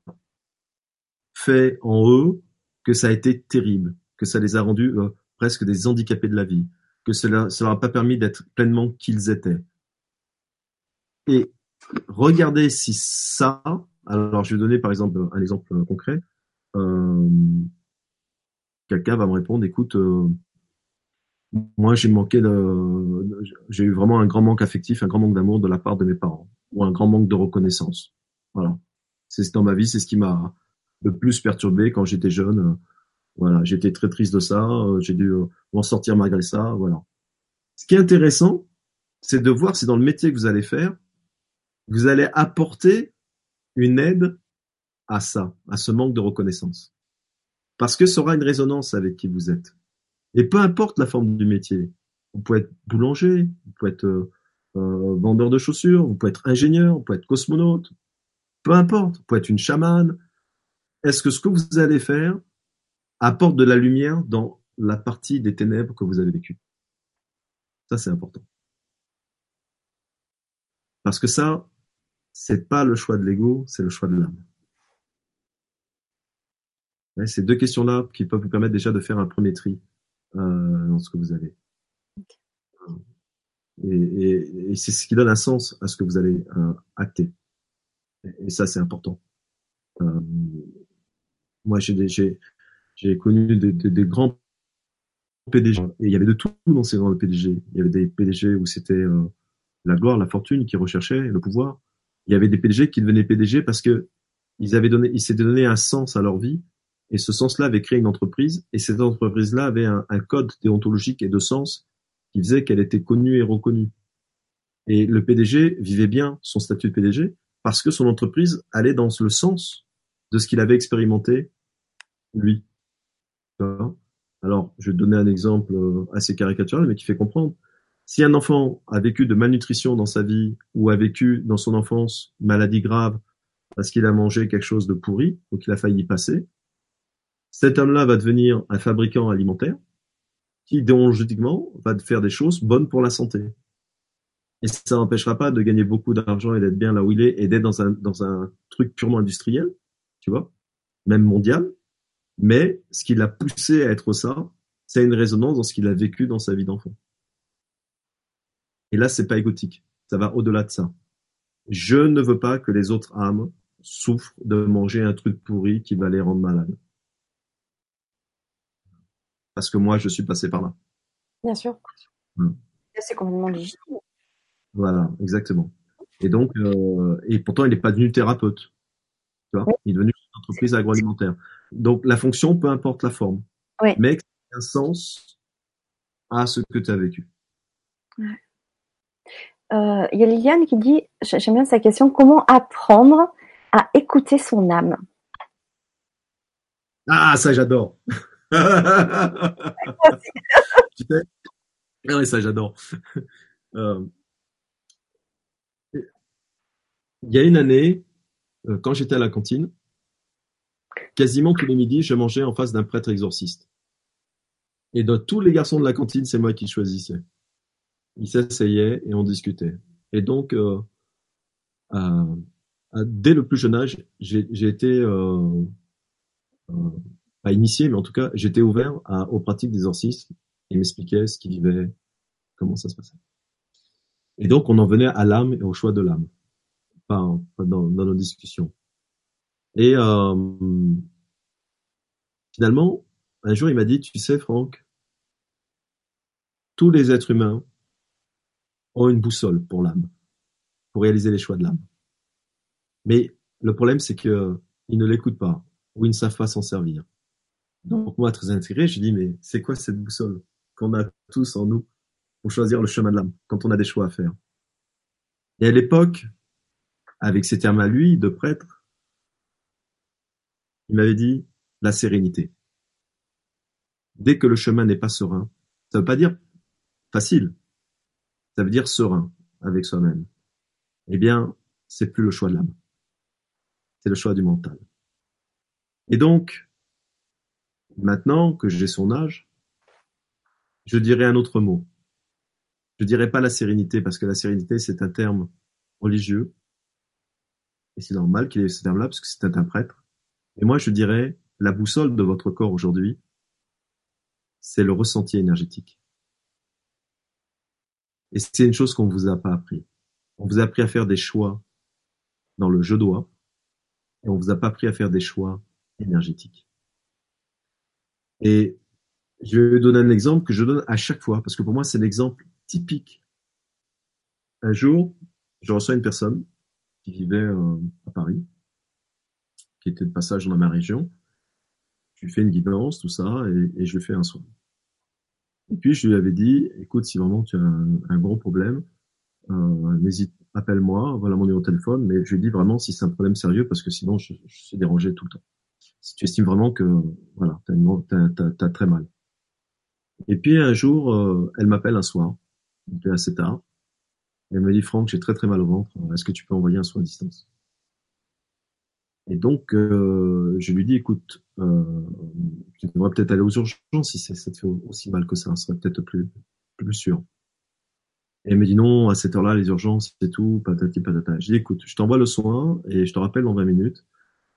fait en eux que ça a été terrible, que ça les a rendus euh, presque des handicapés de la vie, que cela ça leur a pas permis d'être pleinement qu'ils étaient. Et regardez si ça, alors je vais donner par exemple un exemple concret. Euh, quelqu'un va me répondre, écoute, euh, moi j'ai manqué de, j'ai eu vraiment un grand manque affectif, un grand manque d'amour de la part de mes parents, ou un grand manque de reconnaissance. Voilà, c'est dans ma vie, c'est ce qui m'a le plus perturbé quand j'étais jeune. Voilà, j'étais très triste de ça, j'ai dû m'en sortir malgré ça. Voilà. Ce qui est intéressant, c'est de voir si dans le métier que vous allez faire, vous allez apporter une aide à ça, à ce manque de reconnaissance. Parce que ça aura une résonance avec qui vous êtes. Et peu importe la forme du métier. Vous pouvez être boulanger, vous pouvez être euh, euh, vendeur de chaussures, vous pouvez être ingénieur, vous pouvez être cosmonaute. Peu importe, vous pouvez être une chamane. Est-ce que ce que vous allez faire apporte de la lumière dans la partie des ténèbres que vous avez vécues? Ça, c'est important. Parce que ça, c'est pas le choix de l'ego, c'est le choix de l'âme. Ces deux questions-là qui peuvent vous permettre déjà de faire un premier tri euh, dans ce que vous avez. Et, et, et c'est ce qui donne un sens à ce que vous allez euh, acter. Et, ça, c'est important. Euh, moi, j'ai connu des, grands PDG et il y avait de tout dans ces grands PDG. Il y avait des PDG où c'était euh, la gloire, la fortune qui recherchaient le pouvoir. Il y avait des PDG qui devenaient PDG parce que ils avaient donné, ils s'étaient donné un sens à leur vie et ce sens-là avait créé une entreprise, et cette entreprise-là avait un, un, code déontologique et de sens qui faisait qu'elle était connue et reconnue. Et le PDG vivait bien son statut de PDG parce que son entreprise allait dans le sens de ce qu'il avait expérimenté lui. Alors, je vais donner un exemple euh, assez caricatural, mais qui fait comprendre. Si un enfant a vécu de malnutrition dans sa vie ou a vécu dans son enfance maladie grave parce qu'il a mangé quelque chose de pourri ou qu'il a failli y passer, cet homme-là va devenir un fabricant alimentaire qui, déontologiquement, va faire des choses bonnes pour la santé. Et ça n'empêchera pas de gagner beaucoup d'argent et d'être bien là où il est et d'être dans un, dans un truc purement industriel, tu vois, même mondial. Mais ce qui l'a poussé à être ça, c'est une résonance dans ce qu'il a vécu dans sa vie d'enfant. Et là, c'est pas égotique. Ça va au-delà de ça. Je ne veux pas que les autres âmes souffrent de manger un truc pourri qui va les rendre malades parce que moi, je suis passé par là. Bien sûr. Mmh. C'est complètement légitime. Voilà, exactement. Et donc, euh, et pourtant, il n'est pas devenu thérapeute. Tu vois Il est devenu une entreprise agroalimentaire. Donc, la fonction, peu importe la forme. Oui. Mais un sens à ce que tu as vécu. Ouais. Euh, il y a Liliane qui dit, j'aime bien sa question, comment apprendre à écouter son âme? Ah, ça j'adore ah oui, ça j'adore. Euh, il y a une année, quand j'étais à la cantine, quasiment tous les midis, je mangeais en face d'un prêtre exorciste. Et de tous les garçons de la cantine, c'est moi qui choisissais. Ils s'asseyaient et on discutait. Et donc, euh, dès le plus jeune âge, j'ai été euh, pas initié, mais en tout cas, j'étais ouvert aux pratiques d'exorcisme et m'expliquait ce qu'il vivait, comment ça se passait. Et donc, on en venait à l'âme et au choix de l'âme. Dans, nos discussions. Et euh, finalement, un jour, il m'a dit, tu sais, Franck, tous les êtres humains ont une boussole pour l'âme, pour réaliser les choix de l'âme. Mais le problème, c'est qu'ils ne l'écoutent pas ou ils ne savent pas s'en servir. Donc moi, très intégré, je dis, mais c'est quoi cette boussole qu'on a tous en nous pour choisir le chemin de l'âme quand on a des choix à faire? Et à l'époque, avec ses termes à lui de prêtre, il m'avait dit la sérénité. Dès que le chemin n'est pas serein, ça veut pas dire facile, ça veut dire serein avec soi-même. Eh bien, c'est plus le choix de l'âme, c'est le choix du mental. Et donc, maintenant que j'ai son âge, je dirais un autre mot. Je dirais pas la sérénité parce que la sérénité c'est un terme religieux et c'est normal qu'il ait ce terme-là parce que c'est un prêtre. Et moi je dirais la boussole de votre corps aujourd'hui, c'est le ressenti énergétique. Et c'est une chose qu'on vous a pas appris. On vous a appris à faire des choix dans le je dois et on vous a pas appris à faire des choix énergétiques. Et je vais donner un exemple que je donne à chaque fois, parce que pour moi, c'est l'exemple typique. Un jour, je reçois une personne qui vivait euh, à Paris, qui était de passage dans ma région. Je lui fais une guidance, tout ça, et, je lui fais un soin. Et puis, je lui avais dit, écoute, si vraiment tu as un, gros problème, euh, n'hésite, appelle-moi, voilà mon numéro de téléphone, mais je lui dis vraiment si c'est un problème sérieux, parce que sinon, je, je suis dérangé tout le temps si tu estimes vraiment que voilà, t'as, as, très mal. Et puis un jour, euh, elle m'appelle un soir, il était assez tard, et elle me dit Franck, j'ai très très mal au ventre, est-ce que tu peux envoyer un soin à distance? Et donc euh, je lui dis écoute, euh, tu devrais peut-être aller aux urgences si ça te fait aussi mal que ça, ce serait peut-être plus plus sûr. Et elle me dit non, à cette heure-là, les urgences, c'est tout, patati patata. Je dis écoute, je t'envoie le soin et je te rappelle dans 20 minutes.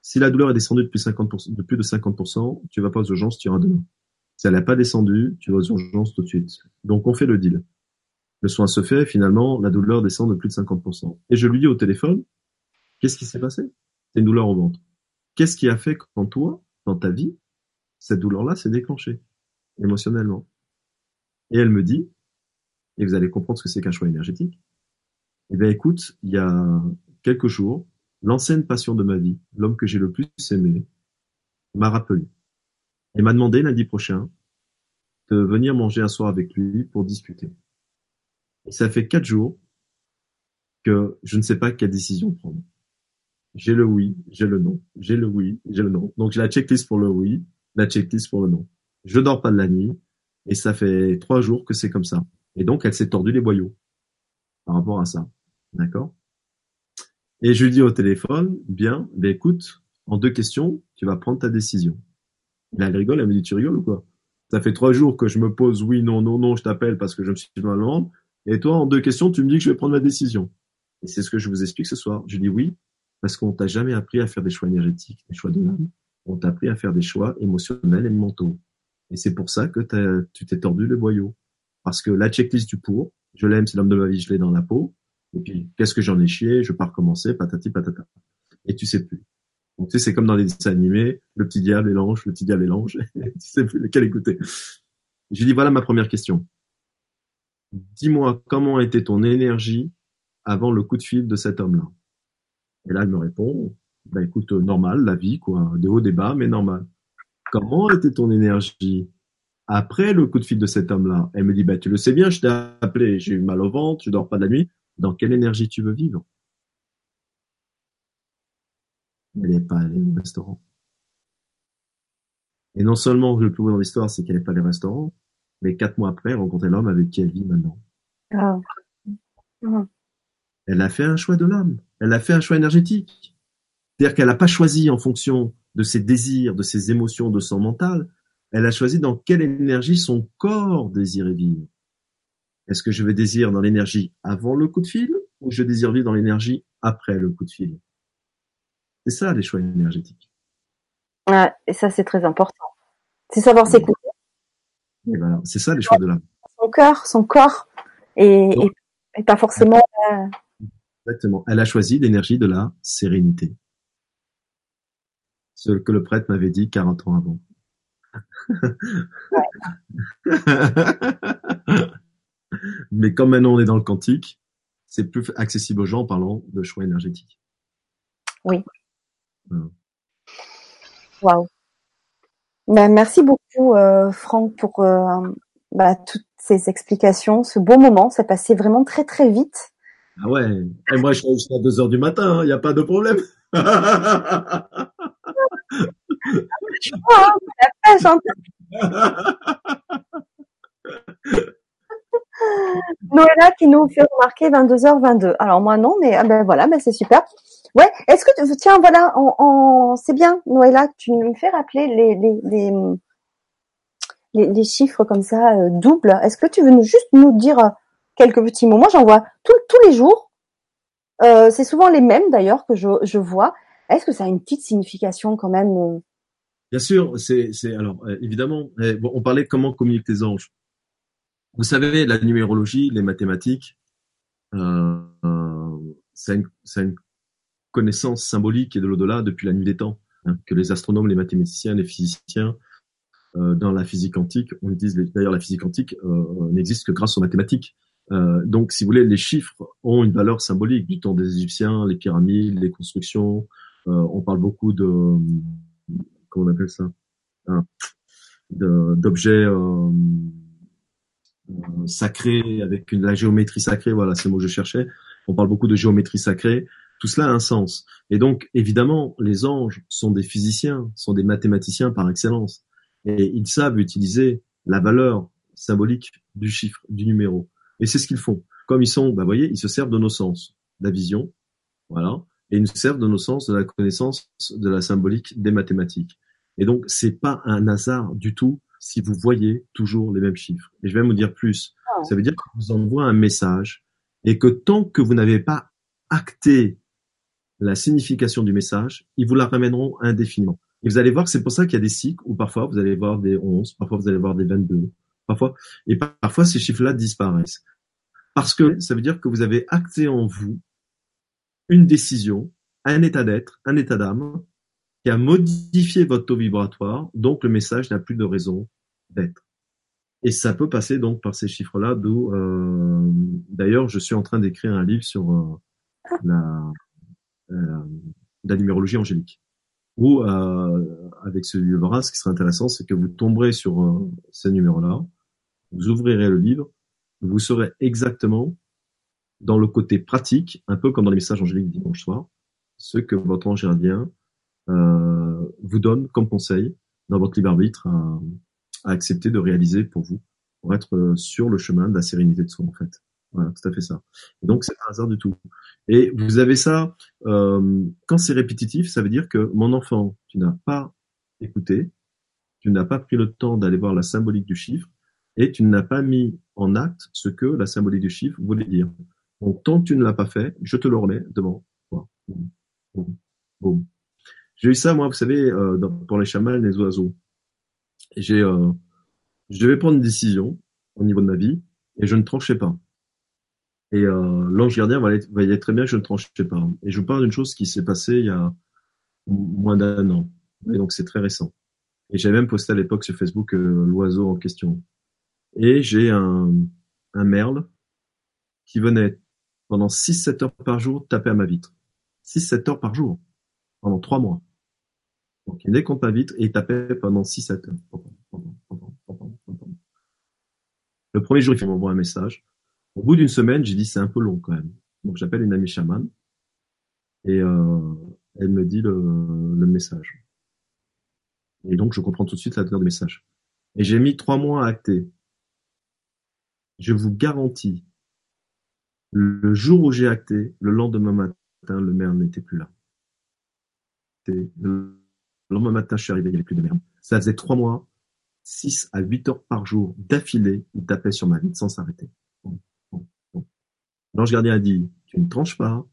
Si la douleur est descendue de plus, 50%, de plus de 50%, tu vas pas aux urgences, tu iras demain. Si elle n'a pas descendu, tu vas aux urgences tout de suite. Donc on fait le deal. Le soin se fait, finalement, la douleur descend de plus de 50%. Et je lui dis au téléphone, qu'est-ce qui s'est passé? C'est une douleur au ventre. Qu'est-ce qui a fait qu'en toi, dans ta vie, cette douleur-là s'est déclenchée émotionnellement? Et elle me dit, et vous allez comprendre ce que c'est qu'un choix énergétique, eh bien écoute, il y a quelques jours, L'ancienne passion de ma vie, l'homme que j'ai le plus aimé, m'a rappelé et m'a demandé lundi prochain de venir manger un soir avec lui pour discuter. Ça fait quatre jours que je ne sais pas quelle décision prendre. J'ai le oui, j'ai le non, j'ai le oui, j'ai le non. Donc j'ai la checklist pour le oui, la checklist pour le non. Je dors pas de la nuit et ça fait trois jours que c'est comme ça. Et donc elle s'est tordue les boyaux par rapport à ça. D'accord? Et je lui dis au téléphone, bien, ben écoute, en deux questions, tu vas prendre ta décision. Et elle rigole, elle me dit, tu rigoles ou quoi Ça fait trois jours que je me pose oui, non, non, non, je t'appelle parce que je me suis mal Et toi, en deux questions, tu me dis que je vais prendre ma décision. Et c'est ce que je vous explique ce soir. Je dis oui, parce qu'on t'a jamais appris à faire des choix énergétiques, des choix de l'âme. On t'a appris à faire des choix émotionnels et mentaux. Et c'est pour ça que tu t'es tordu le boyau. Parce que la checklist du pour, je l'aime, c'est l'homme de ma vie, je l'ai dans la peau. Et puis, qu'est-ce que j'en ai chié, je pars recommencer, patati patata. Et tu sais plus. Donc, tu sais, c'est comme dans les dessins animés, le petit diable et l'ange, le petit diable et l'ange, tu sais plus lequel écouter. J'ai dit, voilà ma première question. Dis-moi comment était ton énergie avant le coup de fil de cet homme-là. Et là, elle me répond, bah écoute, normal, la vie, quoi, des hauts, des bas, mais normal. Comment était ton énergie après le coup de fil de cet homme-là? Elle me dit, bah tu le sais bien, je t'ai appelé, j'ai eu mal au ventre, je dors pas de la nuit dans quelle énergie tu veux vivre? Elle n'est pas allée au restaurant. Et non seulement le plus beau dans l'histoire, c'est qu'elle n'est pas allée au restaurant, mais quatre mois après, elle rencontrait l'homme avec qui elle vit maintenant. Ah. Elle a fait un choix de l'âme. Elle a fait un choix énergétique. C'est-à-dire qu'elle n'a pas choisi en fonction de ses désirs, de ses émotions, de son mental. Elle a choisi dans quelle énergie son corps désirait vivre. Est-ce que je vais désirer dans l'énergie avant le coup de fil ou je désire vivre dans l'énergie après le coup de fil? C'est ça les choix énergétiques. et ça c'est très important. C'est savoir s'écouter. Et voilà, c'est ça les choix de l'âme. Son cœur, son corps, et, pas forcément. Euh, Exactement. Elle a choisi l'énergie de la sérénité. Ce que le prêtre m'avait dit 40 ans avant. Mais comme maintenant on est dans le quantique, c'est plus accessible aux gens en parlant de choix énergétiques. Oui. Waouh. Ben, merci beaucoup, euh, Franck, pour euh, bah, toutes ces explications, ce beau moment. Ça passait vraiment très très vite. Ah ouais. Et moi, je suis jusqu'à 2 heures du matin. Il hein. n'y a pas de problème. Noëlla qui nous fait remarquer 22h22. Alors moi non, mais ah ben voilà, ben c'est super. Ouais, est-ce que tu, tiens voilà, c'est bien Noëlla, tu me fais rappeler les les, les, chiffres comme ça euh, doubles. Est-ce que tu veux juste nous dire euh, quelques petits mots? Moi j'en vois tous les jours. Euh, c'est souvent les mêmes d'ailleurs que je, vois. Est-ce que ça a une petite signification quand même euh? Bien sûr, c'est alors évidemment. Eh, on parlait de comment communiquent les anges. Vous savez, la numérologie, les mathématiques, euh, euh, c'est une, une, connaissance symbolique et de l'au-delà depuis la nuit des temps, hein, que les astronomes, les mathématiciens, les physiciens, euh, dans la physique quantique, on utilise d'ailleurs la physique quantique euh, n'existe que grâce aux mathématiques. Euh, donc, si vous voulez, les chiffres ont une valeur symbolique du temps des Égyptiens, les pyramides, les constructions. Euh, on parle beaucoup de comment on appelle ça, hein, d'objets euh, sacré avec la géométrie sacrée, voilà, c'est le mot que je cherchais. On parle beaucoup de géométrie sacrée. Tout cela a un sens. Et donc, évidemment, les anges sont des physiciens, sont des mathématiciens par excellence. Et ils savent utiliser la valeur symbolique du chiffre, du numéro. Et c'est ce qu'ils font. Comme ils sont, bah, vous voyez, ils se servent de nos sens, la vision, voilà, et ils nous servent de nos sens, de la connaissance, de la symbolique des mathématiques. Et donc, c'est pas un hasard du tout si vous voyez toujours les mêmes chiffres. Et je vais vous dire plus. Ah. Ça veut dire qu'on vous envoie un message et que tant que vous n'avez pas acté la signification du message, ils vous la ramèneront indéfiniment. Et vous allez voir que c'est pour ça qu'il y a des cycles où parfois vous allez voir des 11, parfois vous allez voir des 22, parfois, et parfois ces chiffres-là disparaissent. Parce que ça veut dire que vous avez acté en vous une décision, un état d'être, un état d'âme, qui a modifié votre taux vibratoire, donc le message n'a plus de raison Et ça peut passer donc par ces chiffres-là, d'où euh, d'ailleurs je suis en train d'écrire un livre sur euh, la, euh, la numérologie angélique. Ou euh, avec ce livre-là, ce qui serait intéressant, c'est que vous tomberez sur euh, ces numéros-là, vous ouvrirez le livre, vous saurez exactement dans le côté pratique, un peu comme dans les messages angéliques dimanche soir, ce que votre ange gardien euh, vous donne comme conseil dans votre libre arbitre à, accepter de réaliser pour vous, pour être euh, sur le chemin de la sérénité de soi en fait. Voilà, tout à fait ça. Et donc c'est pas hasard du tout. Et vous avez ça euh, quand c'est répétitif, ça veut dire que mon enfant, tu n'as pas écouté, tu n'as pas pris le temps d'aller voir la symbolique du chiffre et tu n'as pas mis en acte ce que la symbolique du chiffre voulait dire. Donc tant que tu ne l'as pas fait, je te le remets devant toi. Boum, boum, j'ai eu ça, moi, vous savez, euh, pour les chamans, les oiseaux. J'ai, euh, je devais prendre une décision au niveau de ma vie et je ne tranchais pas. Et euh, l'ange gardien voyait très bien que je ne tranchais pas. Et je vous parle d'une chose qui s'est passée il y a moins d'un an. Et donc c'est très récent. Et j'avais même posté à l'époque sur Facebook euh, l'oiseau en question. Et j'ai un, un merle qui venait pendant 6-7 heures par jour taper à ma vitre. 6-7 heures par jour pendant trois mois. Donc il décompte pas vite et il tapait pendant 6-7 heures. Le premier jour, il m'envoie un message. Au bout d'une semaine, j'ai dit c'est un peu long quand même. Donc j'appelle une amie chamane et euh, elle me dit le, le, message. Et donc je comprends tout de suite la teneur du message. Et j'ai mis trois mois à acter. Je vous garantis, le jour où j'ai acté, le lendemain matin, le maire n'était plus là. Lendemain matin, je suis arrivé, il n'y avait plus de merde. Ça faisait trois mois, six à huit heures par jour d'affilée, il tapait sur ma vie sans s'arrêter. L'ange gardien a dit, tu ne tranches pas,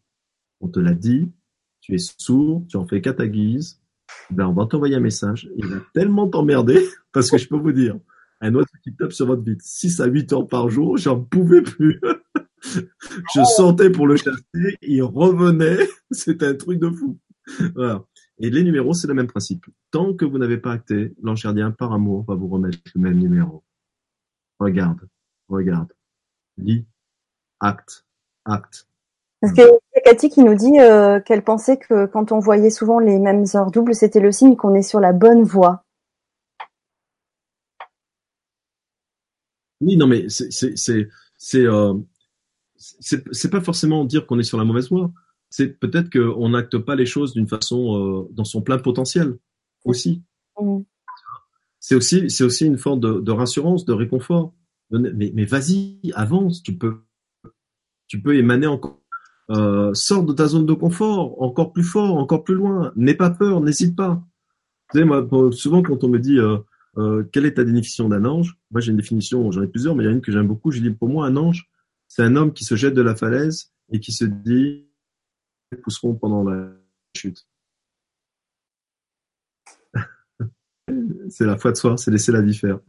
on te l'a dit, tu es sourd, tu en fais qu'à ta guise, ben on va t'envoyer un message, il va tellement t'emmerder, parce que je peux vous dire, un autre qui tape sur votre vie 6 à 8 heures par jour, j'en pouvais plus. je sentais pour le chasser, il revenait, c'était un truc de fou. Voilà. Et les numéros, c'est le même principe. Tant que vous n'avez pas acté, l'ange gardien, par amour, va vous remettre le même numéro. Regarde, regarde, lis, acte, acte. Parce que y a Cathy qui nous dit euh, qu'elle pensait que quand on voyait souvent les mêmes heures doubles, c'était le signe qu'on est sur la bonne voie. Oui, non, mais c'est c'est euh, c'est pas forcément dire qu'on est sur la mauvaise voie. C'est peut-être qu'on n'acte pas les choses d'une façon euh, dans son plein potentiel aussi. Mmh. C'est aussi c'est aussi une forme de, de rassurance, de réconfort. Mais mais vas-y, avance. Tu peux tu peux émaner encore. Euh, sors de ta zone de confort, encore plus fort, encore plus loin. N'aie pas peur, n'hésite pas. Tu sais, moi, souvent quand on me dit euh, euh, quelle est ta définition d'un ange? Moi, j'ai une définition, j'en ai plusieurs, mais il y en a une que j'aime beaucoup. Je dis pour moi, un ange, c'est un homme qui se jette de la falaise et qui se dit pousseront pendant la chute. c'est la foi de soi, c'est laisser la vie faire.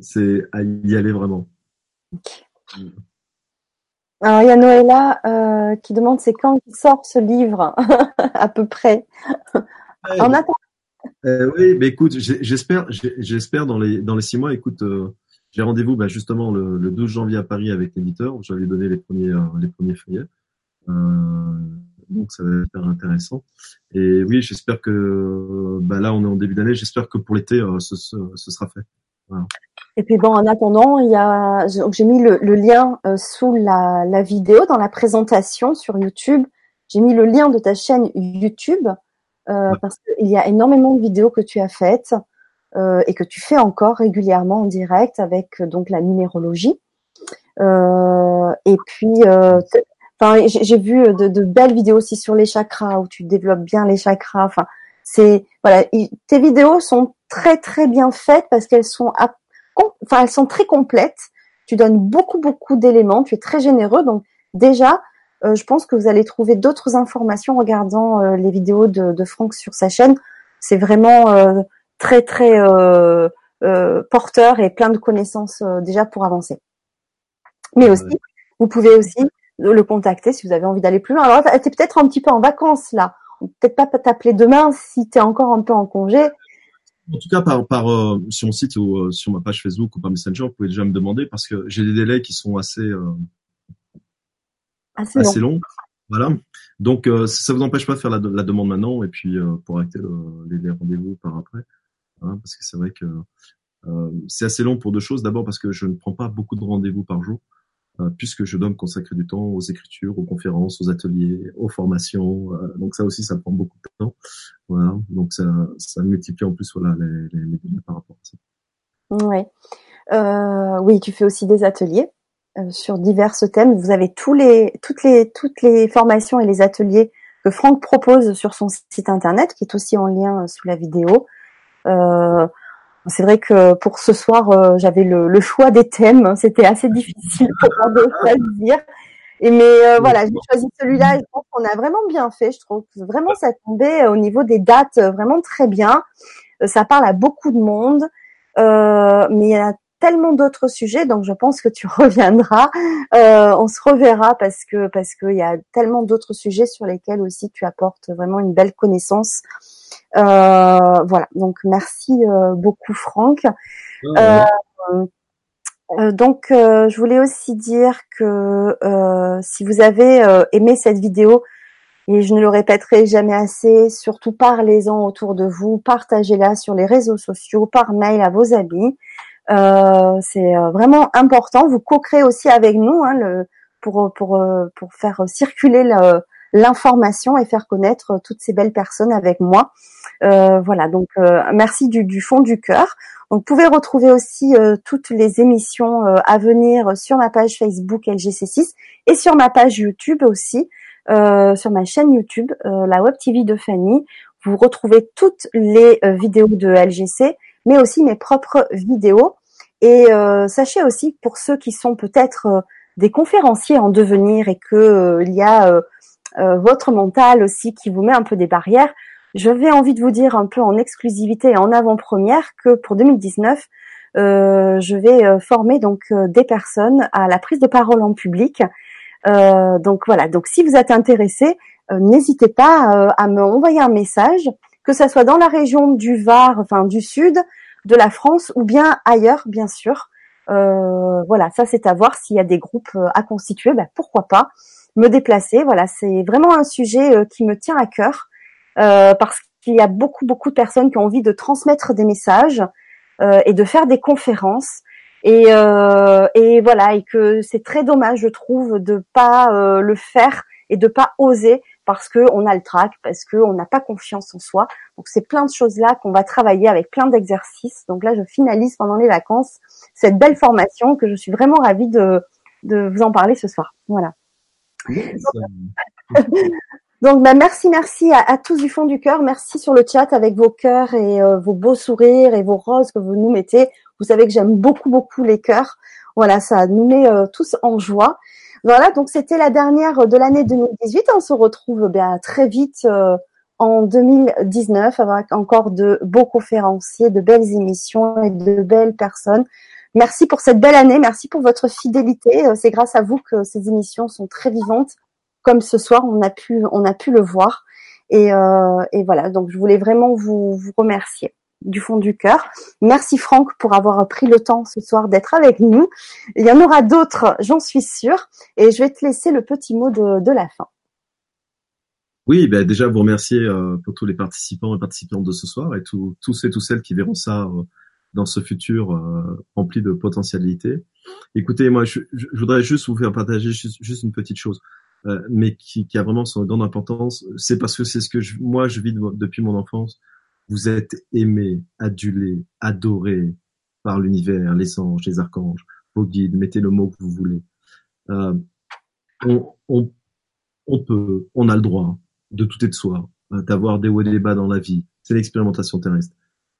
C'est y aller vraiment. Alors il y a Noëlla euh, qui demande c'est quand il sort ce livre à peu près? en attendant. Euh, oui, mais écoute, j'espère, j'espère dans les dans les six mois. Écoute, euh, j'ai rendez-vous bah, justement le, le, 12 janvier à Paris avec l'éditeur. J'avais donné les premiers les premiers feuillets. Donc ça va être intéressant. Et oui, j'espère que bah, là on est en début d'année. J'espère que pour l'été ce, ce, ce, sera fait. Voilà. Et puis bon, en attendant, il y a, j'ai mis le, lien euh, sous la, la, vidéo dans la présentation sur YouTube. J'ai mis le lien de ta chaîne YouTube euh, parce qu'il y a énormément de vidéos que tu as faites euh, et que tu fais encore régulièrement en direct avec donc la numérologie. et puis, enfin, j'ai vu de, de, belles vidéos aussi sur les chakras où tu développes bien les chakras. Enfin, c'est voilà, tes vidéos sont très très bien faites parce qu'elles sont enfin elles sont très complètes. Tu donnes beaucoup beaucoup d'éléments, tu es très généreux. Donc déjà, euh, je pense que vous allez trouver d'autres informations en regardant euh, les vidéos de, de, Franck sur sa chaîne. C'est vraiment euh, très très porteur et plein de connaissances déjà pour avancer. Mais aussi, vous pouvez aussi le contacter si vous avez envie d'aller plus loin. Alors, tu es peut-être un petit peu en vacances là. Peut-être pas t'appeler demain si tu es encore un peu en congé. En tout cas, par, par euh, sur mon site ou euh, sur ma page Facebook ou par Messenger, vous pouvez déjà me demander parce que j'ai des délais qui sont assez euh, assez, longs. Voilà. Donc, ça vous empêche pas de faire la, la demande maintenant et puis pour les, les rendez-vous par après. Hein, parce que c'est vrai que c'est assez long pour deux choses. D'abord parce que je ne prends pas beaucoup de rendez-vous par jour. Euh, puisque je dois me consacrer du temps aux écritures, aux conférences, aux ateliers, aux formations. Euh, donc ça aussi, ça prend beaucoup de temps. Voilà, donc ça, ça multiplie en plus les, les, par rapport à ça. Ouais. Euh, oui, tu fais aussi des ateliers sur divers thèmes. Vous avez tous les, toutes les, toutes les formations et les ateliers que Franck propose sur son site internet, qui est aussi en lien sous la vidéo. C'est vrai que pour ce soir, euh, j'avais le, choix des thèmes. C'était assez difficile pour moi de choisir. Et mais euh, voilà, j'ai choisi celui-là je pense qu'on a vraiment bien fait. Je trouve que vraiment ça tombait euh, au niveau des dates vraiment très bien. ça parle à beaucoup de monde, mais il y a tellement d'autres sujets, donc je pense que tu reviendras. on se reverra parce que parce qu'il y a tellement d'autres sujets sur lesquels aussi tu apportes vraiment une belle connaissance euh, voilà, donc merci euh, beaucoup Franck. Euh, donc, je voulais aussi dire que si vous avez aimé cette vidéo, et je ne le répéterai jamais assez, surtout parlez-en autour de vous, partagez-la sur les réseaux sociaux, par mail à vos amis. Euh, c'est vraiment important. Vous co-créez aussi avec nous hein, le, pour, pour, pour faire circuler le, l'information et faire connaître toutes ces belles personnes avec moi. Euh, voilà, donc euh, merci du, fond du cœur. vous pouvez retrouver aussi euh, toutes les émissions à venir sur ma page Facebook LGC6 et sur ma page YouTube aussi, sur ma chaîne YouTube, la Web TV de Fanny. Vous retrouvez toutes les vidéos de LGC, mais aussi mes propres vidéos. Et sachez aussi, pour ceux qui sont peut-être des conférenciers en devenir et que il y a votre mental aussi qui vous met un peu des barrières. Je vais envie de vous dire un peu en exclusivité et en avant-première que pour 2019, je vais former donc des personnes à la prise de parole en public. donc voilà. Donc si vous êtes intéressé, n'hésitez pas à me envoyer un message, que ça soit dans la région du Var, enfin du Sud, de la France ou bien ailleurs, bien sûr. Euh, voilà, ça c'est à voir s'il y a des groupes euh, à constituer, ben, pourquoi pas me déplacer. Voilà, c'est vraiment un sujet euh, qui me tient à cœur parce qu'il y a beaucoup beaucoup de personnes qui ont envie de transmettre des messages et de faire des conférences. Et, et voilà, et que c'est très dommage, je trouve, de pas le faire et de pas oser parce que on a le trac, parce que on n'a pas confiance en soi. Donc c'est plein de choses là qu'on va travailler avec plein d'exercices. Donc là, je finalise pendant les vacances cette belle formation que je suis vraiment ravie de, de vous en parler ce soir. Voilà. Donc, bah, merci, merci à, tous du fond du cœur. Merci sur le chat avec vos cœurs et euh, vos beaux sourires et vos roses que vous nous mettez. Vous savez que j'aime beaucoup, beaucoup les cœurs. Voilà, ça nous met euh, tous en joie. Voilà, donc c'était la dernière de l'année 2018. On se retrouve bien très vite euh, en 2019 avec encore de beaux conférenciers, de belles émissions et de belles personnes. Merci pour cette belle année, merci pour votre fidélité. Euh, c'est grâce à vous que ces émissions sont très vivantes, comme ce soir on a pu on a pu le voir. Et, euh, voilà, donc je voulais vraiment vous, remercier du fond du cœur. Merci Franck pour avoir pris le temps ce soir d'être avec nous. Il y en aura d'autres, j'en suis sûre. Et je vais te laisser le petit mot de, la fin. Oui, ben déjà vous remercier euh, pour tous les participants et participantes de ce soir et tous et tous celles qui verront ça euh, dans ce futur euh, rempli de potentialités. Écoutez, moi, je, voudrais juste vous faire partager juste, une petite chose, mais qui, a vraiment son grande importance. C'est parce que c'est ce que moi je vis depuis mon enfance vous êtes aimé, adulé, adoré par l'univers, les anges, les archanges, vos guides, mettez le mot que vous voulez. Euh, on, on, on, peut, on a le droit de tout et de soi, hein, d'avoir des hauts et des bas dans la vie. C'est l'expérimentation terrestre.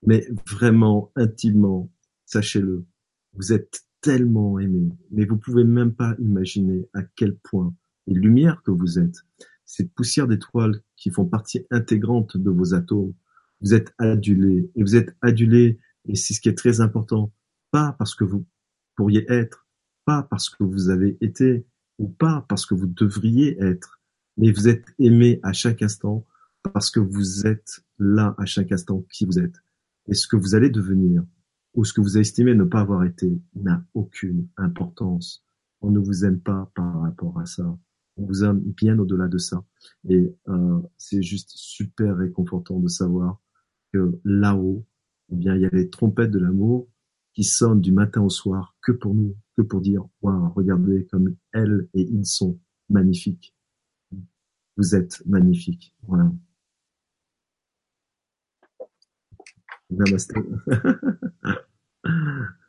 Mais vraiment, intimement, sachez-le, vous êtes tellement aimé, mais vous pouvez même pas imaginer à quel point les lumières que vous êtes, ces poussières d'étoiles qui font partie intégrante de vos atomes, vous êtes adulé. Et vous êtes adulé, et c'est ce qui est très important, pas parce que vous pourriez être, pas parce que vous avez été, ou pas parce que vous devriez être, mais vous êtes aimé à chaque instant parce que vous êtes là à chaque instant qui vous êtes. Et ce que vous allez devenir, ou ce que vous estimez ne pas avoir été, n'a aucune importance. On ne vous aime pas par rapport à ça on vous aime bien au-delà de ça. Et euh, c'est juste super réconfortant de savoir là-haut, eh bien, il y a les trompettes de l'amour qui sonnent du matin au soir que pour nous, que pour dire, waouh, regardez comme elles et ils sont magnifiques. Vous êtes magnifiques. Voilà. Namaste.